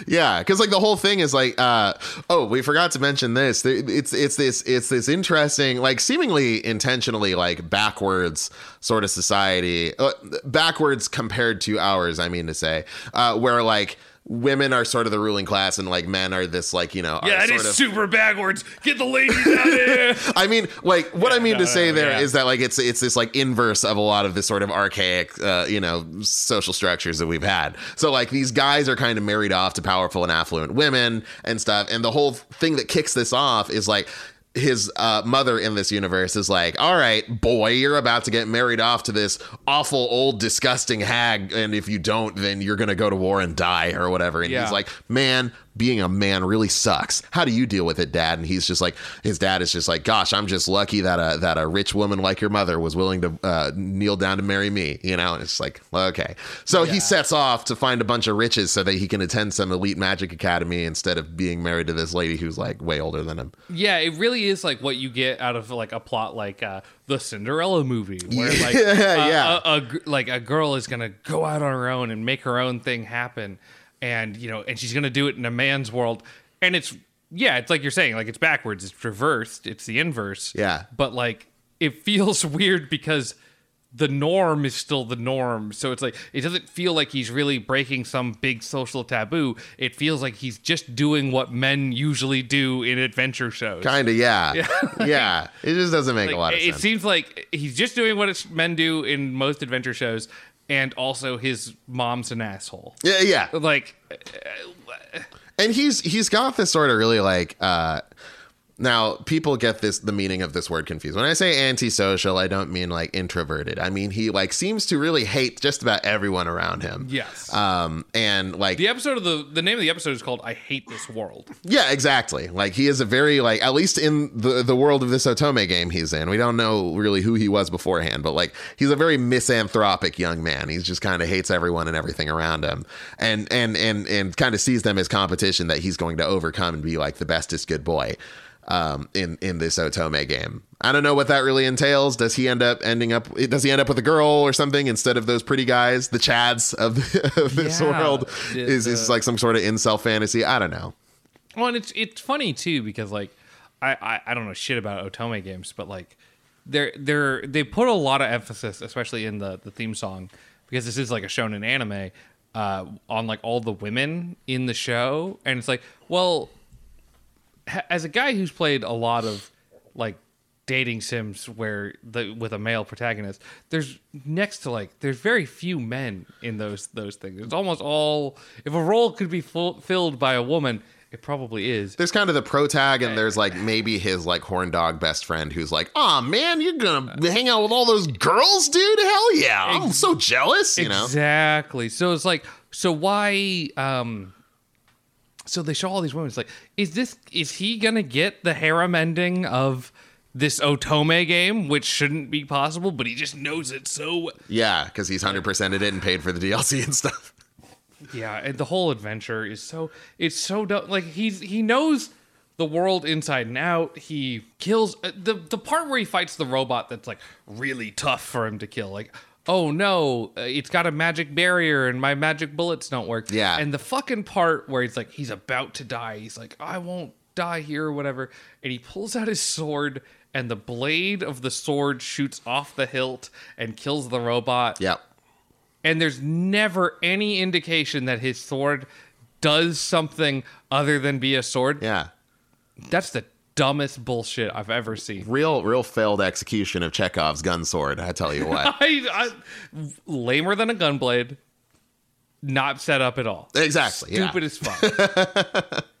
Yeah, because like the whole thing is like, uh, oh, we forgot to mention this. It's it's this it's this interesting, like seemingly intentionally like backwards sort of society, uh, backwards compared to ours. I mean to say, uh, where like women are sort of the ruling class and like men are this like you know Yeah, sort is of, super backwards. Get the ladies out of [LAUGHS] here. I mean, like what I mean no, to say no, there is yeah. that like it's it's this like inverse of a lot of this sort of archaic, uh, you know, social structures that we've had. So like these guys are kind of married off to powerful and affluent women and stuff, and the whole thing that kicks this off is like. His uh, mother in this universe is like, all right, boy, you're about to get married off to this awful, old, disgusting hag. And if you don't, then you're going to go to war and die or whatever. And Yeah. he's like, man, being a man really sucks. How do you deal with it, dad? And he's just like, his dad is just like, gosh, I'm just lucky that a that a rich woman like your mother was willing to uh, kneel down to marry me. You know, and it's like, okay. So he sets off to find a bunch of riches so that he can attend some elite magic academy instead of being married to this lady who's like way older than him. yeah, it really is like what you get out of like a plot like uh, the Cinderella movie, [LAUGHS] where like Yeah, a- yeah. a, a like a girl is gonna go out on her own and make her own thing happen, and you know, and she's gonna do it in a man's world, and it's yeah, it's like you're saying, like it's backwards, it's reversed, it's the inverse. Yeah. but like it feels [LAUGHS] weird because the norm is still the norm. So it's like it doesn't feel like he's really breaking some big social taboo. It feels like he's just doing what men usually do in adventure shows. Kind of, yeah, [LAUGHS] [LAUGHS] yeah. It just doesn't make Like, a lot of it sense. It seems like he's just doing what it's men do in most adventure shows, and also his mom's an asshole. yeah, yeah. Like, and he's he's got this sort of really like uh now people get this the meaning of this word confused. When i say antisocial i don't mean like introverted. I mean he like seems to really hate just about everyone around him. Yes. um and like the episode of the the name of the episode is called "I Hate This World." yeah exactly. Like he is a very like at least in the the world of this otome game he's in we don't know really who he was beforehand but like he's a very misanthropic young man. He's just kind of hates everyone and everything around him and and and and kind of sees them as competition that he's going to overcome and be like the bestest good boy um in in this otome game. I don't know what that really entails. Does he end up ending up does he end up with a girl or something instead of those pretty guys? The chads of, [LAUGHS] of this Yeah, world? The- is is like some sort of incel fantasy? I don't know. Well, and it's it's funny too because like I, I I don't know shit about Otome games, but like they're they're they put a lot of emphasis, especially in the the theme song, because this is like a shonen anime, uh, on like all the women in the show, and it's like, well, as a guy who's played a lot of like dating sims where the with a male protagonist there's next to like there's very few men in those those things. It's almost all if a role could be full, filled by a woman it probably is. There's kind of the pro tag and there's like maybe his like horn dog best friend who's like oh man you're gonna hang out with all those girls dude? Hell yeah. I'm so jealous you know? Exactly. So it's like so why um so they show all these women it's like is this is he gonna get the harem ending of this otome game which shouldn't be possible but he just knows it so yeah because he's 100% it and paid for the dlc [LAUGHS] and stuff Yeah, and the whole adventure is so it's so dumb. Like he's he knows the world inside and out. He kills uh, the the part where he fights the robot that's like really tough for him to kill. Like, oh no, uh, it's got a magic barrier and my magic bullets don't work. Yeah. and the fucking part where he's like he's about to die. He's like, I won't die here or whatever, and he pulls out his sword. And the blade of the sword shoots off the hilt and kills the robot Yep. and there's never any indication that his sword does something other than be a sword. Yeah. That's the dumbest bullshit I've ever seen. Real, real failed execution of Chekhov's gun sword. I tell you what. [LAUGHS] I, I lamer than a gunblade, not set up at all. exactly. Yeah. Stupid as fuck. [LAUGHS]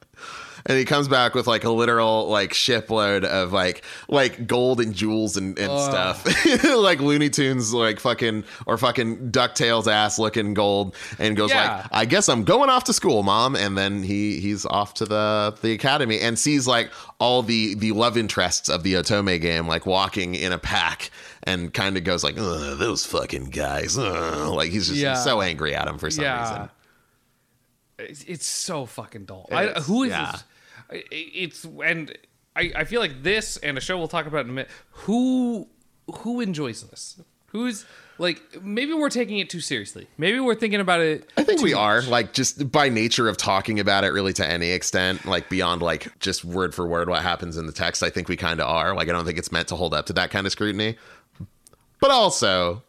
and he comes back with like a literal like shipload of like like gold and jewels and, and stuff [LAUGHS] like looney tunes like fucking or fucking ducktales ass looking gold and goes Yeah. like i guess i'm going off to school mom and then he he's off to the the academy and sees like all the the love interests of the otome game like walking in a pack and kind of goes like those fucking guys Ugh." like he's just Yeah. so angry at him for some yeah. reason It's, it's so fucking dull. I, who is yeah. this? It's and I, I feel like this and a show we'll talk about in a minute. Who who enjoys this? Who's like maybe we're taking it too seriously. Maybe we're thinking about it. I think we are like just by nature of talking about it really to any extent, like beyond like just word for word what happens in the text. I think we kind of are. Like I don't think it's meant to hold up to that kind of scrutiny. But also,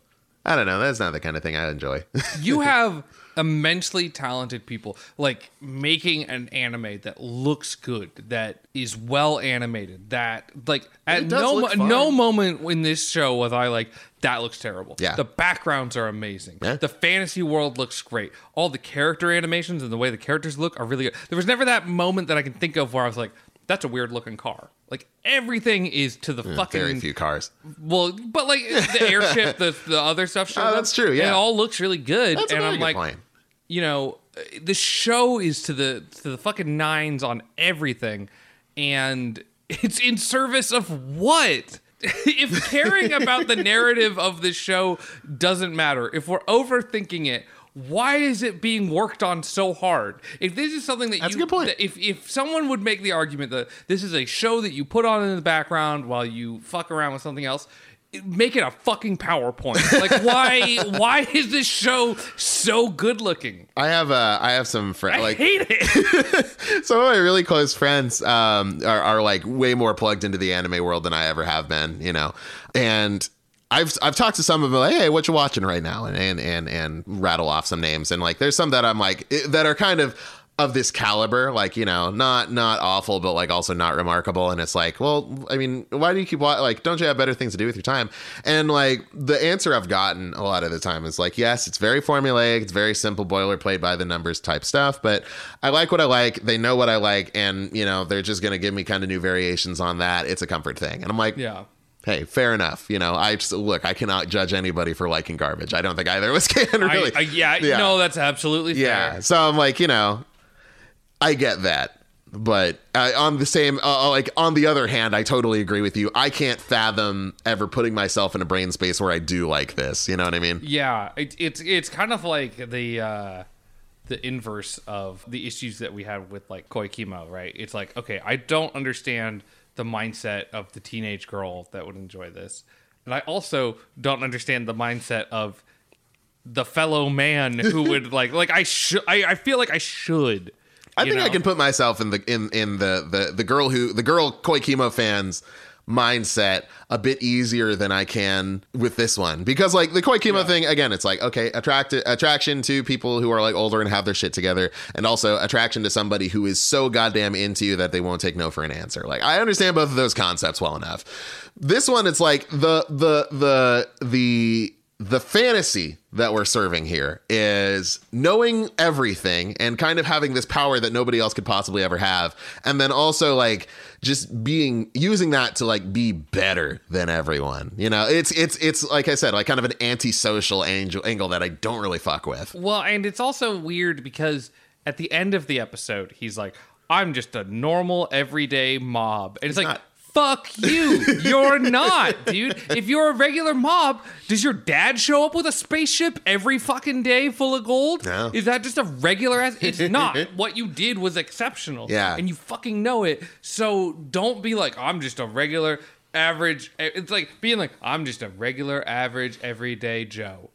I don't know. That's not the kind of thing I enjoy. you [LAUGHS] have immensely talented people like making an anime that looks good that is well animated that like at no mo- no moment in this show was i like that looks terrible Yeah. the backgrounds are amazing Yeah. the fantasy world looks great all the character animations and the way the characters look are really good there was never that moment that i can think of where i was like that's a weird looking car like everything is to the mm, fucking Very few cars. well, but like the airship, the the other stuff. [LAUGHS] Oh, up, that's true, yeah. it all looks really good, That's a and I'm good like, point. You know, the show is to the to the fucking nines on everything, and it's in service of what? [LAUGHS] if caring about the narrative of the show doesn't matter, if we're overthinking it. Why is it being worked on so hard? If this is something that That's you, a good point. if if someone would make the argument that this is a show that you put on in the background while you fuck around with something else, make it a fucking PowerPoint. Like why [LAUGHS] why is this show so good looking? I have uh I have some friends like hate it. [LAUGHS] some of my really close friends um, are, are like way more plugged into the anime world than I ever have been, you know. And I've I've talked to some of them like, hey, what you watching right now, and and and and rattle off some names, and like there's some that I'm like eh, that are kind of of this caliber, like you know, not not awful, but like also not remarkable. And it's like, well, I mean, why do you keep like? Don't you have better things to do with your time? And like the answer I've gotten a lot of the time is like, yes, it's very formulaic, it's very simple, boilerplate by the numbers type stuff. But I like what I like. They know what I like, and you know, they're just gonna give me kind of new variations on that. It's a comfort thing, and I'm like, yeah. hey, fair enough. You know, I just look, I cannot judge anybody for liking garbage. I don't think either of us can really. I, yeah, Yeah. no, that's absolutely yeah. fair. So I'm like, you know, I get that. But uh, on the same, uh, like on the other hand, I totally agree with you. I can't fathom ever putting myself in a brain space where I do like this. You know what I mean? Yeah, it, it's it's kind of like the uh, the inverse of the issues that we had with like Koikimo, right? It's like, okay, I don't understand the mindset of the teenage girl that would enjoy this, and I also don't understand the mindset of the fellow man who would [LAUGHS] like like I should I, I feel like I should. I think I can put myself in the in in the the the girl who the girl Koikimo fans mindset a bit easier than I can with this one. Because like the Koikimo thing again it's like okay attract attraction to people who are like older and have their shit together and also attraction to somebody who is so goddamn into you that they won't take no for an answer. Like I understand both of those concepts well enough. This one it's like the the the the the fantasy that we're serving here is knowing everything and kind of having this power that nobody else could possibly ever have. And then also like just being using that to like be better than everyone. You know it's it's it's like i said like kind of an antisocial angel angle that i don't really fuck with. Well, and it's also weird because at the end of the episode, he's like, "I'm just a normal everyday mob," and it's like, not Fuck you. [LAUGHS] You're not, dude. If you're a regular mob, does your dad show up with a spaceship every fucking day full of gold? No. Is that just a regular ass? It's not. [LAUGHS] what you did was exceptional. Yeah. And you fucking know it. So don't be like, I'm just a regular average. Eh, it's like being like, I'm just a regular average everyday Joe.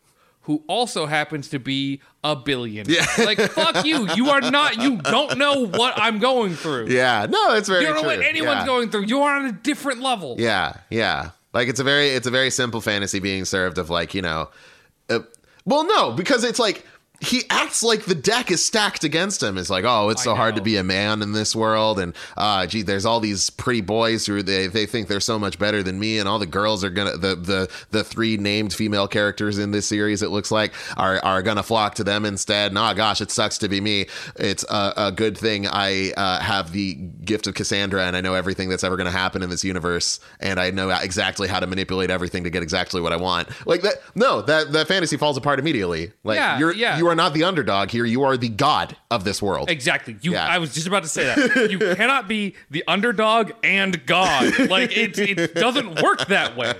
Who also happens to be a billionaire. Yeah. [LAUGHS] Like, fuck you. You are not, you don't know what I'm going through. Yeah, no, it's very You don't know true. what anyone's yeah. going through. You are on a different level. Yeah, yeah. Like it's a very it's a very simple fantasy being served of like you know, uh, well no because it's like he acts like the deck is stacked against him. It's like oh it's so hard to be a man in this world and uh gee there's all these pretty boys who they they think they're so much better than me and all the girls are gonna the the the three named female characters in this series it looks like are are gonna flock to them instead. And oh gosh it sucks to be me. It's a, a good thing I uh, have the gift of Cassandra and I know everything that's ever gonna happen in this universe and I know exactly how to manipulate everything to get exactly what I want. Like that no that that fantasy falls apart immediately. Like Yeah, you're yeah. you are not the underdog here. You are the god of this world. Exactly. You. Yeah. I was just about to say that. You [LAUGHS] cannot be the underdog and God. Like it. It doesn't work that way.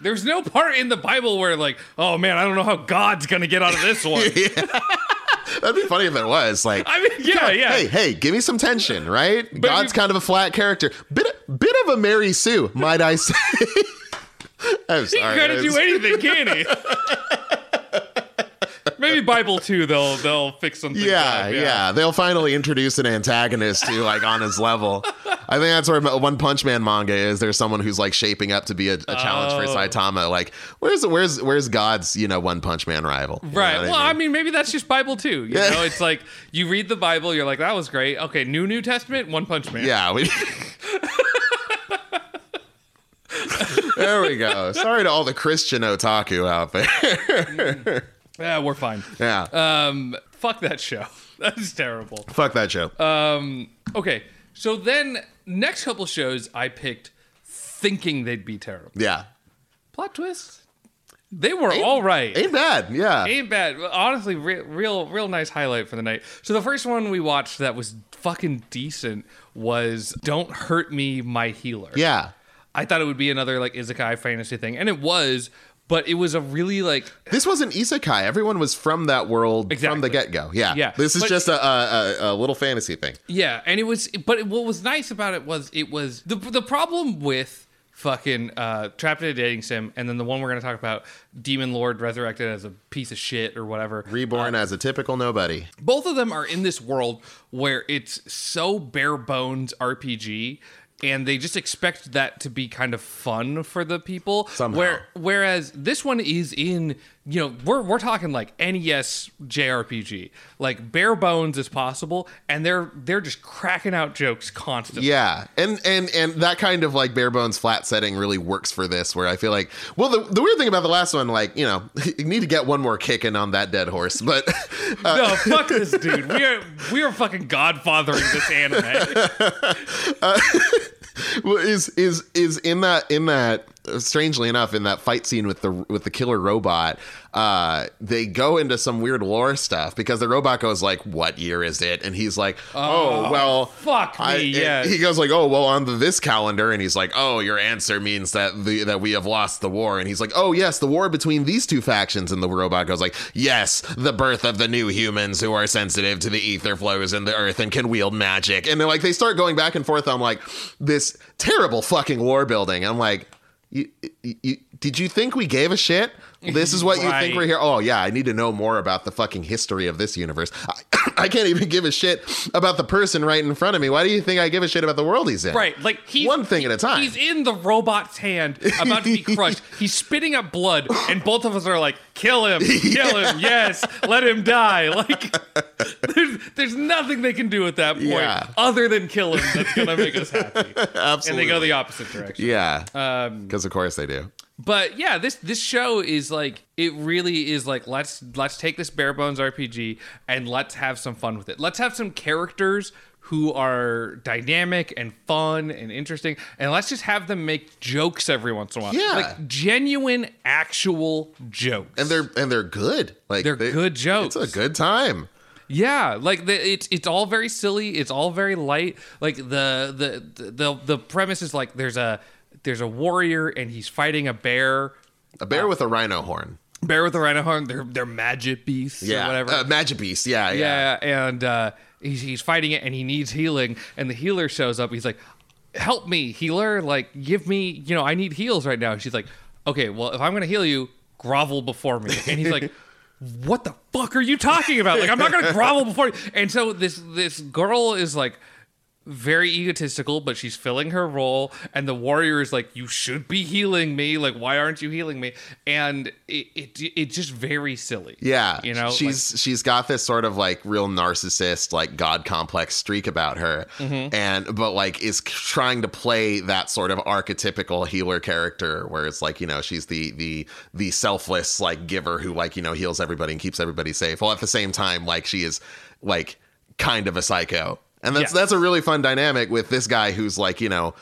There's no part in the Bible where like, oh man, I don't know how God's gonna get out of this one. [LAUGHS] That'd be funny if it was like. I mean, yeah, yeah. Hey, hey, give me some tension, right? God's you- kind of a flat character. Bit bit of a Mary Sue, might I say. [LAUGHS] I'm sorry. He sorry. can It's- do anything, can he? Maybe Bible too. They'll they'll fix some things Yeah, yeah, They'll finally introduce an antagonist to like on his level. I think that's where One Punch Man manga is. There's someone who's like shaping up to be a, a challenge for Oh. Saitama. Like, where's where's where's God's you know One Punch Man rival? Right. well, I mean? maybe that's just Bible too. You Yeah. know, it's like you read the Bible, you're like, that was great. Okay, New New Testament, One Punch Man. Yeah, we. [LAUGHS] there we go. Sorry to all the Christian otaku out there. Mm. Yeah, we're fine. yeah, Um, fuck that show. [LAUGHS] That's terrible. fuck that show. Um, okay, so then next couple shows I picked thinking they'd be terrible. yeah, Plot twist. They were all right. ain't bad. Yeah, Ain't bad. Honestly, re- real, real nice highlight for the night. So the first one we watched that was fucking decent was "Don't Hurt Me, My Healer." yeah. I thought it would be another like isekai fantasy thing, and it was, but it was a really like This wasn't isekai. Everyone was from that world from Exactly. the get go. Yeah, Yeah, This is but- just a, a, a, little fantasy thing. Yeah, and it was, but what was nice about it was it was the the problem with fucking uh, trapped in a dating sim, and then the one we're gonna talk about, Demon Lord resurrected as a piece of shit or whatever. Reborn as a typical nobody. Both of them are in this world where it's so bare bones RPG. And they just expect that to be kind of fun for the people. Somehow. Where, whereas this one is in, you know, we're we're talking like NES JRPG, like bare bones as possible, and they're they're just cracking out jokes constantly. Yeah, and and and that kind of like bare bones flat setting really works for this. Where I feel like, well, the, the weird thing about the last one, like you know, [LAUGHS] you need to get one more kick in on that dead horse, but [LAUGHS] uh, No, [LAUGHS] fuck this dude. We are we are fucking godfathering this anime. Well, is is is in that in that strangely enough in that fight scene with the with the killer robot uh they go into some weird lore stuff because the robot goes like what year is it? And he's like oh, well fuck me, yeah. he goes like oh well on the, this calendar and he's like oh your answer means that the that we have lost the war. And he's like oh yes the war between these two factions and the robot goes like yes the birth of the new humans who are sensitive to the ether flows in the earth and can wield magic. And they're like they start going back and forth on like this terrible fucking lore building. I'm like you, you, did you think we gave a shit? This is what you think we're here. Oh yeah, I need to know more about the fucking history of this universe. I, [COUGHS] I can't even give a shit about the person right in front of me. Why do you think I give a shit about the world he's in? Right, like he's one thing at a time. He's in the robot's hand, about to be crushed. [LAUGHS] he's spitting up blood, and both of us are like, "Kill him! [LAUGHS] Kill him! Yes, let him die!" [LAUGHS] Like, there's there's nothing they can do at that point Yeah. other than kill him. That's gonna make us happy. Absolutely, and they go the opposite direction. yeah, Um, because of course they do. But yeah, this this show is like it really is like let's let's take this bare bones RPG and let's have some fun with it. Let's have some characters who are dynamic and fun and interesting, and let's just have them make jokes every once in a while. Yeah. like genuine, actual jokes. And they're and they're good. Like They're they- good jokes. It's a good time. Yeah, like the, it's it's all very silly. It's all very light. Like the the the the premise is like there's a there's a warrior and he's fighting a bear. A bear with a rhino horn. Bear with a rhino horn. They're they're magic beasts Yeah. or whatever. Uh, Magic Beast. Yeah, yeah. yeah, and uh, he's he's fighting it and he needs healing. And the healer shows up. He's like, "Help me, healer! Like, give me, you know, I need heals right now." And she's like, "Okay, well, if I'm gonna heal you, grovel before me." And he's like. [LAUGHS] What the fuck are you talking about? Like I'm not gonna grovel before you. And so this this girl is like very egotistical, but she's filling her role. And the warrior is like, "You should be healing me. Like, why aren't you healing me?" And it it it's just very silly. Yeah, you know, she's she's got this sort of like real narcissist, like god complex streak about her, Mm-hmm. and but like is trying to play that sort of archetypical healer character, where it's like you know she's the the the selfless like giver who like you know heals everybody and keeps everybody safe, while at the same time like she is like kind of a psycho, and that's Yeah. that's a really fun dynamic with this guy who's like you know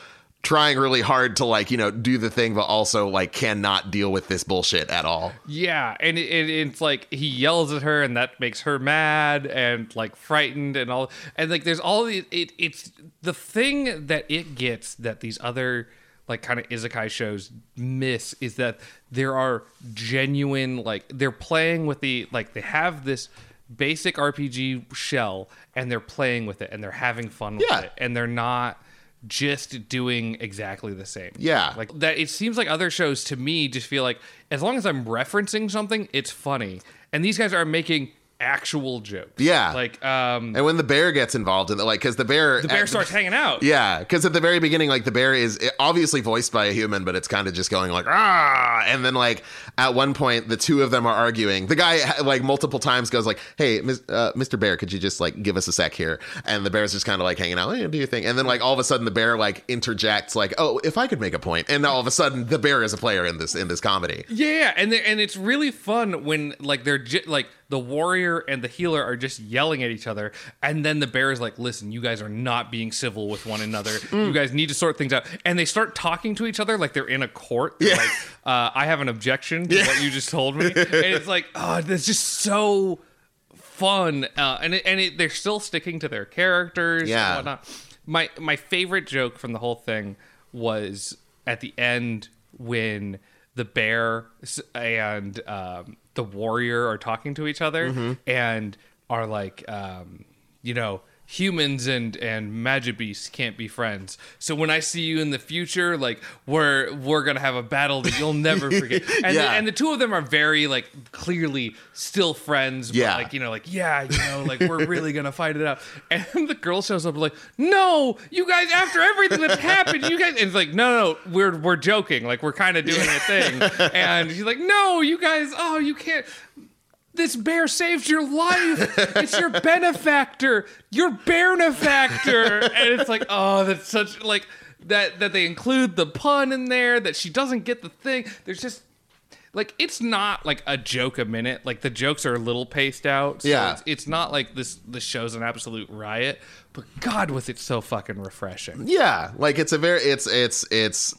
trying really hard to like you know do the thing but also like cannot deal with this bullshit at all Yeah, and it, it, it's like he yells at her, and that makes her mad and like frightened and all. And like, there's all the it. It's the thing that it gets that these other like kind of isekai shows miss is that there are genuine like they're playing with the like they have this basic RPG shell and they're playing with it and they're having fun with Yeah. it and they're not just doing exactly the same. Yeah. Like that it seems like other shows to me just feel like as long as I'm referencing something, it's funny. And these guys are making actual jokes. Yeah. Like um And when the bear gets involved in it, like, because the bear, the bear at- starts hanging out. Yeah, because at the very beginning, like the bear is obviously voiced by a human, but it's kind of just going like ah, and then like at one point the two of them are arguing. The guy like multiple times goes like, "Hey, uh, Mr. Bear, could you just like give us a sec here?" And the bear's just kind of like hanging out, hey, do your thing. And then like all of a sudden the bear like interjects like, "Oh, if I could make a point," and all of a sudden the bear is a player in this in this comedy. Yeah, and and it's really fun when like they're j- like the warrior and the healer are just yelling at each other, and then the bear is like, "Listen, you guys are not being civil with one another. You guys need to sort things out." And they start talking to each other like they're in a court. They're Yeah. Like, uh, I have an objection to what you just told me, [LAUGHS] and it's like, oh, that's just so fun, uh, and it, and it, they're still sticking to their characters. Yeah. and whatnot. My my favorite joke from the whole thing was at the end when the bear and um, the warrior are talking to each other Mm-hmm. and are like, um, you know. Humans and and magic beasts can't be friends. So when I see you in the future, like we're we're gonna have a battle that you'll never [LAUGHS] forget. And the, Yeah. and the two of them are very like clearly still friends. but, Yeah. like you know, like yeah, you know, like we're really gonna fight it out. [LAUGHS] And the girl shows up like, no, you guys, after everything that's happened, you guys, and it's like, no, no, we're we're joking, like we're kind of doing a thing. [LAUGHS] And she's like, no, you guys, oh, you can't. This bear saved your life. It's your benefactor, your benefactor. And it's like, oh, that's such like that that they include the pun in there that she doesn't get the thing. There's just like it's not like a joke a minute. Like the jokes are a little paced out. So Yeah. it's, it's not like this. This show's an absolute riot. But God, was it so fucking refreshing? Yeah, like it's a very it's it's it's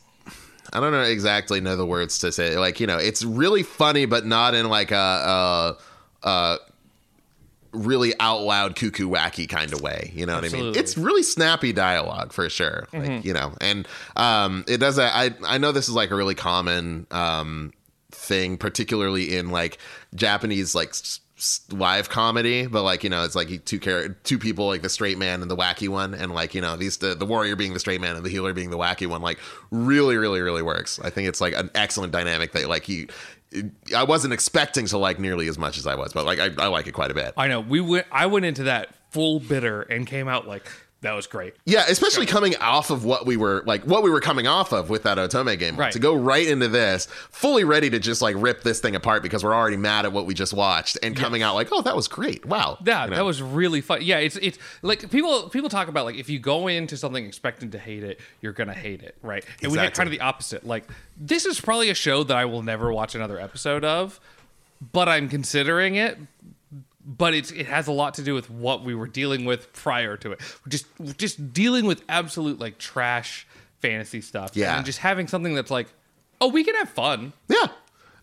I don't know exactly know the words to say. Like you know, it's really funny, but not in like a a, a really out loud cuckoo wacky kind of way. You know what I mean? It's really snappy dialogue for sure. Like you know, and um, it does. I I know this is like a really common um thing, particularly in like Japanese like. s- live comedy but like you know it's like two char- two people like the straight man and the wacky one and like you know these the, the warrior being the straight man and the healer being the wacky one like really really really works i think it's like an excellent dynamic that like you i wasn't expecting to like nearly as much as i was but like i, I like it quite a bit I know we went. I went into that full bitter and came out like that was great. yeah especially coming off of what we were like what we were coming off of with that otome game Right. to go right into this fully ready to just like rip this thing apart because we're already mad at what we just watched and coming out like oh that was great wow Yeah, You know? that was really fun. Yeah, it's it's like people people talk about like if you go into something expecting to hate it, you're gonna hate it, right? And we had Exactly. kind of the opposite. Like this is probably a show that I will never watch another episode of, but I'm considering it. But it's it has a lot to do with what we were dealing with prior to it. Just just dealing with absolute like trash fantasy stuff. Yeah. and just having something that's like, oh, we can have fun. Yeah.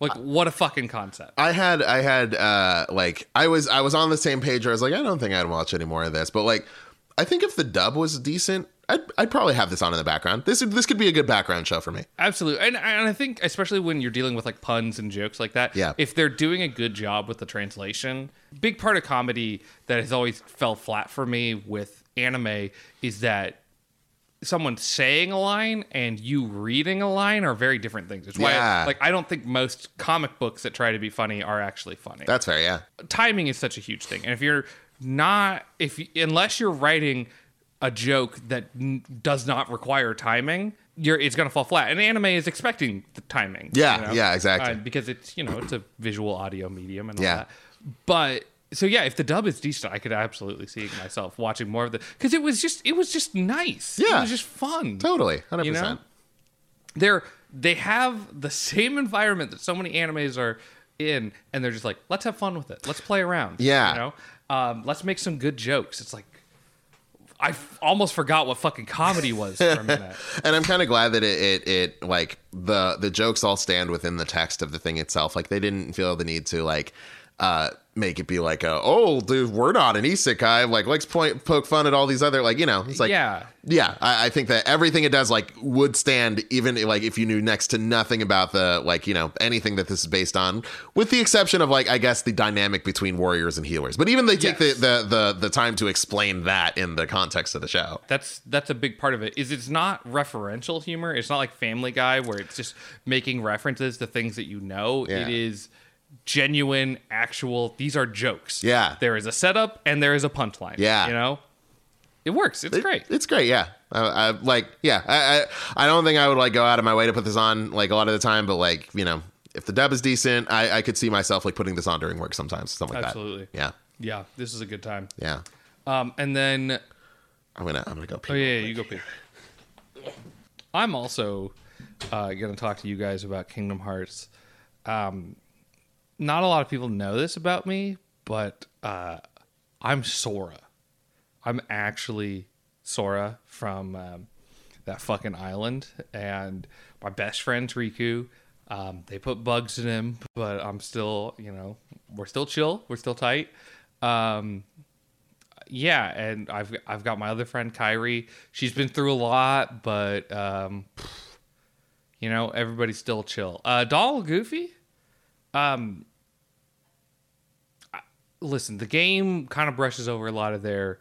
Like, what a fucking concept. I had I had uh like I was I was on the same page where I was like I don't think I'd watch any more of this but like I think if the dub was decent I'd, I'd probably have this on in the background this this could be a good background show for me Absolutely. And, and I think, especially when you're dealing with like puns and jokes like that, Yeah. if they're doing a good job with the translation, big part of comedy that has always fell flat for me with anime is that someone saying a line and you reading a line are very different things. It's why, Yeah. like, I don't think most comic books that try to be funny are actually funny. that's fair yeah timing is such a huge thing and if you're not if unless you're writing a joke that n- does not require timing you're it's going to fall flat. And anime is expecting the timing Yeah, yeah, exactly. Uh, because it's you know it's a visual audio medium and all Yeah. that. But so yeah if the dub is decent i could absolutely see myself watching more of the because it was just it was just nice. Yeah, it was just fun. Totally 100% You know? they're they have the same environment that so many animes are in and they're just like let's have fun with it. Let's play around Yeah. you know? Um, let's make some good jokes. It's like i f- almost forgot what fucking comedy was for a [LAUGHS] minute and I'm kind of glad that it, it it like the the jokes all stand within the text of the thing itself. Like they didn't feel the need to like uh make it be like a oh dude we're not an isekai like let's point poke fun at all these other like you know it's like yeah. yeah I, I think that everything it does like would stand even like if you knew next to nothing about the like you know anything that this is based on with the exception of like I guess the dynamic between warriors and healers. But even they take Yes. the, the the the time to explain that in the context of the show. That's that's a big part of it is it's not referential humor. It's not like family guy where it's just making references to things that you know. Yeah. it is genuine actual these are jokes Yeah. there is a setup and there is a punchline Yeah. you know it works it's It- great It's great. Yeah. I, I like. Yeah. I, I. I don't think I would like go out of my way to put this on like a lot of the time, but like you know, if the dub is decent, I, I could see myself like putting this on during work sometimes, something like Absolutely. that. Absolutely. Yeah. yeah this is a good time Yeah. um and then I'm gonna. I'm gonna go. Pee. Oh yeah, yeah, you go pee. I'm also uh, going to talk to you guys about Kingdom Hearts. Um, not a lot of people know this about me, but uh, I'm Sora. I'm actually Sora from um, that fucking island, and my best friend's Riku. Um, they put bugs in him, but I'm still, you know, we're still chill, we're still tight. Um, yeah, and I've I've got my other friend Kairi. She's been through a lot, but um, you know everybody's still chill. Uh, Doll Goofy. Um, listen, the game kind of brushes over a lot of their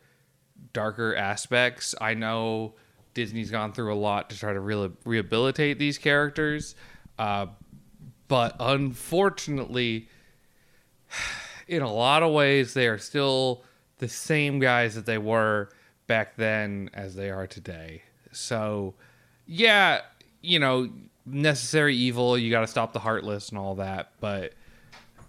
darker aspects. I know Disney's gone through a lot to try to re- rehabilitate these characters, uh, but unfortunately, [SIGHS] in a lot of ways, they are still the same guys that they were back then as they are today. So, yeah, you know, necessary evil, you got to stop the heartless and all that, but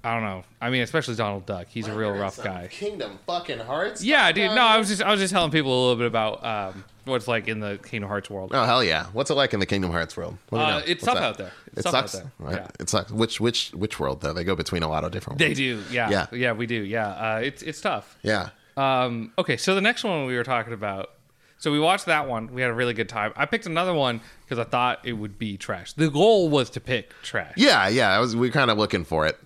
I don't know. I mean, especially Donald Duck. He's a real rough guy. Kingdom fucking Hearts. Yeah, dude. No, I was just I was just telling people a little bit about um, what it's like in the Kingdom Hearts world. Oh hell yeah! What's it like in the Kingdom Hearts world? What do you Uh, it's What's tough that? out there. It's It tough out sucks. there. Right? Yeah. It sucks. Which which which world though? They go between a lot of different. They Worlds. do. Yeah. Yeah. Yeah. we do. Yeah. Uh, it's it's tough. Yeah. Um, okay, so the next one we were talking about. So we watched that one. We had a really good time. I picked another one because I thought it would be trash. The goal was to pick trash. Yeah, yeah. I was. We kind of looking for it.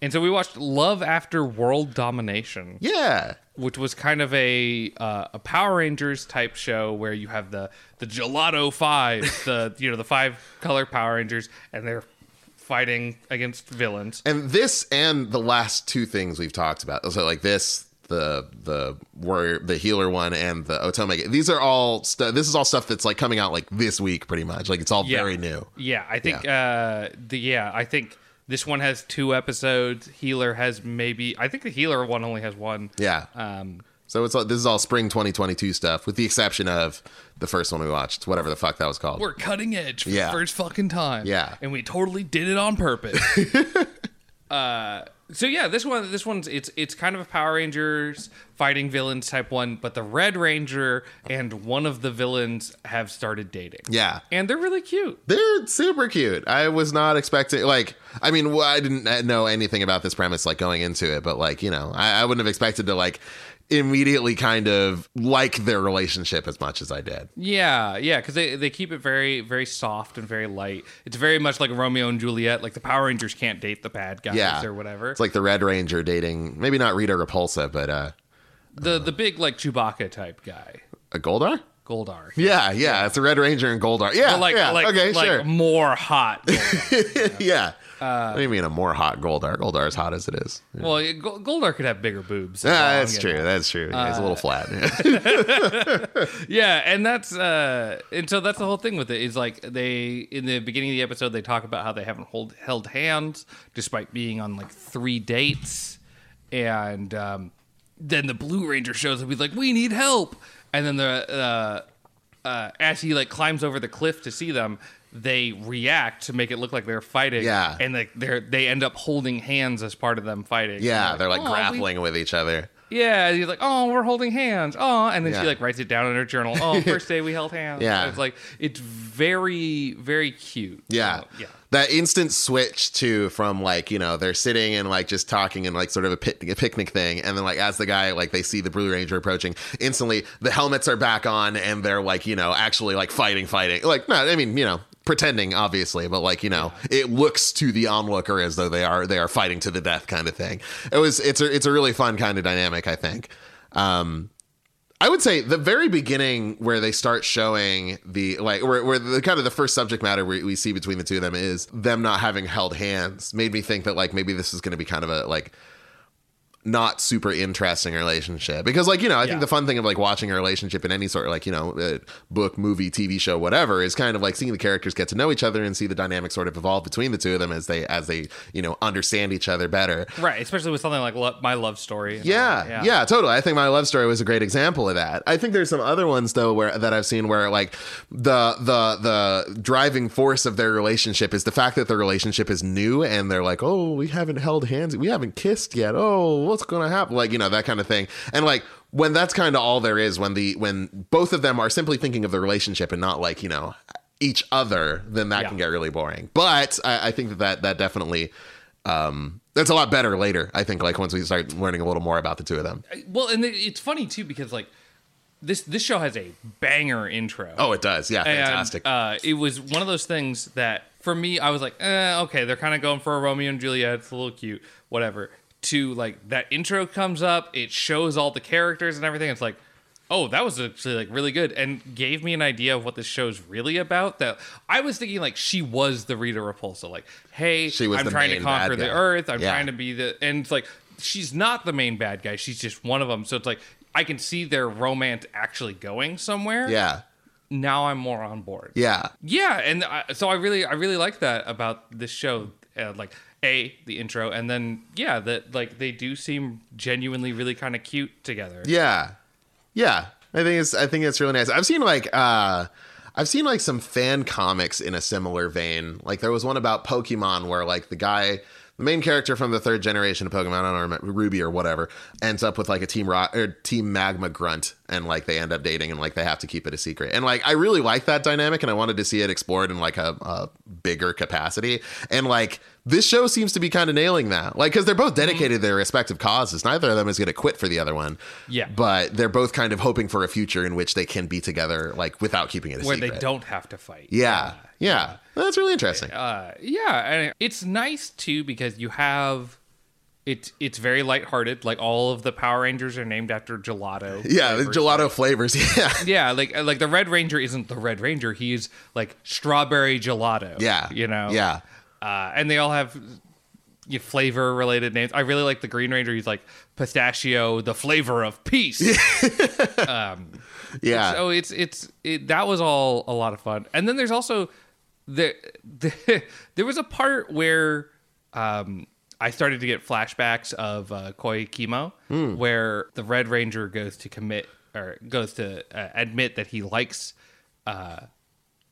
And so we watched Love After World Domination, Yeah. which was kind of a uh, a Power Rangers type show where you have the the Gelato Five, [LAUGHS] the you know the five color Power Rangers, and they're fighting against villains. And this and the last two things we've talked about. So like this, the the warrior, the healer one, and the Otome. These are all. This is all stuff that's like coming out like this week, pretty much. Like it's all Yeah. very new. Yeah, I think uh the yeah, I think this one has two episodes. Healer has maybe I think the healer one only has one. Yeah. Um So it's all, this is all spring 2022 stuff, with the exception of the first one we watched, whatever the fuck that was called. we're cutting edge for Yeah. the first fucking time. Yeah. And we totally did it on purpose. [LAUGHS] uh so yeah, this one this one's it's it's kind of a Power Rangers fighting villains type one, but the Red Ranger and one of the villains have started dating. Yeah. And they're really cute. They're super cute. I was not expecting like I mean I didn't know anything about this premise like going into it, but like you know I, I wouldn't have expected to like immediately kind of like their relationship as much as I did. Yeah, yeah, because they, they keep it very very soft and very light. It's very much like Romeo and Juliet. Like the Power Rangers can't date the bad guys Yeah. or whatever. It's like the Red Ranger dating maybe not Rita Repulsa, but uh, the the big like Chewbacca type guy, a Goldar. Goldar. Yeah, yeah, it's a Red Ranger and Goldar. Yeah, But like yeah, like okay, like sure. more hot. [LAUGHS] Goldar. yeah. What do you mean a more hot Goldar? Goldar is hot as it is. well, Go- Goldar could have bigger boobs. Yeah, That's that's true. at. That's true. Yeah, he's a little flat. [LAUGHS] [LAUGHS] Yeah, and that's uh and so that's the whole thing with it is like they in the beginning of the episode they talk about how they haven't hold, held hands despite being on like three dates and um then the Blue Ranger shows up he's like we need help and then the uh uh as he like climbs over the cliff to see them they react to make it look like they're fighting Yeah. and like they're they end up holding hands as part of them fighting yeah, they're like "Oh, we- grappling with each other. yeah, he's like, oh, we're holding hands. Oh, and then Yeah. she like writes it down in her journal. Oh, [LAUGHS] first day we held hands. Yeah. it's like it's very, very cute. Yeah. So, yeah. That instant switch to from like, you know, they're sitting and like just talking and like sort of a, pic- a picnic thing. And then like as the guy, like they see the Blue Ranger approaching, instantly the helmets are back on and they're like, you know, actually like fighting, fighting. Like, no, I mean, you know, pretending obviously, but like, you know, it looks to the onlooker as though they are, they are fighting to the death kind of thing. It was, it's a, it's a really fun kind of dynamic, I think. Um, I would say the very beginning where they start showing the like where, where the kind of the first subject matter we, we see between the two of them is them not having held hands made me think that like maybe this is going to be kind of a like not super interesting relationship because like you know i Yeah. think the fun thing of like watching a relationship in any sort of like you know uh, book movie tv show whatever is kind of like seeing the characters get to know each other and see the dynamic sort of evolve between the two of them as they as they you know understand each other better Right, especially with something like lo- my love story. all yeah, yeah, totally. I think my love story was a great example of that. I think there's some other ones though where that I've seen where like the the the driving force of their relationship is the fact that their relationship is new and they're like, "Oh, we haven't held hands. We haven't kissed yet. Oh, what's going to happen?" Like, you know, that kind of thing. And like when that's kind of all there is when the when both of them are simply thinking of the relationship and not like, you know, each other, then that Yeah. can get really boring. But I, I think that, that that definitely um that's a lot better later i think like once we start learning a little more about the two of them Well, and it's funny too because like this this show has a banger intro. oh it does yeah And, fantastic uh, it was one of those things that for me, I was like, eh, okay, they're kind of going for a Romeo and Juliet. It's a little cute, whatever. To like that intro comes up, it shows all the characters and everything. It's like, oh, that was actually like really good, and gave me an idea of what this show's really about. That I was thinking like she was the Rita Repulsa. Like, hey, She was I'm trying to conquer the. Earth. I'm Yeah. trying to be the, and it's like she's not the main bad guy. She's just one of them. So it's like I can see their romance actually going somewhere yeah now I'm more on board. yeah Yeah, and I, so I really, I really like that about this show. Uh, like a the intro, and then yeah, that like they do seem genuinely really kind of cute together. yeah yeah i think it's i think it's really nice i've seen like uh I've seen like some fan comics in a similar vein. Like there was one about Pokemon where like the guy, the main character from the third generation of Pokemon, I don't remember Ruby or whatever, ends up with like a team rock or team magma grunt, and like they end up dating, and like they have to keep it a secret. And like I really like that dynamic, and I wanted to see it explored in like a, a bigger capacity. And like this show seems to be kind of nailing that, like because they're both mm-hmm. dedicated to their respective causes. Neither of them is going to quit for the other one. Yeah. but they're both kind of hoping for a future in which they can be together, like without keeping it a where secret. Where they don't have to fight. Yeah, yeah, that's really interesting. uh, yeah, and it's nice too because you have it's it's very lighthearted. Like all of the Power Rangers are named after gelato. [LAUGHS] Yeah, flavors. gelato flavors. [LAUGHS] Yeah, Yeah, like like the Red Ranger isn't the Red Ranger. He's like strawberry gelato. yeah, you know. Yeah, uh, and they all have you flavor related names. I really like the Green Ranger. He's like pistachio, the flavor of peace. [LAUGHS] yeah, So it's it's it, that was all a lot of fun. And then there's also the, the [LAUGHS] there was a part where um, I started to get flashbacks of uh, Koikimo, Hmm. where the Red Ranger goes to commit or goes to uh, admit that he likes. Uh,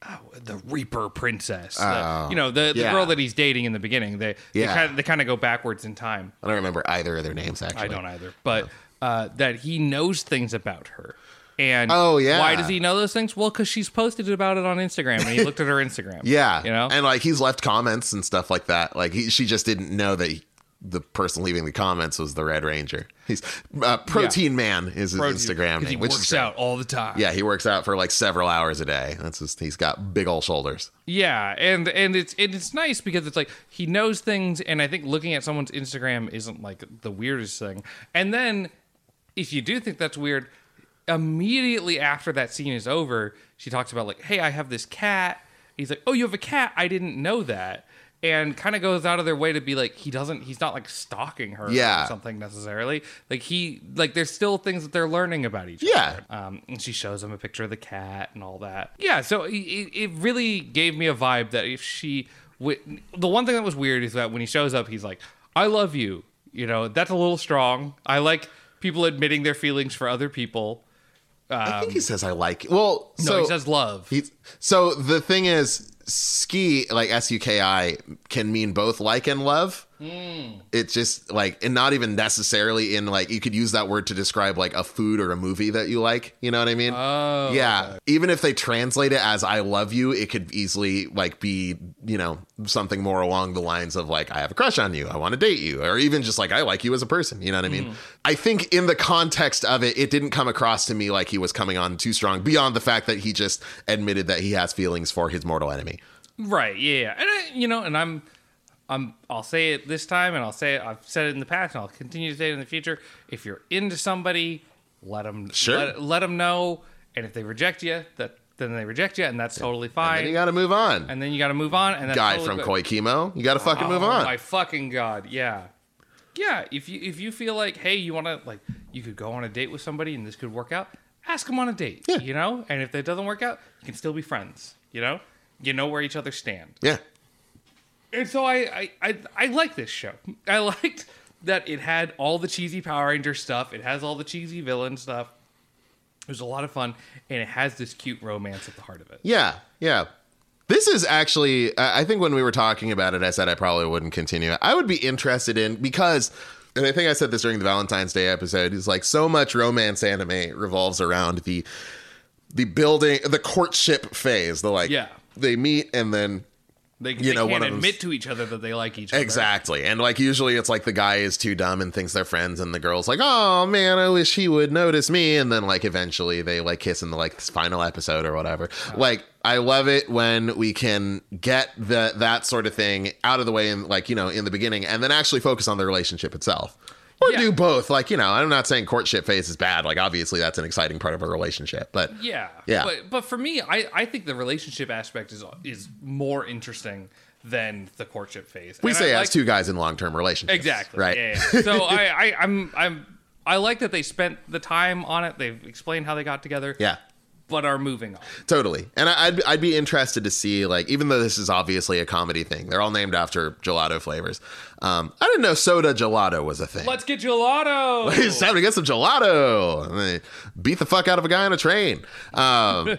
oh, the Reaper Princess, The- Oh, you know the, the yeah. girl that he's dating in the beginning. They Yeah. they kind of they kind of go backwards in time. I don't remember either of their names actually. I don't either. But uh, that he knows things about her. And Oh, yeah. why does he know those things? Well, because she's posted about it on Instagram, and he looked at her Instagram. [LAUGHS] Yeah, you know, and like he's left comments and stuff like that. Like he, she just didn't know that he- the person leaving the comments was the Red Ranger. He's uh, Protein Man is his Instagram name, He which works out all the time. Yeah, he works out for like several hours a day. That's just he's got big old shoulders. Yeah, and and it's and it's nice because it's like he knows things, and I think looking at someone's Instagram isn't like the weirdest thing. And then, if you do think that's weird, immediately after that scene is over, she talks about like, "Hey, I have this cat." He's like, "Oh, you have a cat? I didn't know that." And kind of goes out of their way to be like, he doesn't, he's not like stalking her Yeah. or something necessarily. Like he, like there's still things that they're learning about each Yeah. other. Um, and she shows him a picture of the cat and all that. Yeah, so it, it really gave me a vibe that if she, w- the one thing that was weird is that when he shows up, he's like, "I love you." You know, that's a little strong. I like people admitting their feelings for other people. I think he um, says I like. Well, No, so he says love. He's, so the thing is, suki like S U K I can mean both like and love. Hmm. It's just like, and not even necessarily in like you could use that word to describe like a food or a movie that you like. You know what I mean? Oh, yeah. Even if they translate it as "I love you," it could easily like be you know something more along the lines of like "I have a crush on you," "I want to date you," or even just like "I like you as a person." You know what I mean? Hmm. I think in the context of it, it didn't come across to me like he was coming on too strong. Beyond the fact that he just admitted that he has feelings for his mortal enemy. Right. Yeah. yeah. And I, you know, and I'm, I'm, I'll say it this time, and I'll say it. I've said it in the past, and I'll continue to say it in the future. If you're into somebody, let them, Sure. let, let them know. And if they reject you, that then they reject you, and that's totally fine. And you got to move on. and then you got to move on. And that's Guy totally from. Koikimo, you got to fucking oh, move Oh, on. My fucking god, yeah, yeah. If you if you feel like, hey, you want to like, you could go on a date with somebody, and this could work out. Ask them on a date, Yeah. you know. And if that doesn't work out, you can still be friends, you know. You know where each other stand. yeah. And so I, I, I, I like this show. [LAUGHS] I liked that it had all the cheesy Power Ranger stuff. It has all the cheesy villain stuff. It was a lot of fun, and it has this cute romance at the heart of it. Yeah, yeah. This is actually, I I think when we were talking about it, I said I probably wouldn't continue. I would be interested in because, and I think I said this during the Valentine's Day episode, is like so much romance anime revolves around the the building, the courtship phase. The like, Yeah. they meet and then They, You they know, can't one of them's- admit to each other that they like each other. Exactly. And like usually it's like the guy is too dumb and thinks they're friends and the girl's like, "Oh man, I wish he would notice me." And then like eventually they like kiss in the like final episode or whatever. Like I love it when we can get the that sort of thing out of the way in like, you know, in the beginning and then actually focus on the relationship itself. Or Yeah. do both. Like, you know, I'm not saying courtship phase is bad. Like obviously that's an exciting part of a relationship, but Yeah. Yeah. But but for me, I, I think the relationship aspect is is more interesting than the courtship phase. we And say I as like- two guys in long-term relationships. Exactly. Right. Yeah. yeah. So [LAUGHS] I, I I'm I'm I like that they spent the time on it. They've explained how they got together. yeah. But are moving on. Totally. And I- I'd, I'd be interested to see, like, even though this is obviously a comedy thing, they're all named after gelato flavors. Um, I didn't know soda gelato was a thing. Let's get gelato. [LAUGHS] It's time to get some gelato. And they beat the fuck out of a guy on a train. Um, [LAUGHS]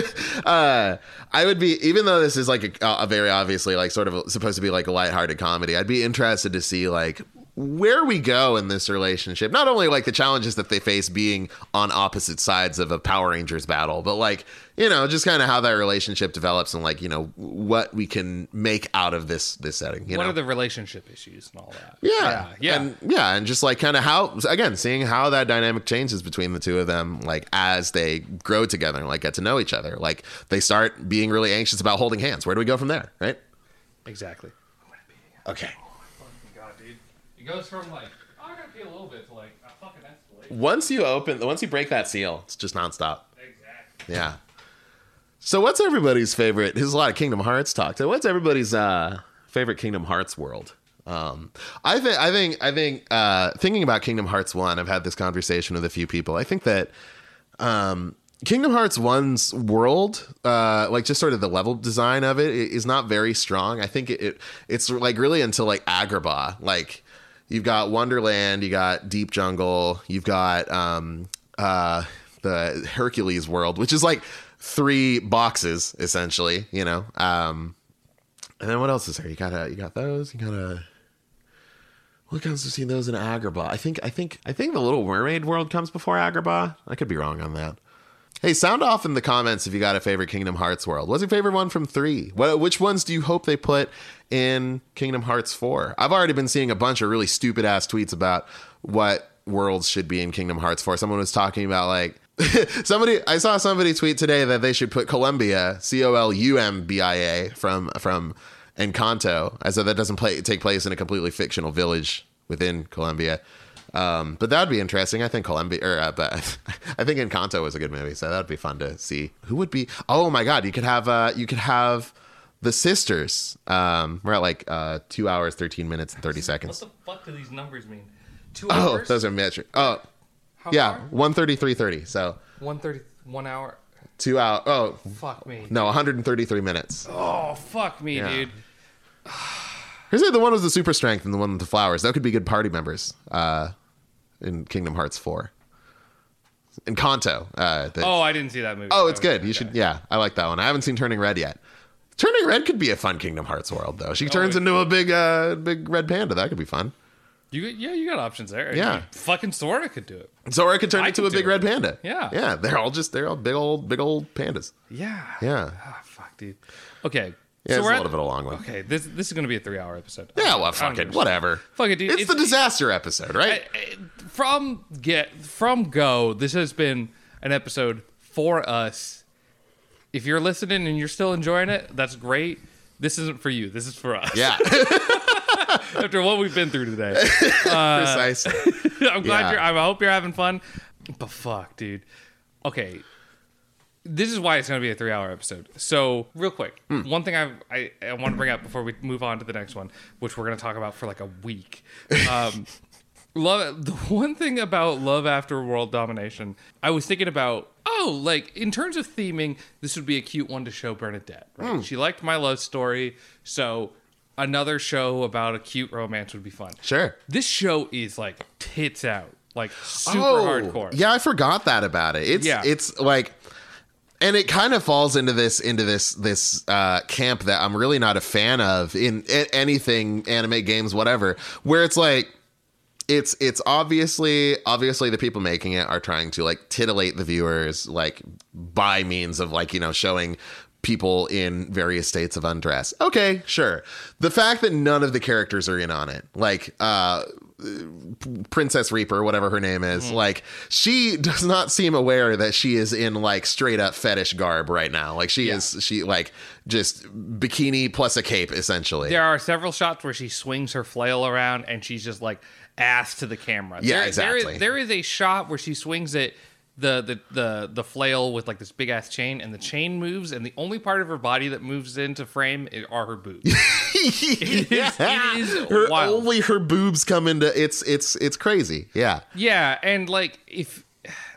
[LAUGHS] uh, I would be, even though this is like a, a very obviously like sort of supposed to be like a lighthearted comedy, I'd be interested to see like where we go in this relationship. Not only like the challenges that they face being on opposite sides of a Power Rangers battle, but like, you know, just kind of how that relationship develops and like, you know, what we can make out of this this setting. You what know? are the relationship issues and all that? Yeah. Yeah. yeah. And yeah, and just like kind of how again, seeing how that dynamic changes between the two of them like as they grow together and like get to know each other. Like they start being really anxious about holding hands. Where do we go from there, right? exactly. Okay. It goes from like, oh, I gotta pee a little bit to like a fucking escalate. Once you open once you break that seal, it's just nonstop. Exactly. Yeah. So what's everybody's favorite? There's a lot of Kingdom Hearts talk. So what's everybody's uh, favorite Kingdom Hearts world? Um, I think I think I think uh, thinking about Kingdom Hearts one, I've had this conversation with a few people. I think that um, Kingdom Hearts one's world, uh, like just sort of the level design of it, i- not very strong. I think it, it it's like really until like Agrabah, like you've got Wonderland, you got Deep Jungle, you've got um, uh, the Hercules world, which is like three boxes essentially, you know. Um, and then what else is there? You gotta you got those. You gotta. What comes to see those in Agrabah? I think I think I think the Little Mermaid world comes before Agrabah. I could be wrong on that. Hey, sound off in the comments if you got a favorite Kingdom Hearts world. What's your favorite one from three? What, which ones do you hope they put in Kingdom Hearts 4? I've already been seeing a bunch of really stupid ass tweets about what worlds should be in Kingdom Hearts 4. Someone was talking about like [LAUGHS] somebody I saw somebody tweet today that they should put Columbia, C O L U M B I A from from Encanto, as though that doesn't play take place in a completely fictional village within Columbia. Um, but that'd be interesting. I think Columbia, or uh, but [LAUGHS] I think Encanto was a good movie, so that'd be fun to see. Who would be? Oh my God, you could have uh, you could have the sisters. Um, we're at like uh, two hours, thirteen minutes, and thirty seconds. What the fuck do these numbers mean? Two Oh, hours? those are metric. Oh, How yeah, far? one thirty, three thirty. So One thirty, one hour. two hour. Oh, Fuck me. no, one hundred and thirty-three minutes. Oh fuck me, Yeah. dude. Here's the one with the super strength and the one with the flowers. That could be good party members. Uh, in Kingdom Hearts four. Encanto. Uh, the- Oh, I didn't see that movie. Oh, it's good. You should. Yeah, I like that one. I haven't seen Turning Red yet. Turning Red could be a fun Kingdom Hearts world, though. She turns it- into a big, uh, big red panda. That could be fun. You yeah, you got options there. Yeah. fucking Sora could do it. Sora could turn I into a big it. red panda. Yeah. yeah. They're all just they're all big old, big old pandas. Yeah. Yeah, Ah, fuck, dude. Okay. yeah. so it's we're a little bit of a long one. Okay, this this is gonna be a three hour episode. Yeah, well, fuck it, whatever. Fuck it, dude. It's, the disaster episode, right? I- I- from get from go. This has been an episode for us. If you're listening and you're still enjoying it, that's great. This isn't for you. This is for us. yeah, [LAUGHS] After what we've been through today, [LAUGHS] precisely. [LAUGHS] I'm glad Yeah. you're. I hope you're having fun. But fuck, dude. Okay, this is why it's going to be a three-hour episode. So, real quick, Hmm. one thing I've, I I want to bring up before we move on to the next one, which we're going to talk about for like a week. Um, love the one thing about love after world domination. I was thinking about. Oh, like in terms of theming, this would be a cute one to show Bernadette. Right? Hmm. She liked my love story, so another show about a cute romance would be fun. Sure. This show is like tits out, like super oh, hardcore. Yeah, I forgot that about it. It's Yeah. it's like and it kind of falls into this into this this uh, camp that I'm really not a fan of in a- anything anime games whatever where it's like it's it's obviously obviously the people making it are trying to like titillate the viewers like by means of like you know showing people in various states of undress okay sure the fact that none of the characters are in on it like uh Princess Reaper, whatever her name is, like she does not seem aware that she is in like straight up fetish garb right now. Like she is, she like just bikini plus a cape essentially. There are several shots where she swings her flail around and she's just like ass to the camera. Yeah, There- there is- exactly. there is a shot where she swings it. The, the the the flail with like this big ass chain and the chain moves and the only part of her body that moves into frame are her boobs. [LAUGHS] yeah. it is her, wild. only her boobs come into it's it's it's crazy. Yeah. Yeah, and like if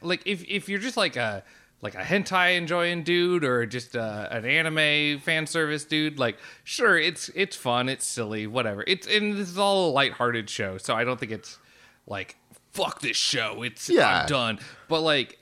like if if you're just like a like a hentai enjoying dude or just uh, an anime fan service dude, like sure it's it's fun, it's silly, whatever. It's and this is all a lighthearted show, so I don't think it's like fuck this show. It's Yeah. I'm done. But like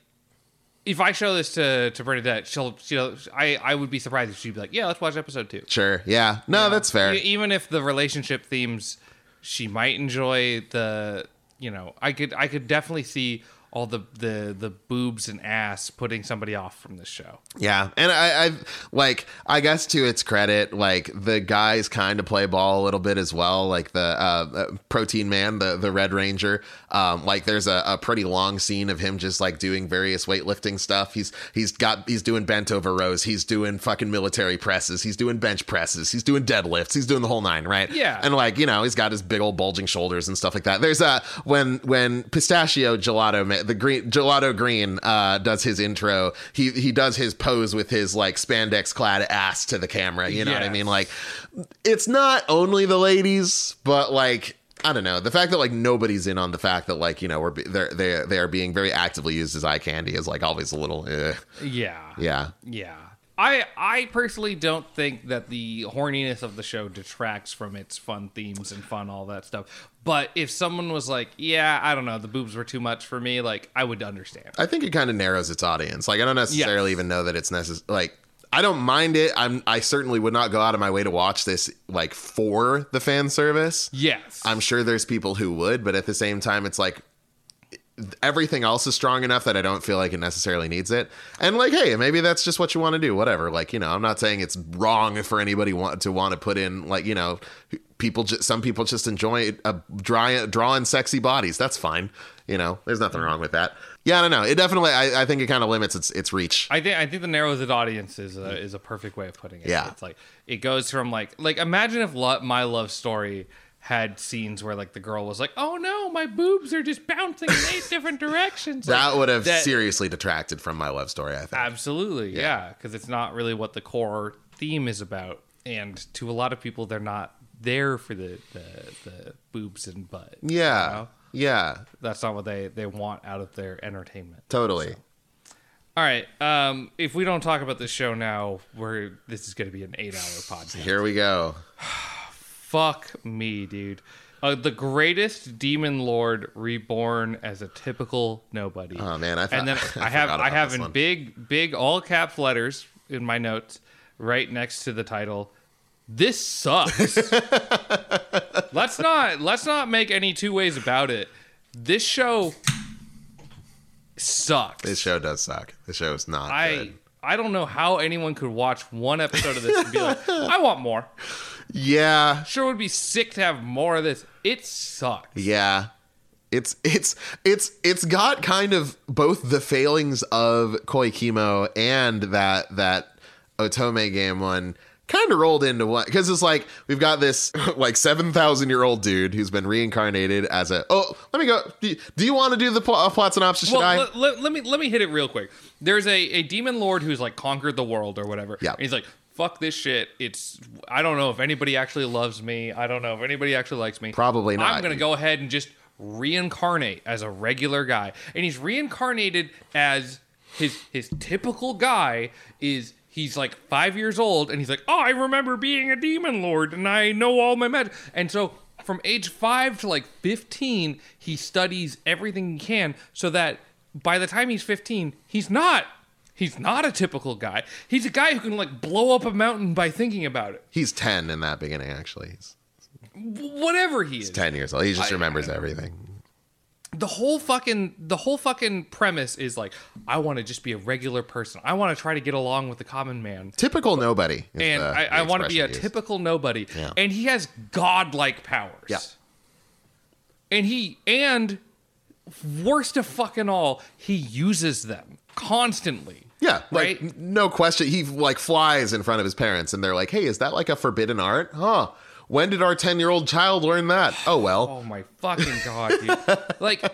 if I show this to to Bernadette, she'll she'll I I would be surprised if she'd be like, yeah, let's watch episode two. Sure. Yeah. No, that's fair. Even if the relationship themes she might enjoy the you know i could i could definitely see all the the the boobs and ass putting somebody off from this show Yeah, and I, I like I guess to its credit, like the guys kind of play ball a little bit as well. Like the uh, uh, Protein Man, the the Red Ranger. Um, like there's a, a pretty long scene of him just like doing various weightlifting stuff. He's he's got he's doing bent over rows. He's doing fucking military presses. He's doing bench presses. He's doing deadlifts. He's doing the whole nine, right? Yeah. and like you know he's got his big old bulging shoulders and stuff like that. There's a when when Pistachio Gelato the green Gelato Green uh, does his intro. He he does his pose with his like spandex clad ass to the camera. You know what I mean? Like it's not only the ladies, but like. I don't know the fact that like nobody's in on the fact that like you know we're they're they they are being very actively used as eye candy is like always a little eh. yeah yeah yeah i i personally don't think that the horniness of the show detracts from its fun themes and fun all that stuff but if someone was like yeah i don't know the boobs were too much for me like i would understand I think it kind of narrows its audience. Like I don't necessarily Yes. even know that it's necessary. Like I don't mind it. I'm I certainly would not go out of my way to watch this like for the fan service. yes I'm sure there's people who would, but at the same time, it's like everything else is strong enough that I don't feel like it necessarily needs it. And like, hey, maybe that's just what you want to do. Whatever. Like, you know, I'm not saying it's wrong for anybody want to want to put in like, you know, people. Just, some people just enjoy a dry drawing sexy bodies. That's fine. You know, there's nothing wrong with that. Yeah, I don't know. It definitely. I, I think it kind of limits its its reach. I think I think the narrows it audience is a, is a perfect way of putting it. Yeah. it's like it goes from like like imagine if lo- my love story had scenes where like the girl was like, "Oh no, my boobs are just bouncing in eight different directions." Like, [LAUGHS] that would have that- seriously detracted from my love story. I think. Absolutely, yeah, because it's not really what the core theme is about, and to a lot of people, they're not there for the the, the boobs and butt. you yeah. know? Yeah. that's not what they they want out of their entertainment. Totally. All right, um, if we don't talk about this show now, we're this is going to be an eight-hour podcast. Here we go. [SIGHS] [SIGHS] [SIGHS] Fuck me, dude. Uh, the greatest demon lord reborn as a typical nobody. Oh man, I thought, and then [LAUGHS] I I have I have in one. big big all caps letters in my notes right next to the title. This sucks. [LAUGHS] let's not let's not make any two ways about it. This show sucks. This show does suck. This show is not I good. I don't know how anyone could watch one episode of this and be like, I want more. Yeah. Sure would be sick to have more of this. It sucks. Yeah. It's it's it's it's got kind of both the failings of Koi Koikimo and that that Otome game one kind of rolled into one because it's like we've got this [LAUGHS] like 7,000 year old dude who's been reincarnated as a oh let me go do you, do you want to do the plot, plot synopsis should Well, I let, let- let me let me hit it real quick. There's a, a demon lord who's like conquered the world or whatever. Yeah. He's like, fuck this shit. It's I don't know if anybody actually loves me. I don't know if anybody actually likes me. Probably not. I'm gonna go ahead and just reincarnate as a regular guy. And he's reincarnated as his his typical guy is he's like five years old and he's like, Oh, I remember being a demon lord and I know all my magic. And so from age five to like 15, he studies everything he can so that by the time he's 15, he's not. He's not a typical guy. He's a guy who can like blow up a mountain by thinking about it. he's 10 in that beginning actually he's Whatever he is. 10 years old he just I- remembers everything the whole fucking the whole fucking premise is like I want to just be a regular person. I want to try to get along with the common man. typical nobody is And the- I, the I want to be a expression used. typical nobody. Yeah. And he has godlike powers. Yeah. And he and worst of fucking all, he uses them constantly. Yeah, like Right? no question. He like flies in front of his parents, and they're like, "Hey, is that like a forbidden art? Huh? When did our ten-year-old child learn that? Oh [SIGHS] well, Oh my fucking god, dude! [LAUGHS] like, [SIGHS]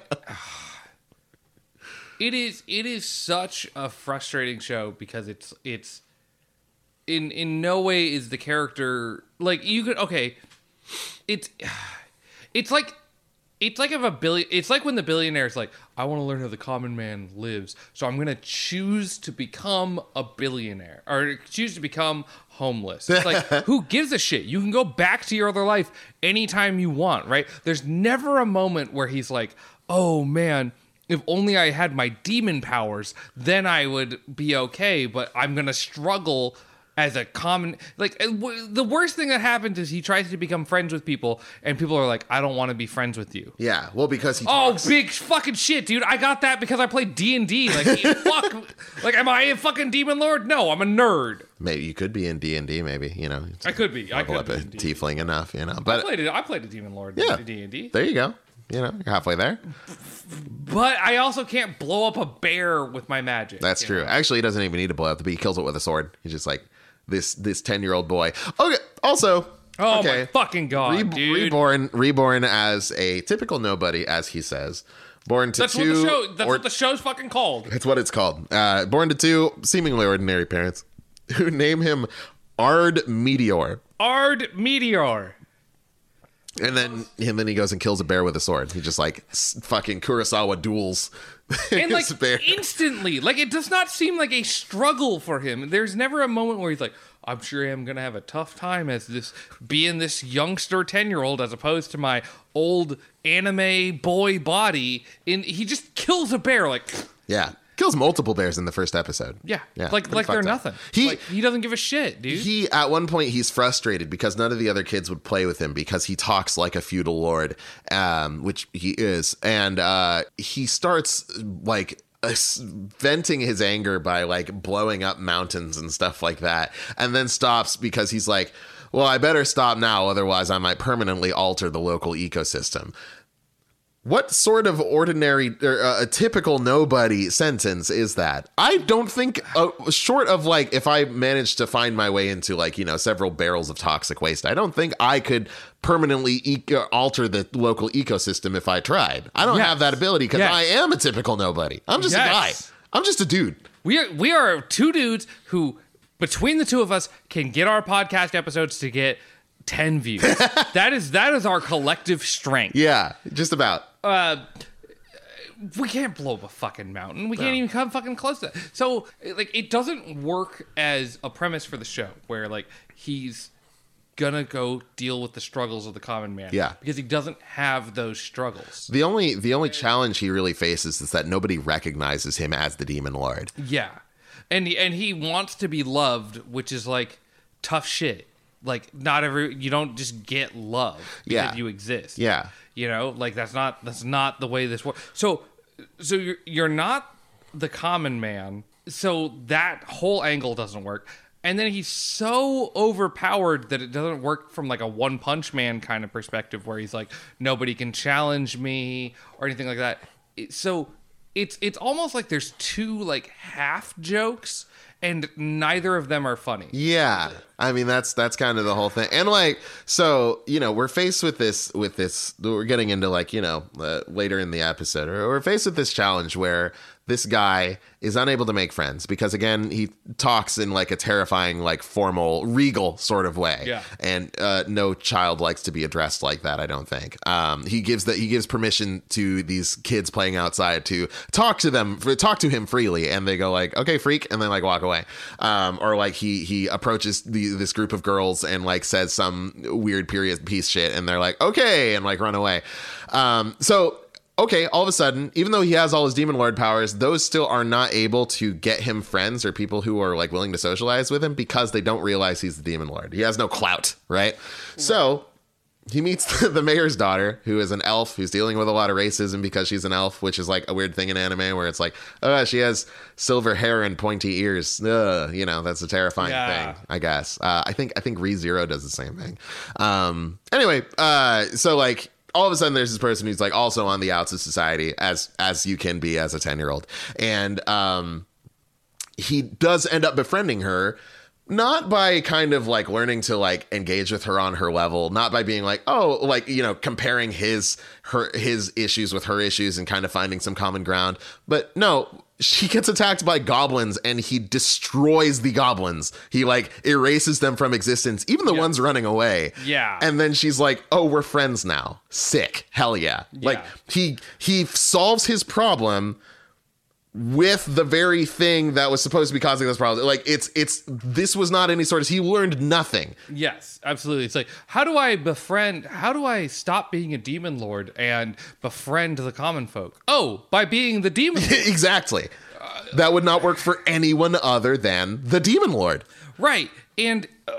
it is it is such a frustrating show because it's it's in in no way is the character like you could okay, it's [SIGHS] it's like it's like if a billion it's like when the billionaire is like i want to learn how the common man lives so i'm gonna choose to become a billionaire or choose to become homeless. It's like [LAUGHS] who gives a shit? You can go back to your other life anytime you want right? There's never a moment where he's like oh man if only i had my demon powers then i would be okay but i'm gonna struggle as a common like uh, w- the worst thing that happens is he tries to become friends with people and people are like i don't want to be friends with you yeah. Well, because he oh talks. big fucking shit dude i got that because i played d&d like [LAUGHS] fuck like am i a fucking demon lord no i'm a nerd maybe you could be in D and D. Maybe you know, i could be i could up a be in D&D. tiefling enough, you know. but I played it i played a demon lord Yeah. in d&d there you go. You know, you're halfway there. but i also can't blow up a bear with my magic That's true. know? Actually, he doesn't even need to blow up the bee. He kills it with a sword. He's just like this this ten year old boy. Okay. Also, oh okay. my fucking god Re- dude reborn reborn as a typical nobody, as he says. Born to that's two. what the show that's or- what the show's fucking called It's what it's called. Uh, born to two seemingly ordinary parents [LAUGHS] who name him Ard Meteor. ard meteor And then and then he goes and kills a bear with a sword. He just like fucking Kurosawa duels [LAUGHS] and like bear. instantly like it does not seem like a struggle for him there's never a moment where he's like i'm sure i'm gonna have a tough time as this being this youngster 10 year old as opposed to my old anime boy body and he just kills a bear like yeah. Kills multiple bears in the first episode. Yeah, Yeah, like like they're up. nothing. He- like, he doesn't give a shit, dude. He at one point he's frustrated because none of the other kids would play with him because he talks like a feudal lord, um, which he is, and uh, he starts like venting his anger by like blowing up mountains and stuff like that, and then stops because he's like, "Well, I better stop now, otherwise I might permanently alter the local ecosystem." What sort of ordinary or uh, a typical nobody sentence is that? I don't think uh, short of like if I managed to find my way into like, you know, several barrels of toxic waste, I don't think I could permanently eco- alter the local ecosystem if I tried. I don't Yes. have that ability cuz Yes. I am a typical nobody. I'm just Yes. a guy. I'm just a dude. We are we are two dudes who between the two of us can get our podcast episodes to get 10 views. [LAUGHS] that is that is our collective strength. Yeah, just about. Uh we can't blow up a fucking mountain. We can't even come fucking close to that. So like it doesn't work as a premise for the show where like he's gonna go deal with the struggles of the common man. Yeah. Because he doesn't have those struggles. The only the only challenge he really faces is that nobody recognizes him as the demon lord. Yeah, and he, and he wants to be loved, which is like tough shit. Like not every you don't just get love because Yeah. you exist. Yeah. you know, like that's not that's not the way this works. So so you're you're not the common man. So that whole angle doesn't work. And then he's so overpowered that it doesn't work from like a one punch man kind of perspective where he's like nobody can challenge me or anything like that. It- so it's it's almost like there's two like half jokes and neither of them are funny. Yeah. I mean that's that's kind of the whole thing. And like so, you know, we're faced with this with this we're getting into like, you know, uh, later in the episode or we're faced with this challenge where this guy is unable to make friends because again, he talks in like a terrifying like formal regal sort of way. Yeah. And uh, no child likes to be addressed like that, I don't think. Um, he gives that he gives permission to these kids playing outside to talk to them talk to him freely and they go like, "Okay, freak," and then like walk away. Um, or like he he approaches the this group of girls and like says some weird period piece shit and they're like, "Okay," and like run away. Um, so okay, all of a sudden, even though he has all his demon lord powers, those still are not able to get him friends or people who are like willing to socialize with him because they don't realize he's the demon lord. He has no clout, right? So he meets [LAUGHS] the mayor's daughter, who is an elf who's dealing with a lot of racism because she's an elf, which is like a weird thing in anime where it's like, oh, she has silver hair and pointy ears. Ugh, you know, that's a terrifying Yeah. thing, I guess. Uh, I think I think Re Zero does the same thing. Um, anyway, uh, so like all of a sudden there's this person who's like also on the outs of society as as you can be as a 10 year old and um he does end up befriending her not by kind of like learning to like engage with her on her level not by being like oh like you know comparing his her his issues with her issues and kind of finding some common ground but no she gets attacked by goblins and he destroys the goblins. He like erases them from existence even the ones running away. Yeah. and then she's like oh we're friends now. Sick. Hell yeah. like he he solves his problem with the very thing that was supposed to be causing this problem. Like it's it's this was not any sort of he learned nothing. Yes, absolutely. It's like, how do I befriend? How do I stop being a demon lord and befriend the common folk? Oh, by being the demon. lord. [LAUGHS] exactly. That would not work for anyone other than the demon lord. right? And uh,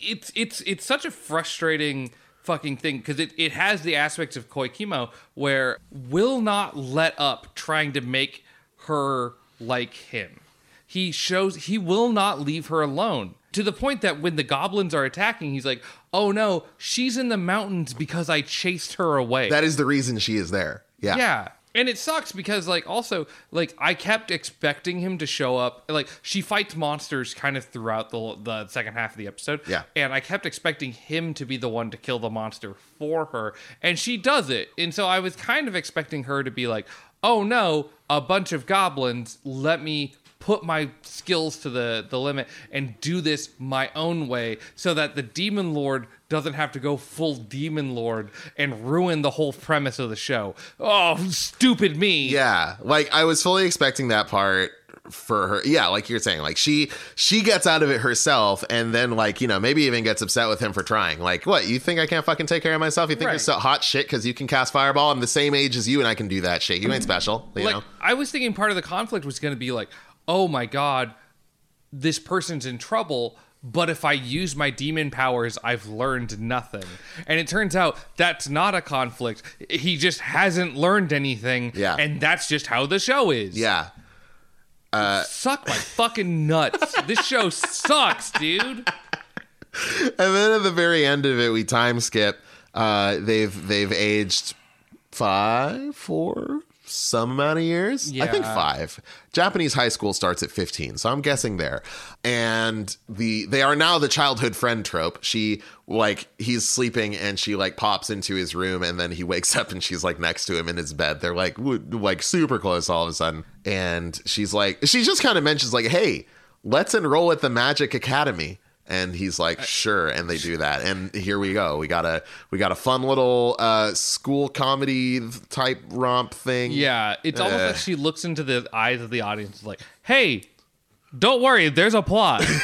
it's it's it's such a frustrating fucking thing because it, it has the aspects of Koikimo where will not let up trying to make her like him. He shows he will not leave her alone. To the point that when the goblins are attacking, he's like, "Oh no, she's in the mountains because I chased her away." That is the reason she is there. Yeah. Yeah. And it sucks because like also like I kept expecting him to show up. Like she fights monsters kind of throughout the the second half of the episode. Yeah. And I kept expecting him to be the one to kill the monster for her, and she does it. And so I was kind of expecting her to be like, "Oh no, a bunch of goblins. Let me put my skills to the the limit and do this my own way so that the demon lord doesn't have to go full demon lord and ruin the whole premise of the show oh stupid me Yeah. Like I was fully expecting that part for her yeah like you're saying like she she gets out of it herself and then like you know maybe even gets upset with him for trying like what you think i can't fucking take care of myself you think you're so hot shit because you can cast fireball i'm the same age as you and i can do that shit you ain't special you like know I was thinking part of the conflict was going to be like, oh my god, this person's in trouble. But if I use my demon powers, I've learned nothing. And it turns out that's not a conflict. He just hasn't learned anything. Yeah. And that's just how the show is. yeah Suck my fucking nuts. this show sucks, dude. and then at the very end of it we time skip uh they've they've aged five four some amount of years? I think five. Japanese high school starts at 15 so i'm guessing there. And the they are now the childhood friend trope. She like he's sleeping and she like pops into his room and then he wakes up and she's like next to him in his bed. They're like like super close all of a sudden. And she's like she just kind of mentions like hey let's enroll at the magic academy and he's like sure and they do that. And here we go. We got a we got a fun little uh school comedy type romp thing. Yeah, it's almost Uh. like she looks into the eyes of the audience like, hey, don't worry, there's a plot. [LAUGHS]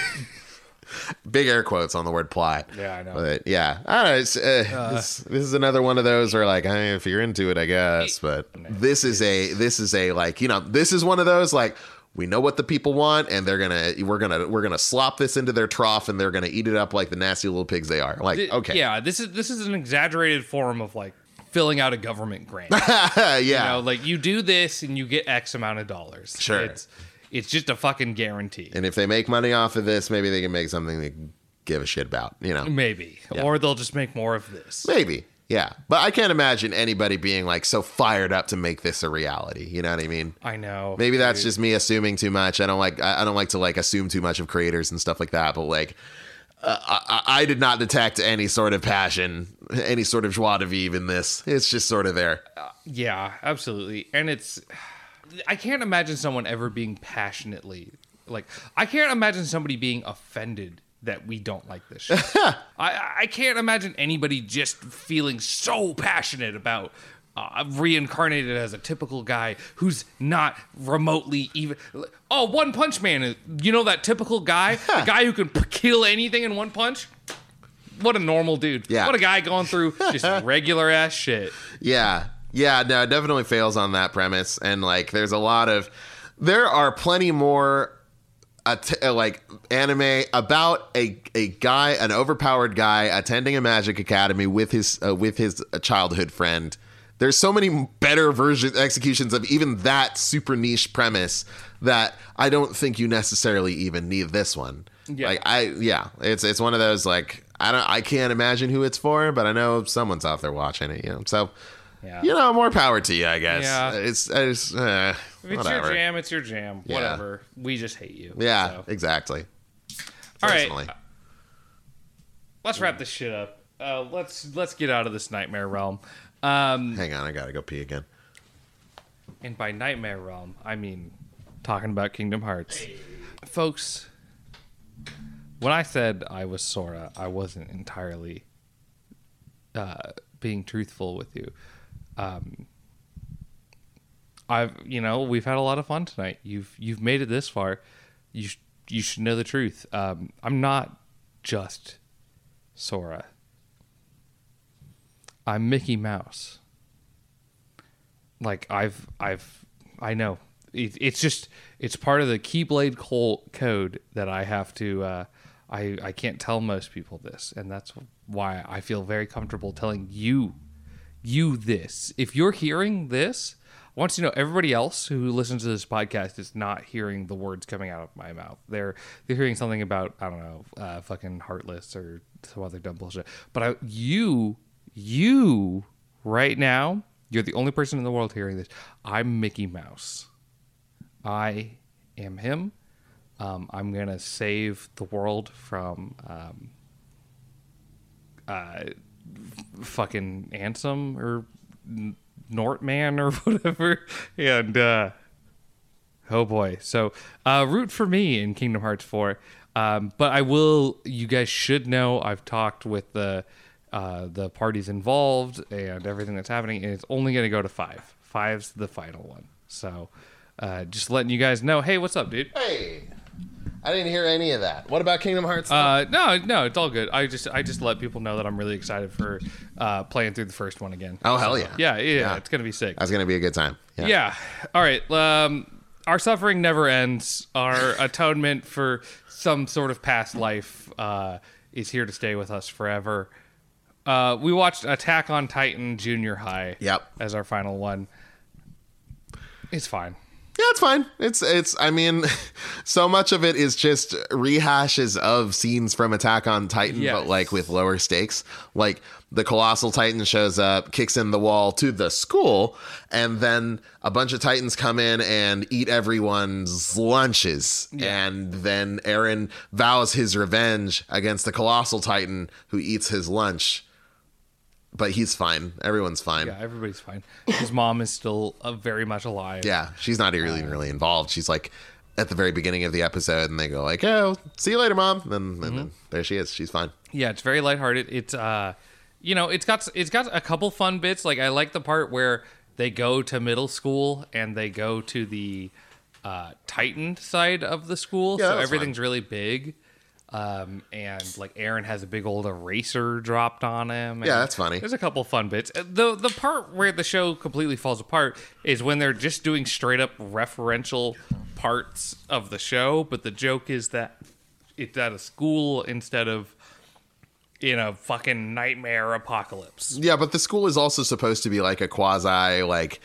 [LAUGHS] big air quotes on the word plot. Yeah, I know. but yeah. I don't know it's, uh, this, this is another one of those where like eh, if you're into it i guess but this is a this is a like you know this is one of those like we know what the people want and they're gonna we're gonna we're gonna slop this into their trough and they're gonna eat it up like the nasty little pigs they are like okay Yeah, this is this is an exaggerated form of like filling out a government grant. [LAUGHS] yeah You know, like you do this and you get X amount of dollars. Sure. It's it's just a fucking guarantee. and if they make money off of this maybe they can make something they give a shit about you know Maybe. Or they'll just make more of this. Maybe. Yeah. But I can't imagine anybody being like so fired up to make this a reality. You know what I mean? I know. Maybe that's just me assuming too much. I don't like I don't like to like assume too much of creators and stuff like that, but like uh, I, I I did not detect any sort of passion, any sort of joie de vivre in this. It's just sort of there. Yeah, absolutely. And it's I can't imagine someone ever being passionately like I can't imagine somebody being offended that we don't like this. [LAUGHS] I I can't imagine anybody just feeling so passionate about uh, reincarnated as a typical guy who's not remotely even. Oh, One Punch Man, you know that typical guy, [LAUGHS] the guy who can p- kill anything in one punch. What a normal dude. Yeah. What a guy going through just [LAUGHS] regular ass shit. Yeah. Yeah, no, it definitely fails on that premise. And like there's a lot of there are plenty more att- uh, like anime about a a guy, an overpowered guy attending a magic academy with his uh, with his uh, childhood friend. There's so many better versions executions of even that super niche premise that I don't think you necessarily even need this one. Yeah. Like I yeah, it's it's one of those like I don't I can't imagine who it's for, but I know someone's out there watching it, you know. So Yeah. you know, more power to you, I guess. Yeah. It's, it's uh, If it's whatever. your jam, it's your jam. Yeah. Whatever. We just hate you. Yeah, So. exactly. All right. Let's wrap this shit up. Uh, let's let's get out of this nightmare realm. Um, Hang on, I gotta go pee again. and by nightmare realm, I mean talking about Kingdom Hearts, folks. When I said I was Sora, I wasn't entirely uh, being truthful with you. Um, I've you know we've had a lot of fun tonight. You've you've made it this far. You sh- you should know the truth. Um, I'm not just Sora. I'm Mickey Mouse. Like I've I've I know it, it's just it's part of the Keyblade col- code that I have to. Uh, I I can't tell most people this, and that's why I feel very comfortable telling you you this. If you're hearing this, I want you to know everybody else who listens to this podcast is not hearing the words coming out of my mouth. They're they're hearing something about I don't know, uh, fucking heartless or some other dumb bullshit. But I, you, you, right now, you're the only person in the world hearing this. I'm Mickey Mouse. I am him. Um, I'm gonna save the world from um, uh, fucking Ansem or Nortman or [LAUGHS] whatever. And uh, oh boy, so uh, root for me in Kingdom Hearts 4. Um, but I will. You guys should know I've talked with the uh, the parties involved and everything that's happening, and it's only going to go to five. Five's the final one. So uh, just letting you guys know, hey, what's up, dude? Hey, I didn't hear any of that. What about Kingdom Hearts? Uh, no, no, it's all good. I just I just let people know that I'm really excited for uh, playing through the first one again. oh hell yeah. Yeah, yeah, yeah, it's gonna be sick. That's gonna be a good time. Yeah. Yeah. All right. Um, our suffering never ends. Our [LAUGHS] atonement for some sort of past life uh, is here to stay with us forever. Uh, we watched Attack on Titan Junior High. Yep. As our final one. It's fine. Yeah, it's fine. It's it's. I mean, [LAUGHS] so much of it is just rehashes of scenes from Attack on Titan, Yes. but like with lower stakes. Like the colossal Titan shows up, kicks in the wall to the school, and then a bunch of Titans come in and eat everyone's lunches. And then Eren vows his revenge against the colossal Titan who eats his lunch. But he's fine. Everyone's fine. Yeah, everybody's fine. His mom is still uh, very much alive. Yeah, she's not really really involved. She's like at the very beginning of the episode, and they go like, "Oh, see you later, mom." And then, and Mm-hmm. then there she is. She's fine. Yeah, it's very lighthearted. It's uh you know, it's got it's got a couple fun bits. Like I like the part where they go to middle school and they go to the uh Titan side of the school. Yeah, so everything's really big. Um and like Eren has a big old eraser dropped on him. Yeah, that's funny. There's a couple fun bits. Uh, The the part where the show completely falls apart is when they're just doing straight up referential parts of the show, but the joke is that it's at a school instead of in a fucking nightmare apocalypse. Yeah, but the school is also supposed to be like a quasi like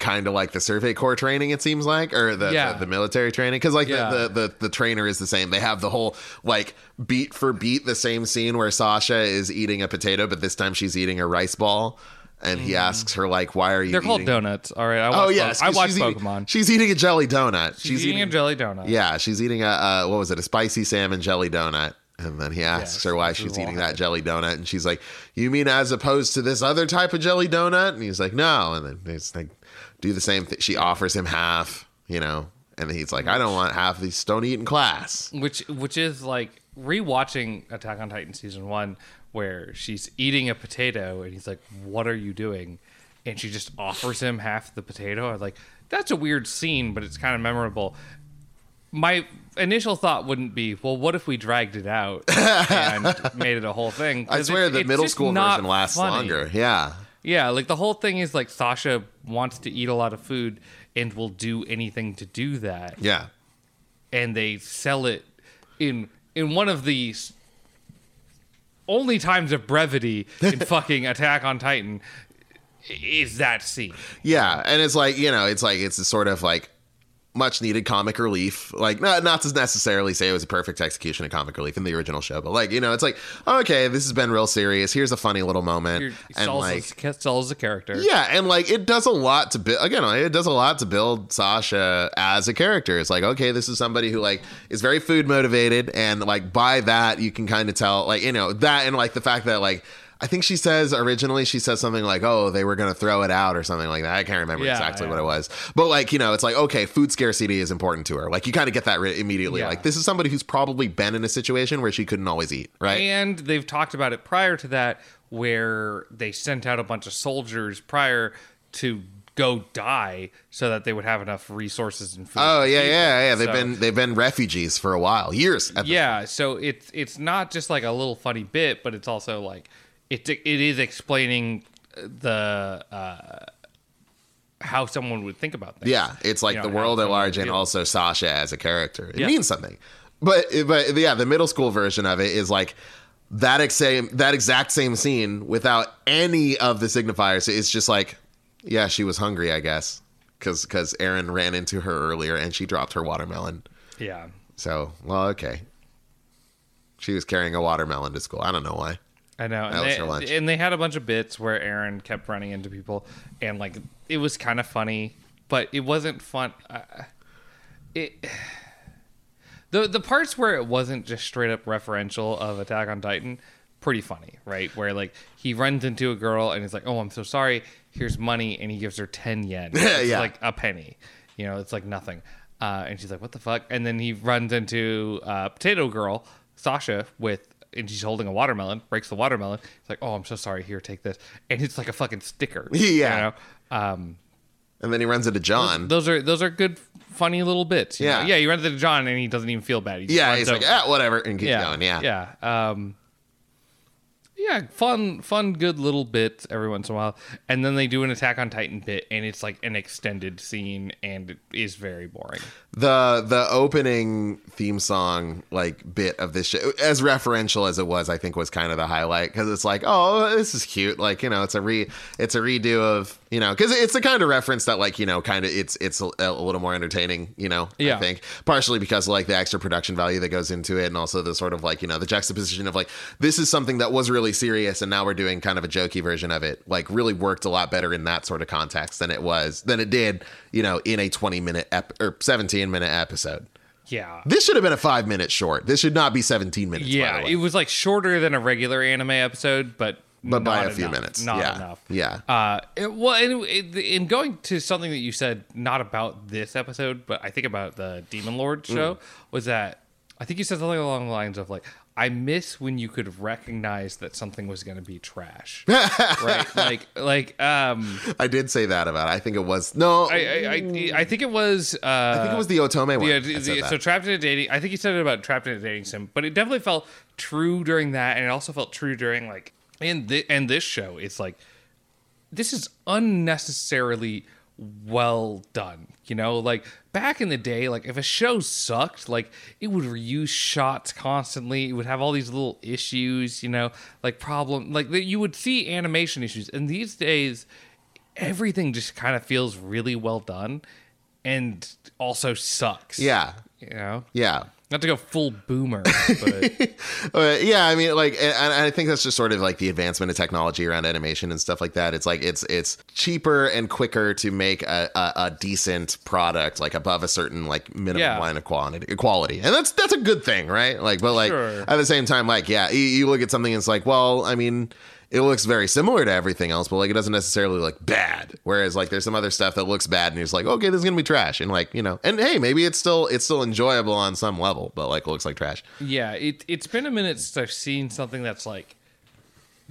kind of like the survey corps training it seems like or the Yeah. the, the military training because like Yeah. the, the, the the trainer is the same they have the whole like beat for beat the same scene where sasha is eating a potato but this time she's eating a rice ball and he asks her like why are you Mm. They're called donuts. All right, I oh yes I watch she's eating- Pokemon. she's eating a jelly donut She's, eating, a jelly donut. Yeah, she's eating a uh, what was it? A spicy salmon jelly donut. And then he asks her why she's eating that jelly donut, and she's like, "You mean as opposed to this other type of jelly donut?" And he's like, "No." And then it's like, do the same thing. She offers him half, you know, and he's like, "I don't want half of these. Don't eat in class." which which is like rewatching Attack on Titan season one, where she's eating a potato and he's like, "What are you doing?" And she just offers him half the potato. I was like, "That's a weird scene, but it's kind of memorable." My initial thought wouldn't be, "Well, what if we dragged it out and [LAUGHS] made it a whole thing?" I swear it's- the middle school version lasts funny. longer. Yeah, Yeah, like the whole thing is like Sasha wants to eat a lot of food and will do anything to do that yeah, and they sell it in in one of the only times of brevity in [LAUGHS] fucking Attack on Titan is that scene. yeah. And it's like you know, it's like it's a sort of like much needed comic relief. Like not not to necessarily say it was a perfect execution of comic relief in the original show, but like you know, it's like okay, this has been real serious. Here's a funny little moment, and Saul's, like Saul's a character. Yeah, and like it does a lot to build. Again, it does a lot to build Sasha as a character. It's like, okay, this is somebody who like is very food motivated, and like by that you can kind of tell, like you know that, and like the fact that like I think she says originally she says something like, oh, they were gonna throw it out or something like that. I can't remember Yeah, exactly yeah. what it was, but like you know, it's like okay, food scarcity is important to her. Like you kind of get that re- immediately. Yeah. Like this is somebody who's probably been in a situation where she couldn't always eat, right? And they've talked about it prior to that, where they sent out a bunch of soldiers prior to go die so that they would have enough resources and food. Oh yeah, yeah, yeah. They've So- been they've been refugees for a while, years. At the yeah so it's it's not just like a little funny bit but it's also like it it is explaining the uh how someone would think about things Yeah, it's like You know, the world at large and also Sasha as a character. It Yeah. means something. But but yeah, the middle school version of it is like that ex- same that exact same scene without any of the signifiers. It's just like, yeah, she was hungry, I guess, because because Eren ran into her earlier and she dropped her watermelon. yeah So well, okay, she was carrying a watermelon to school. I don't know why. I know, and they, and they had a bunch of bits where Eren kept running into people, and like it was kind of funny, but it wasn't fun. Uh, it [SIGHS] the the parts where it wasn't just straight up referential of Attack on Titan, pretty funny, right? Where like he runs into a girl and he's like, "Oh, I'm so sorry. Here's money," and he gives her ten yen. [LAUGHS] Yeah. like a penny. You know, it's like nothing. Uh, and she's like, "What the fuck?" And then he runs into uh, Potato Girl, Sasha, with and she's holding a watermelon. Breaks the watermelon. It's like, "Oh, I'm so sorry. Here, take this." And it's like a fucking sticker. [LAUGHS] Yeah. You know? Um, and then he runs into Jean. Those are those are good, funny little bits. Yeah. know? yeah. You run into Jean and he doesn't even feel bad. He yeah, runs he's like, ah, whatever, and keeps yeah, going. Yeah, yeah. Um, yeah, fun, fun, good little bits every once in a while, and then they do an Attack on Titan bit, and it's like an extended scene, and it is very boring. the the opening theme song like bit of this show as referential as it was i think was kind of the highlight because it's like oh this is cute like you know it's a re it's a redo of you know because it's the kind of reference that like you know kind of it's it's a, a little more entertaining you know Yeah. i think partially because of, like the extra production value that goes into it and also the sort of like you know the juxtaposition of like this is something that was really serious and now we're doing kind of a jokey version of it like really worked a lot better in that sort of context than it was than it did you know in a 20 minute ep- or 17 minute episode Yeah, this should have been a five minute short. This should not be 17 minutes. by yeah. the way. It was like shorter than a regular anime episode, but but by a few minutes. not yeah. enough. Yeah. Uh, it, well, in, in in going to something that you said, not about this episode, but I think about the Demon Lord Mm. show, was that I think you said something along the lines of like, I miss when you could recognize that something was going to be trash, [LAUGHS] right? Like, like, um, I did say that about it. I think it was no. I, I, I, I, think it was, uh, I think it was the Otome one. yeah, the- said the- that. so trapped in a dating. I think you said it about trapped in a dating sim, but it definitely felt true during that, and it also felt true during like in the and this show. It's like this is unnecessarily well done. You know, like back in the day, like if a show sucked, like it would reuse shots constantly. It would have all these little issues. You know, like problem, like that you would see animation issues, and these days everything just kind of feels really well done and also sucks. yeah. You know? Yeah. Not to go full boomer, [LAUGHS] but Uh, yeah, I mean, like, and, and I think that's just sort of like the advancement of technology around animation and stuff like that. It's like it's it's cheaper and quicker to make a, a, a decent product, like above a certain like minimum Yeah. line of quality, quality, and that's that's a good thing, right? Like, but like Sure. at the same time, like, yeah, you, you look at something, and it's like, well, I mean. It looks very similar to everything else, but like it doesn't necessarily look bad. Whereas like there's some other stuff that looks bad, and you're just like, okay, this is gonna be trash, and like you know, and hey, maybe it's still it's still enjoyable on some level, but like looks like trash. yeah, it it's been a minute since I've seen something that's like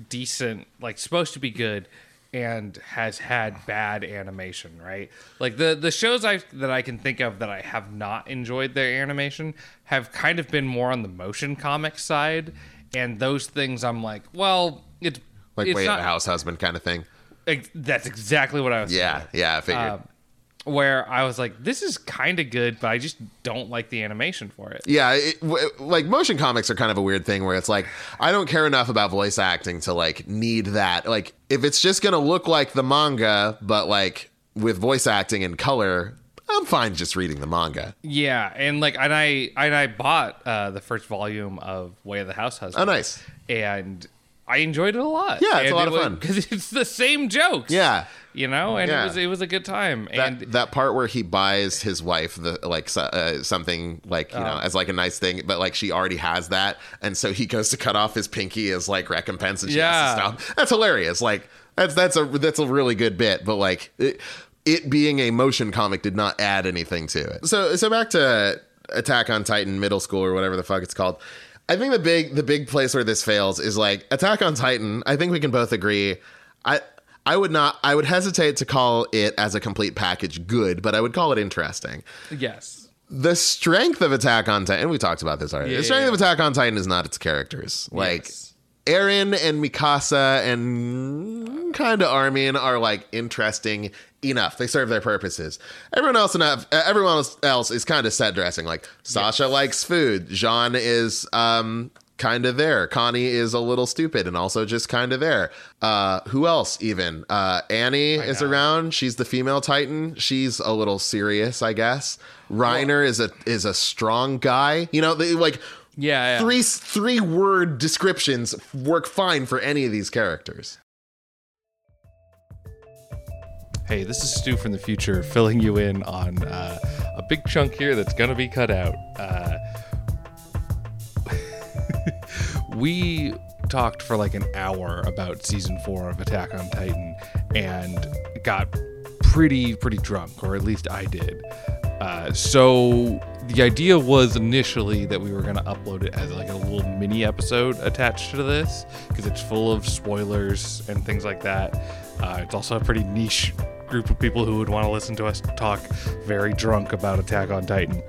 decent, like supposed to be good and has had bad animation, right? Like the the shows I that I can think of that I have not enjoyed their animation have kind of been more on the motion comic side and those things I'm like, well, it's Like it's way not, of the house husband kind of thing. ex- that's exactly what I was Yeah, yeah, I figured. um, where I was like, this is kind of good, but I just don't like the animation for it. yeah, it, w- like motion comics are kind of a weird thing where it's like I don't care enough about voice acting to like need that. Like if it's just gonna look like the manga, but like with voice acting and color, I'm fine just reading the manga. Yeah, and like, and I and I bought uh, the first volume of Way of the House Husband. Oh, nice. And I enjoyed it a lot. Yeah, it's a lot of fun. because [LAUGHS] it's the same jokes. Yeah. you know, and Yeah. it was it was a good time. That, and that part where he buys his wife the like uh, something like you know Oh. as like a nice thing, but like she already has that, and so he goes to cut off his pinky as like recompense, and she has Yeah. to stop. That's hilarious. Like that's that's a that's a really good bit, but like it, it being a motion comic did not add anything to it. So so back to Attack on Titan Middle School or whatever the fuck it's called. I think the big the big place where this fails is like Attack on Titan. I think we can both agree. I I would not I would hesitate to call it as a complete package good, but I would call it interesting. yes, The strength of Attack on Titan, and we talked about this already. Yeah, the strength yeah, of Attack on Titan is not its characters. Like Yes. Eren and Mikasa and kind of Armin are like interesting enough. They serve their purposes. Everyone else enough. Everyone else- is kind of set dressing. Like Sasha likes food. Jean is um kind of there. Connie is a little stupid and also just kind of there. Uh, who else? Even uh, Annie is know. around. She's the female Titan. She's a little serious, I guess. Reiner is a is a strong guy. You know, they, like yeah, yeah. three three word descriptions work fine for any of these characters. Hey, this is Stew from the future, filling you in on uh, a big chunk here that's gonna be cut out. Uh, [LAUGHS] we talked for like an hour about season four of Attack on Titan and got pretty pretty drunk, or at least I did. Uh, so the idea was initially that we were going to upload it as like a little mini episode attached to this because it's full of spoilers and things like that. Uh, it's also a pretty niche group of people who would want to listen to us talk very drunk about Attack on Titan.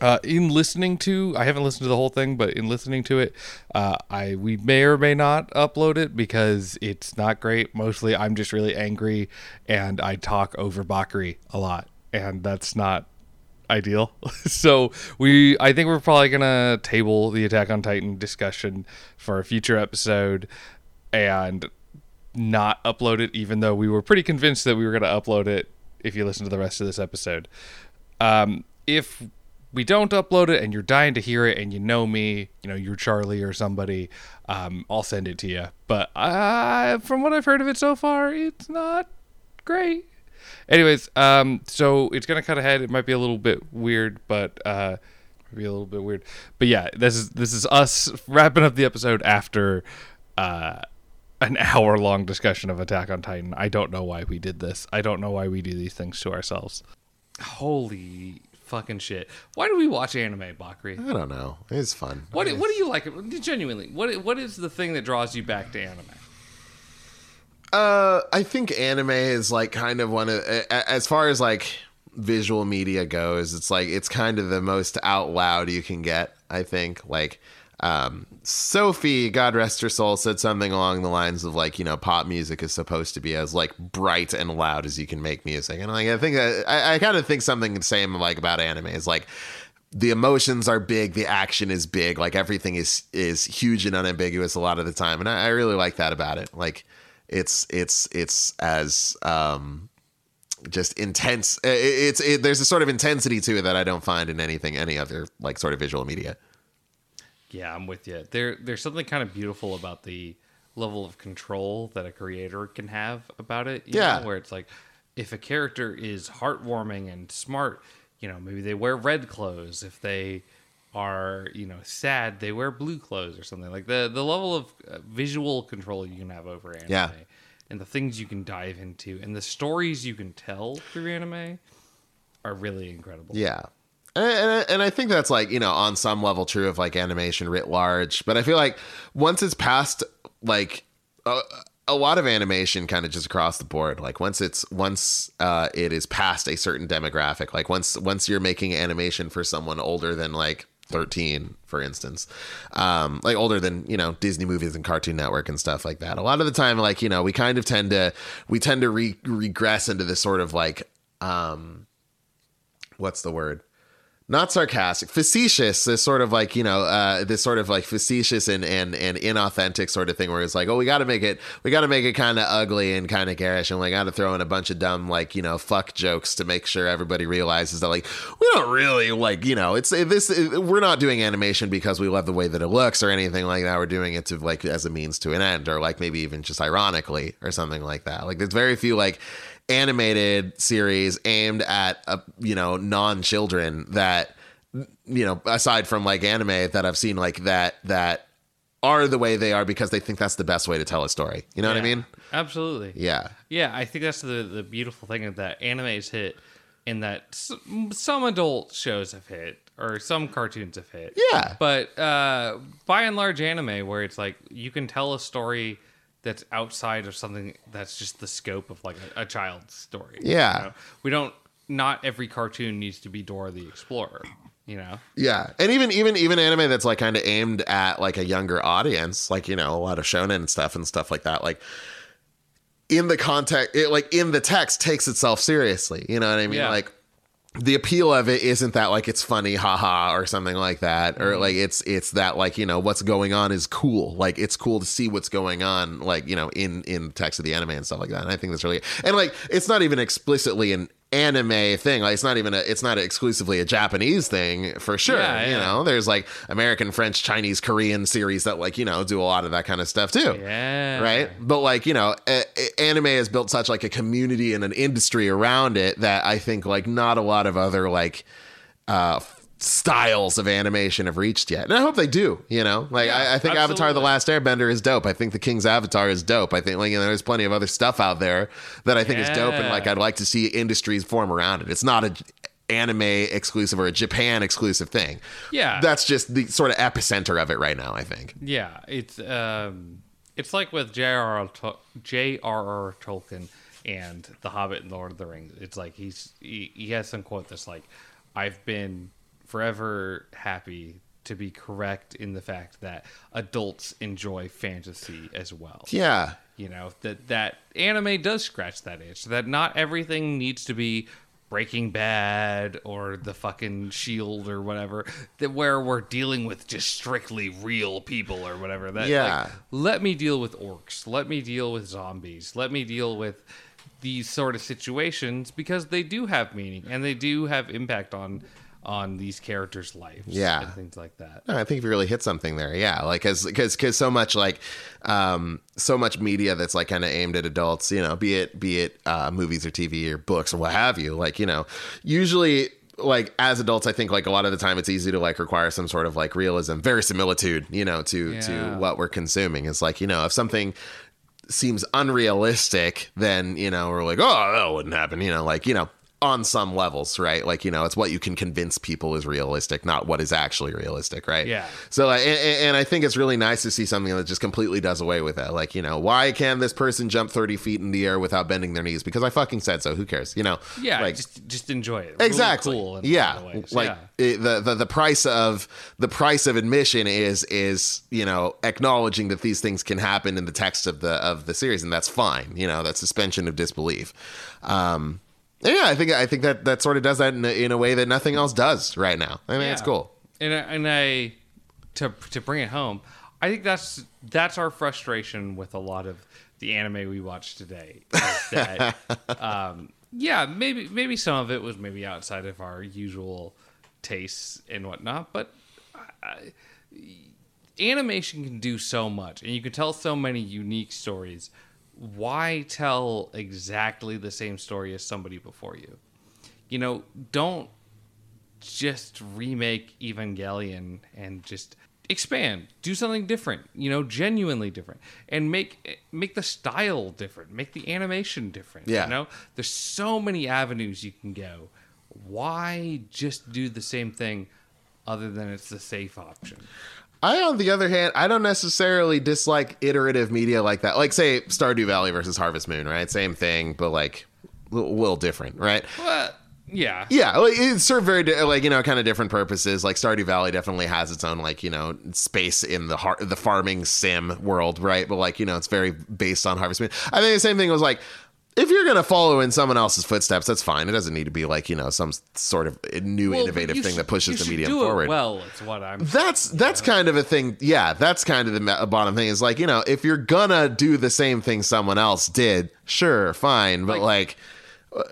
Uh, in listening to, I haven't listened to the whole thing, but in listening to it, uh, I we may or may not upload it because it's not great. Mostly, I'm just really angry, and I talk over Bakari a lot, and that's not ideal. [LAUGHS] so we, I think we're probably gonna table the Attack on Titan discussion for a future episode, and not upload it, even though we were pretty convinced that we were gonna upload it. If you listen to the rest of this episode, um, if we don't upload it and you're dying to hear it and you know me, you know, you're Charlie or somebody, um, I'll send it to you. But uh, from what I've heard of it so far, it's not great. Anyways, um, so it's gonna cut ahead. It might be a little bit weird, but uh, maybe a little bit weird. But yeah, this is this is us wrapping up the episode after uh, an [LAUGHS] hour long discussion of Attack on Titan. I don't know why we did this. I don't know why we do these things to ourselves. Holy fucking shit! Why do we watch anime, Bakari? I don't know. It's fun. What what do you like? Genuinely, what what is the thing that draws you back to anime? Uh, I think anime is like kind of one of as far as like visual media goes. It's like it's kind of the most out loud you can get. I think like um, Sophie, God rest her soul, said something along the lines of like, you know, pop music is supposed to be as like bright and loud as you can make music, and like I think I, I kind of think something the same like about anime is like the emotions are big, the action is big, like everything is is huge and unambiguous a lot of the time, and I, I really like that about it. Like it's it's it's as um just intense. It, it's it, there's a sort of intensity to it that I don't find in anything any other like sort of visual media. Yeah, I'm with you. There, there's something kind of beautiful about the level of control that a creator can have about it. yeah, know, where it's like, if a character is heartwarming and smart, you know, maybe they wear red clothes. If they are, you know, sad, they wear blue clothes or something. Like the the level of uh, visual control you can have over anime. Yeah. And the things you can dive into and the stories you can tell through anime are really incredible. Yeah. And, and I think that's like, you know, on some level true of like animation writ large. But I feel like once it's past like a, a lot of animation kind of just across the board, like once it's once uh, it is past a certain demographic, like once once you're making animation for someone older than like 13 for instance um like older than you know disney movies and cartoon network and stuff like that a lot of the time like you know we kind of tend to we tend to re- regress into this sort of like um what's the word not sarcastic, facetious. This sort of like you know, uh, this sort of like facetious and and and inauthentic sort of thing, where it's like, oh, we got to make it, we got to make it kind of ugly and kind of garish, and we got to throw in a bunch of dumb like you know fuck jokes to make sure everybody realizes that like we don't really like you know it's this we're not doing animation because we love the way that it looks or anything like that. We're doing it to like as a means to an end, or like maybe even just ironically or something like that. Like there's very few like animated series aimed at uh, you know non-children that you know aside from like anime that I've seen like that that are the way they are because they think that's the best way to tell a story. You know yeah, what I mean? Absolutely. Yeah. Yeah, I think that's the the beautiful thing of that anime's hit in that some adult shows have hit or some cartoons have hit. Yeah. But uh, by and large, anime where it's like you can tell a story that's outside of something that's just the scope of like a, a child's story. Yeah. You know? We don't. Not every cartoon needs to be Dora the Explorer. You know. Yeah, and even even even anime that's like kind of aimed at like a younger audience, like you know a lot of shonen and stuff and stuff like that. Like in the context, it like in the text takes itself seriously. You know what I mean? Yeah. Like the appeal of it isn't that like it's funny haha or something like that or mm-hmm. like it's it's that like you know what's going on is cool. Like it's cool to see what's going on like you know in in text of the anime and stuff like that. And i think that's really and like it's not even explicitly an anime thing. Like it's not even a it's not exclusively a japanese thing for sure Yeah, you know? There's like american french chinese korean series that like you know do a lot of that kind of stuff too. Yeah. right? But like you know a- a- anime has built such like a community and an industry around it that i think like not a lot of other like uh styles of animation have reached yet and i hope they do you know like Yeah, I, I think avatar the last airbender is dope i think the king's avatar is dope i think like you know, there's plenty of other stuff out there that i think is dope and like i'd like to see industries form around it it's not a anime exclusive or a japan exclusive thing Yeah. that's just the sort of epicenter of it right now i think Yeah, it's um, it's like with J.R.R. Tol- J.R.R. Tolkien. and The Hobbit and Lord of the Rings. It's like he's he, he has some quote that's like, "I've been forever happy to be correct in the fact that adults enjoy fantasy as well." Yeah. You know that that anime does scratch that itch. That not everything needs to be Breaking Bad or the fucking Shield or whatever. That where we're dealing with just strictly real people or whatever. That Yeah. like, let me deal with orcs. Let me deal with zombies. Let me deal with these sort of situations because they do have meaning and they do have impact on on these characters' lives. Yeah. and things like that. No, I think you really hit something there, yeah, like because because because so much like um so much media that's like kind of aimed at adults, you know, be it be it uh, movies or TV or books or what have you, like you know, usually like as adults, I think like a lot of the time it's easy to like require some sort of like realism, verisimilitude, you know, to to what we're consuming. It's like you know if something seems unrealistic, then you know we're like, oh, that wouldn't happen. You know, like you know, on some levels, right? Like you know, it's what you can convince people is realistic, not what is actually realistic, right? Yeah. So, like, and, and I think it's really nice to see something that just completely does away with that. Like, you know, why can this person jump thirty feet in the air without bending their knees? Because I fucking said so. Who cares? You know? Yeah, Like, just just enjoy it. Really exactly cool yeah lot of ways. like yeah. it- the, the the price of the price of admission is is you know acknowledging that these things can happen in the text of the of the series and that's fine you know that suspension of disbelief um yeah i think i think that that sort of does that in a, in a way that nothing else does right now i mean it's cool And I, and I to to bring it home, I think that's that's our frustration with a lot of the anime we watch today. [LAUGHS] That um, yeah, maybe maybe some of it was maybe outside of our usual tastes and whatnot, but I, animation can do so much, and you can tell so many unique stories. Why tell exactly the same story as somebody before you? You know, don't just remake Evangelion and just expand, do something different, you know, genuinely different, and make make the style different, make the animation different. Yeah. you know, there's so many avenues you can go. Why just do the same thing, other than it's the safe option? I, on the other hand, I don't necessarily dislike iterative media like that. Like, say, Stardew Valley versus Harvest Moon, right? Same thing, but like a little, different, right? Well, yeah, Yeah, like, it served very di- like you know kind of different purposes. Like Stardew Valley definitely has its own like you know space in the har- the farming sim world, right? But like you know it's very based on Harvest Moon. I think the same thing was like if you're gonna follow in someone else's footsteps, that's fine. It doesn't need to be like you know some sort of new Well, innovative thing should- that pushes the medium forward. well, it's what I'm. That's that's kind of a thing. Yeah, that's kind of the bottom thing. Is like you know if you're gonna do the same thing someone else did, sure, fine, but like. uh,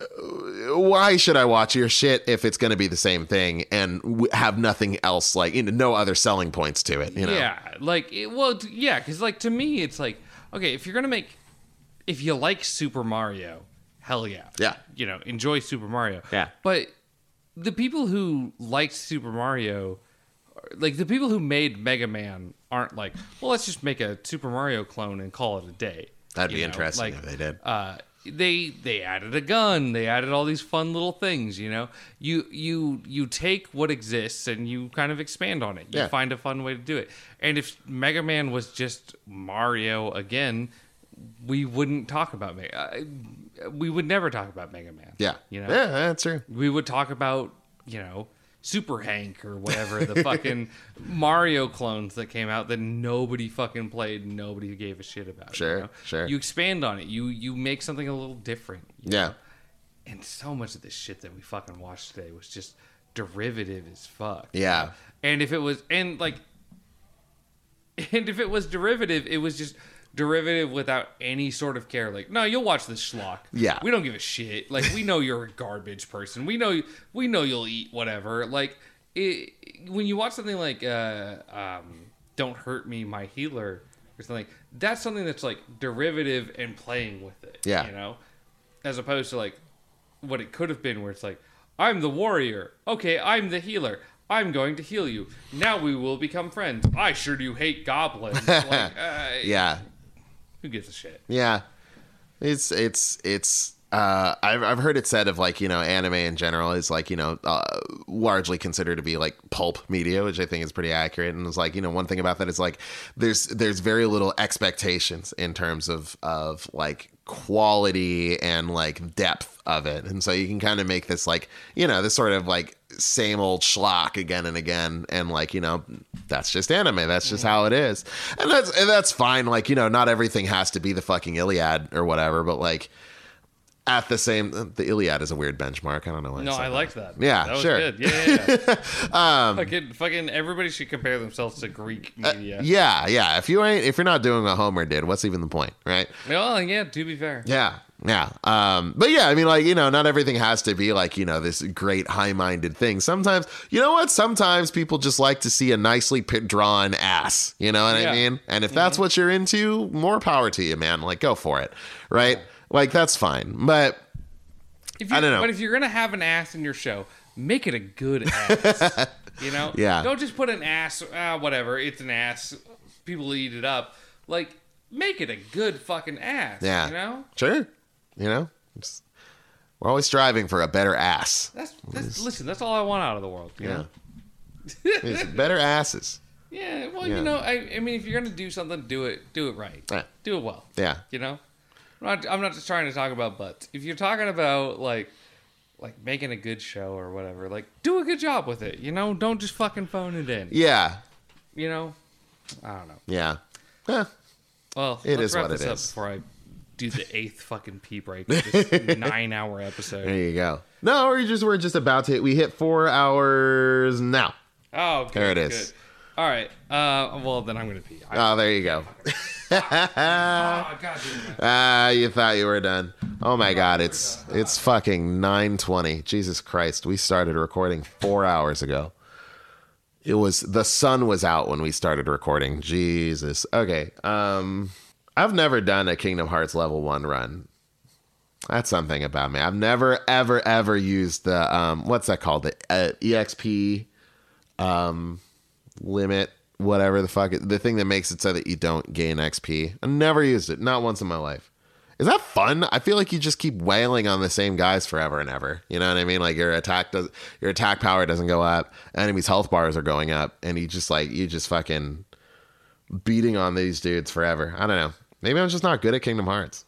why should I watch your shit if it's going to be the same thing and have nothing else like you know, no other selling points to it? You know, Yeah, like it, well, yeah, because like to me, it's like okay, if you're gonna make, if you like Super Mario, hell yeah, Yeah. you know, enjoy Super Mario, Yeah. But the people who liked Super Mario, like the people who made Mega Man, aren't like, well, let's just make a Super Mario clone and call it a day. That'd You be know, interesting like, if they did. uh, they they added a gun they added all these fun little things you know you you you take what exists and you kind of expand on it you Yeah. find a fun way to do it and if mega man was just mario again we wouldn't talk about mega uh, we would never talk about mega man yeah, you know yeah, that's true. we would talk about you know super hank or whatever the [LAUGHS] fucking mario clones that came out that nobody fucking played nobody gave a shit about Sure, you know? sure. you expand on it you you make something a little different Yeah, know? and so much of this shit that we fucking watched today was just derivative as fuck yeah, and if it was and like [LAUGHS] and if it was derivative it was just derivative without any sort of care. Like no you'll watch this schlock. Yeah. we don't give a shit. Like we know you're a garbage person. We know we know you'll eat whatever. Like it, when you watch something like uh um don't hurt me my healer or something that's something that's like derivative and playing with it Yeah. you know? As opposed to like what it could have been where it's like i'm the warrior. Okay i'm the healer. I'm going to heal you. Now we will become friends. I sure do hate goblins. [LAUGHS] Like uh, yeah. Who gives a shit Yeah. It's it's it's uh, I've I've heard it said of like you know anime in general is like you know uh, largely considered to be like pulp media, which I think is pretty accurate. And it's like you know one thing about that is like there's there's very little expectations in terms of of like quality and like depth of it, and so you can kind of make this like you know this sort of like same old schlock again and again, and like you know that's just anime, that's just how it is, and that's and that's fine. Like you know not everything has to be the fucking Iliad or whatever, but like at the same the Iliad is a weird benchmark. I don't know why. No, I that. liked that. Yeah, that was sure. good. Yeah, yeah. yeah. [LAUGHS] Um, fucking, fucking, everybody should compare themselves to Greek media. Yeah, yeah. If you ain't if you're not doing what Homer did, what's even the point, right? well, yeah. To be fair, Yeah. Yeah. Um, but yeah, I mean, like, you know, not everything has to be like, you know, this great high minded thing. Sometimes, you know what? Sometimes people just like to see a nicely pit drawn ass. You know what Yeah. I mean? And if that's what you're into, more power to you, man. Like, go for it. Right? Like, that's fine. But if you, I don't know. But if you're gonna have an ass in your show, make it a good ass. [LAUGHS] you know? Yeah. Don't just put an ass. Ah, whatever. It's an ass. People eat it up. Like, make it a good fucking ass. Yeah. You know? sure, you know, it's- we're always striving for a better ass. That's that's. Listen, that's all I want out of the world. You Yeah. [LAUGHS] It's better asses. [LAUGHS] Yeah. Well, Yeah. you know, I, I mean, if you're gonna do something, do it. Do it right. Yeah. Do it well. Yeah. You know, I'm not, I'm not just trying to talk about butts. If you're talking about like, like making a good show or whatever, like do a good job with it. You know, don't just fucking phone it in. Yeah. You know, I don't know. Yeah. Eh, Well, It is wrap what it this up is. before I do the [LAUGHS] eighth fucking pee break. This [LAUGHS] nine-hour episode. there you go. No, we're just we're just about to Hit, we hit four hours now. Oh, good, There it is. good. All right. Uh, well then I'm gonna pee. I, Oh, there you go. oh, God damn it. Ah, you thought you were done. Oh my god, it's it's fucking 9:20. Jesus Christ. We started recording 4 hours ago. It was the sun was out when we started recording. Jesus. Okay. Um I've never done a Kingdom Hearts level 1 run. That's something about me. I've never ever ever used the um what's that called? The uh, EXP um limit whatever the fuck it, the thing that makes it so that you don't gain XP. I never used it, not once in my life. Is that fun? I feel like you just keep wailing on the same guys forever and ever. You know what I mean? Like your attack does your attack power doesn't go up, enemies' health bars are going up, and you just like you just fucking beating on these dudes forever. I don't know. Maybe I'm just not good at Kingdom Hearts.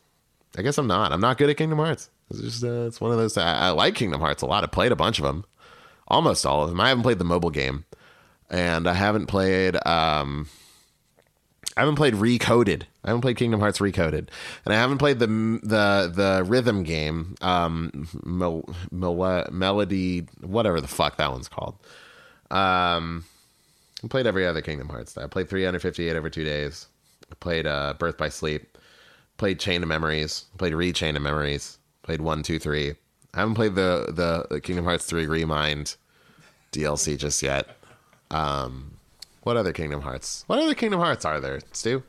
I guess I'm not. I'm not good at Kingdom Hearts. It's just uh, it's one of those. I, I like Kingdom Hearts a lot. I played a bunch of them, almost all of them. I haven't played the mobile game, and I haven't played. um I haven't played Recoded. I haven't played Kingdom Hearts Recoded, and I haven't played the the the rhythm game, um, Mel, Mel, Melody, whatever the fuck that one's called. Um, I played every other Kingdom Hearts. I played 358 over two days. I played uh, Birth by Sleep. Played Chain of Memories. Played Re Chain of Memories. Played one, two, three. I haven't played the the, the Kingdom Hearts 3 Re Mind DLC just yet. Um, what other Kingdom Hearts? What other Kingdom Hearts are there, Stew?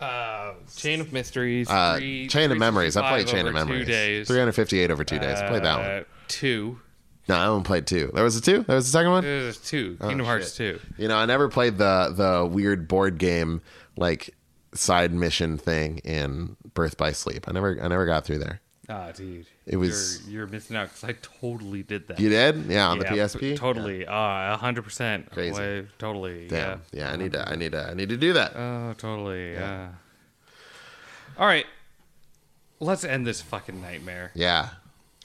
Uh, Chain of Mysteries. Uh, three, Chain of Memories. I played Chain of Memories. Two days. 358 over two days. I played that one. Uh, Two. No, I haven't played two. There was a two. There was a second one. There There's two. Kingdom Hearts two. You know, I never played the the weird board game like side mission thing in Birth by Sleep. I never I never got through there. Ah, dude. It was- You're, you're missing out because I totally did that. You did? Yeah, on Yeah, the PSP. Totally. Uh, hundred percent. Crazy. Totally. Damn. Yeah. Yeah, I need to I need to I need to do that. Oh, totally. Yeah. All right. Let's end this fucking nightmare. yeah.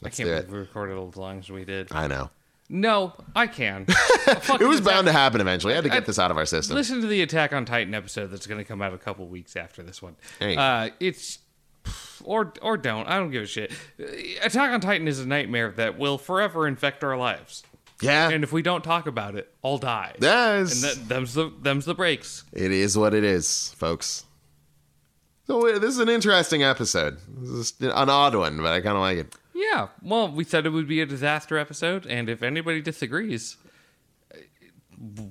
I can't believe it. we recorded as long as we did. I know. No, I can. [LAUGHS] It was bound to happen eventually. I had to get I- this out of our system. Listen to the Attack on Titan episode that's going to come out a couple weeks after this one. Go. Uh, it's [SIGHS] or or don't. I don't give a shit. Attack on Titan is a nightmare that will forever infect our lives, yeah. and if we don't talk about it, I'll die. That and that, them's the them's the breaks. it is what it is, folks. So uh, this is an interesting episode. This is an odd one, but I kind of like it. Yeah. Well, we said it would be a disaster episode, and if anybody disagrees,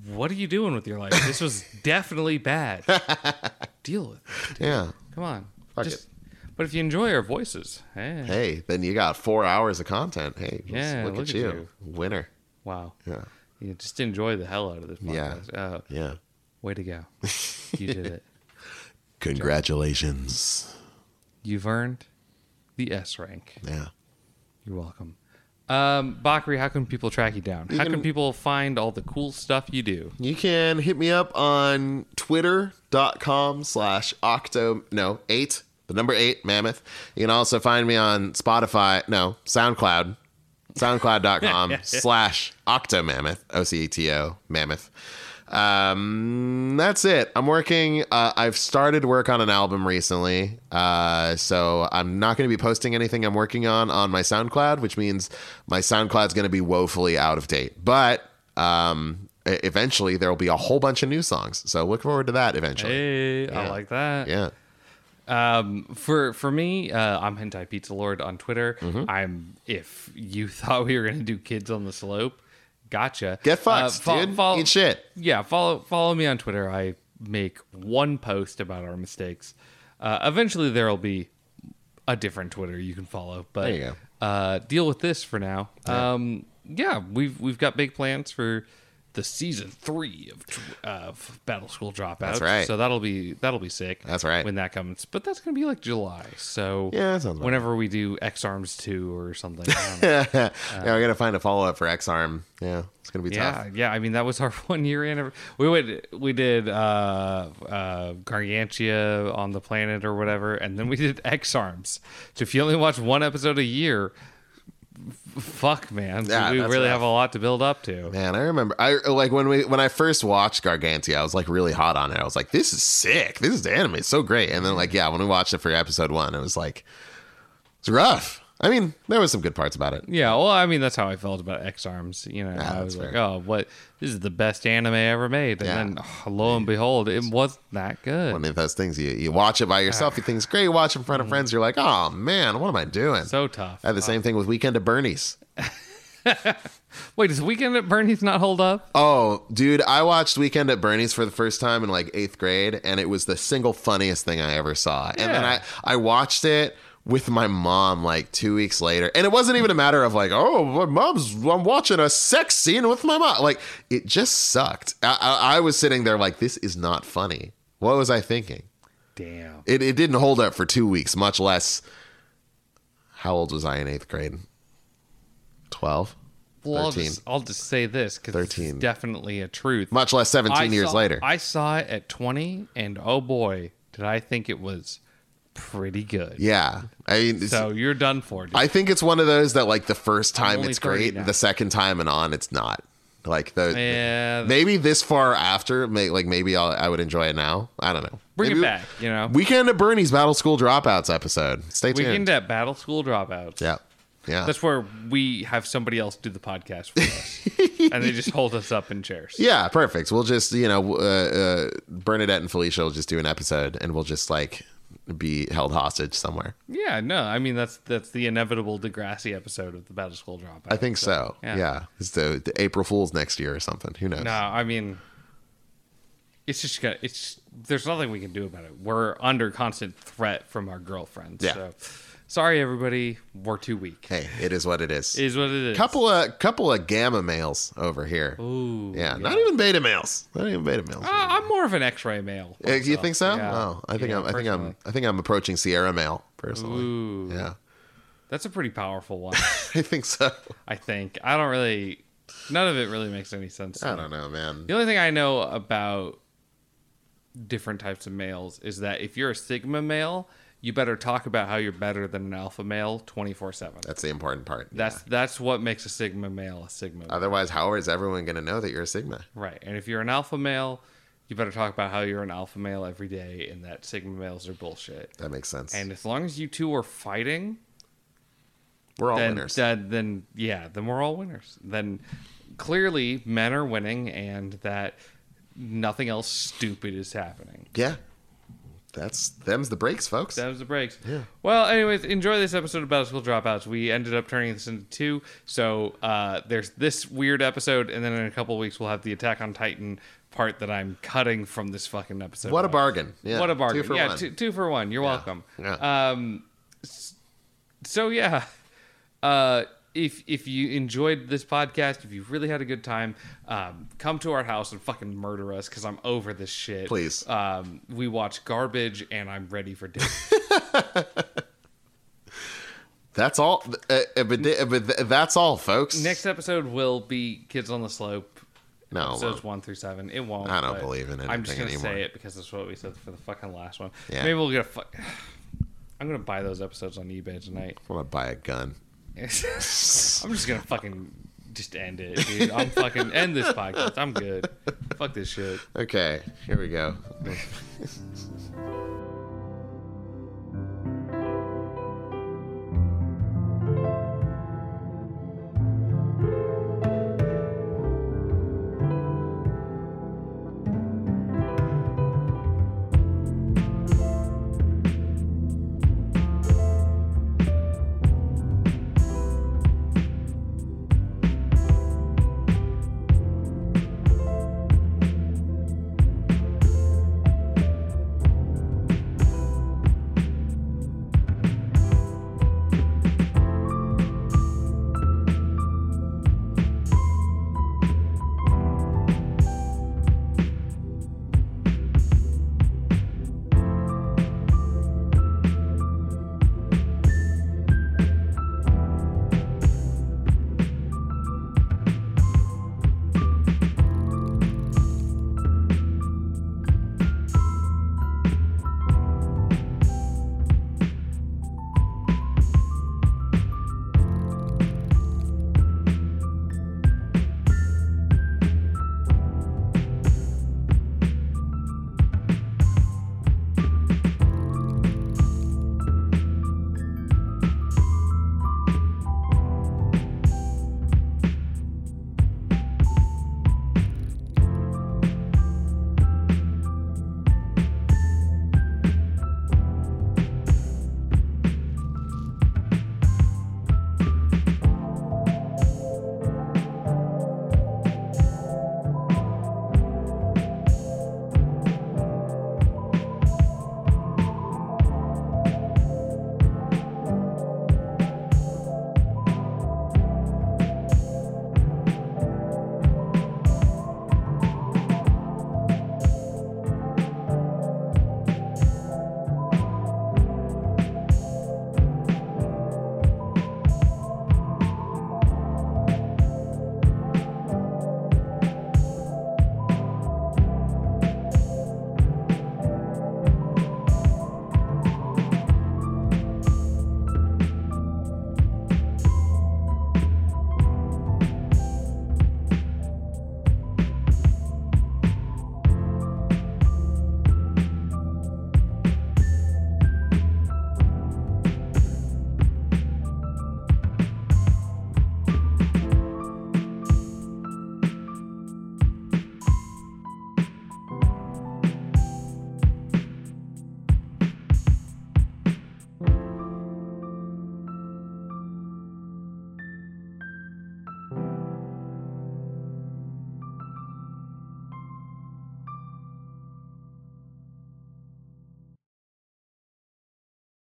what are you doing with your life? This was [LAUGHS] definitely bad. [LAUGHS] Deal with it. Yeah. Come on. Fuck Just, But if you enjoy our voices, eh, Hey, then you got four hours of content. Hey, Yeah, look, look at, at you. you. winner. wow. Yeah, You just enjoy the hell out of this Yeah. podcast. Uh, yeah. way to go. [LAUGHS] You did it. Congratulations. You've earned the S rank. Yeah. You're welcome. Um, Bakari, how can people track you down? how can, can- people find all the cool stuff you do? You can hit me up on twitter.com slash octo, no, eight, the number eight, mammoth. You can also find me on Spotify, no, SoundCloud, soundcloud.com [LAUGHS] slash octo mammoth, O C E T O, mammoth. Um, that's it. I'm working. Uh, I've started work on an album recently, uh, so I'm not going to be posting anything I'm working on on my SoundCloud, which means my SoundCloud's going to be woefully out of date. But um, eventually there will be a whole bunch of new songs. So look forward to that eventually. Hey, I like that. Yeah. Um, for for me, uh, I'm Hentai Pizza Lord on Twitter. Mm-hmm. I'm if you [LAUGHS] thought we were gonna do Kids on the Slope, gotcha. Get fucked, fo- dude. follow- Eat shit. Yeah, follow follow me on Twitter. I make one post about our mistakes. Uh, eventually, there'll be a different Twitter you can follow. But There you go. Uh, deal with this for now. Um, yeah, we've we've got big plans for the season three of of Battle School Dropout. That's right. So that'll be that'll be sick. That's right. when that comes. But that's gonna be like July. So Yeah, that sounds about whenever we do X Arms two or something. I don't [LAUGHS] yeah, we got to find a follow up for X Arm. Yeah, it's going to be Yeah, tough. yeah. I mean, that was our [LAUGHS] one year anniversary. We went, we did uh, uh, Gargantia on the planet or whatever, and then we did X Arms. So if you only watch one episode a year, fuck, man, Yeah, we that's really rough. have a lot to build up to. Man, I remember I like when we when I first watched Gargantia, I was like really hot on it. I was like, this is sick. This is the anime. It's so great. And then like, yeah, when we watched it for episode one, it was like it's rough. I mean, there was some good parts about it. Yeah, well, I mean, that's how I felt about X Arms. You know, Yeah, I was that's like, oh, what? This is the best anime ever made, and Yeah. then oh, lo and behold, it wasn't that good. One of those things you, you watch it by yourself, you ah. think it's great. You watch it in front of mm-hmm. friends, you're like, oh man, what am I doing? so tough. I had the same thing with Weekend at Bernie's. [LAUGHS] Wait, does Weekend at Bernie's not hold up? Oh, dude, I watched Weekend at Bernie's for the first time in like eighth grade, and it was the single funniest thing I ever saw. And then I I watched it with my mom like two weeks later, and it wasn't even a matter of like, oh, my mom's I'm watching a sex scene with my mom. Like it just sucked. I, I, I was sitting there like, this is not funny. What was I thinking? Damn. It it didn't hold up for two weeks, much less. How old was I in eighth grade? Twelve. Well, I'll 13. just, I'll just say this because it's 13. definitely a truth. Much less seventeen I years saw- later. I saw it at 20, and oh boy, did I think it was pretty good. yeah, I mean, So you're done for. Dude. I think it's one of those that like the first time it's great, now. the second time and on it's not. Like the yeah, maybe this far after, may, like maybe I'll, I would enjoy it now. I don't know. bring Maybe- it back. You know, Weekend at Bernie's Battle School Dropouts episode. Stay tuned. weekend at Battle School Dropouts. yeah, yeah, That's where we have somebody else do the podcast for us, [LAUGHS] and they just hold us up in chairs. yeah. Perfect. We'll just you know uh, uh, Bernadette and Felicia will just do an episode, and we'll just like be held hostage somewhere. Yeah, no, I mean that's that's the inevitable Degrassi episode of the Battle School Dropouts. I think so. yeah. Yeah, it's the, the April Fools next year or something. Who knows? No, I mean, it's just got it's. There's nothing we can do about it. We're under constant threat from our girlfriends. Yeah. So, sorry, everybody. We're too weak. Hey, it is what it is. Is what it is. couple of couple of gamma males over here. Ooh. Yeah, not even beta males. Not even beta males. Uh, I'm more of an X-ray male. Uh, you think so? Yeah. Oh, I think Yeah, I'm. I think I'm. I think I'm approaching Sierra male personally. Ooh, Yeah, that's a pretty powerful one. [LAUGHS] I think so. I think. I don't really. None of it really makes any sense. to I don't know, man. The only thing I know about different types of males is that if you're a sigma male, you better talk about how you're better than an alpha male 24/7. That's the important part. That's that's what makes a sigma male a sigma. male. Otherwise, how is everyone going to know that you're a Sigma? Right. And if you're an alpha male, you better talk about how you're an alpha male every day and that sigma males are bullshit. That makes sense. And as long as you two are fighting, We're all then, winners. then then yeah, then we're all winners. Then clearly men are winning and that nothing else stupid is happening. yeah, that's them's the breaks, folks. Them's the breaks. Yeah. Well, anyways, enjoy this episode of Battle School Dropouts. We ended up turning this into two. So uh, there's this weird episode, and then in a couple of weeks we'll have the Attack on Titan part that I'm cutting from this fucking episode. what a bargain! Yeah, What a bargain! Two for yeah, one. Two, two for one. You're welcome. Yeah. Um, so yeah, uh, if if you enjoyed this podcast, if you really had a good time, um, come to our house and fucking murder us because I'm over this shit. Please. Um, we watch garbage and I'm ready for dinner. [LAUGHS] That's all. Uh, uh, but, uh, but that's all, folks. Next episode will be Kids on the Slope, no, episodes one through seven. It won't. I don't believe in it. I'm just gonna anymore. say it because that's what we said for the fucking last one. Yeah. Maybe we'll get a fuck. [SIGHS] I'm gonna buy those episodes on eBay tonight. I'm gonna buy a gun. [LAUGHS] I'm just gonna fucking just end it, dude. I'm fucking end this podcast. I'm good. Fuck this shit. Okay, here we go. [LAUGHS]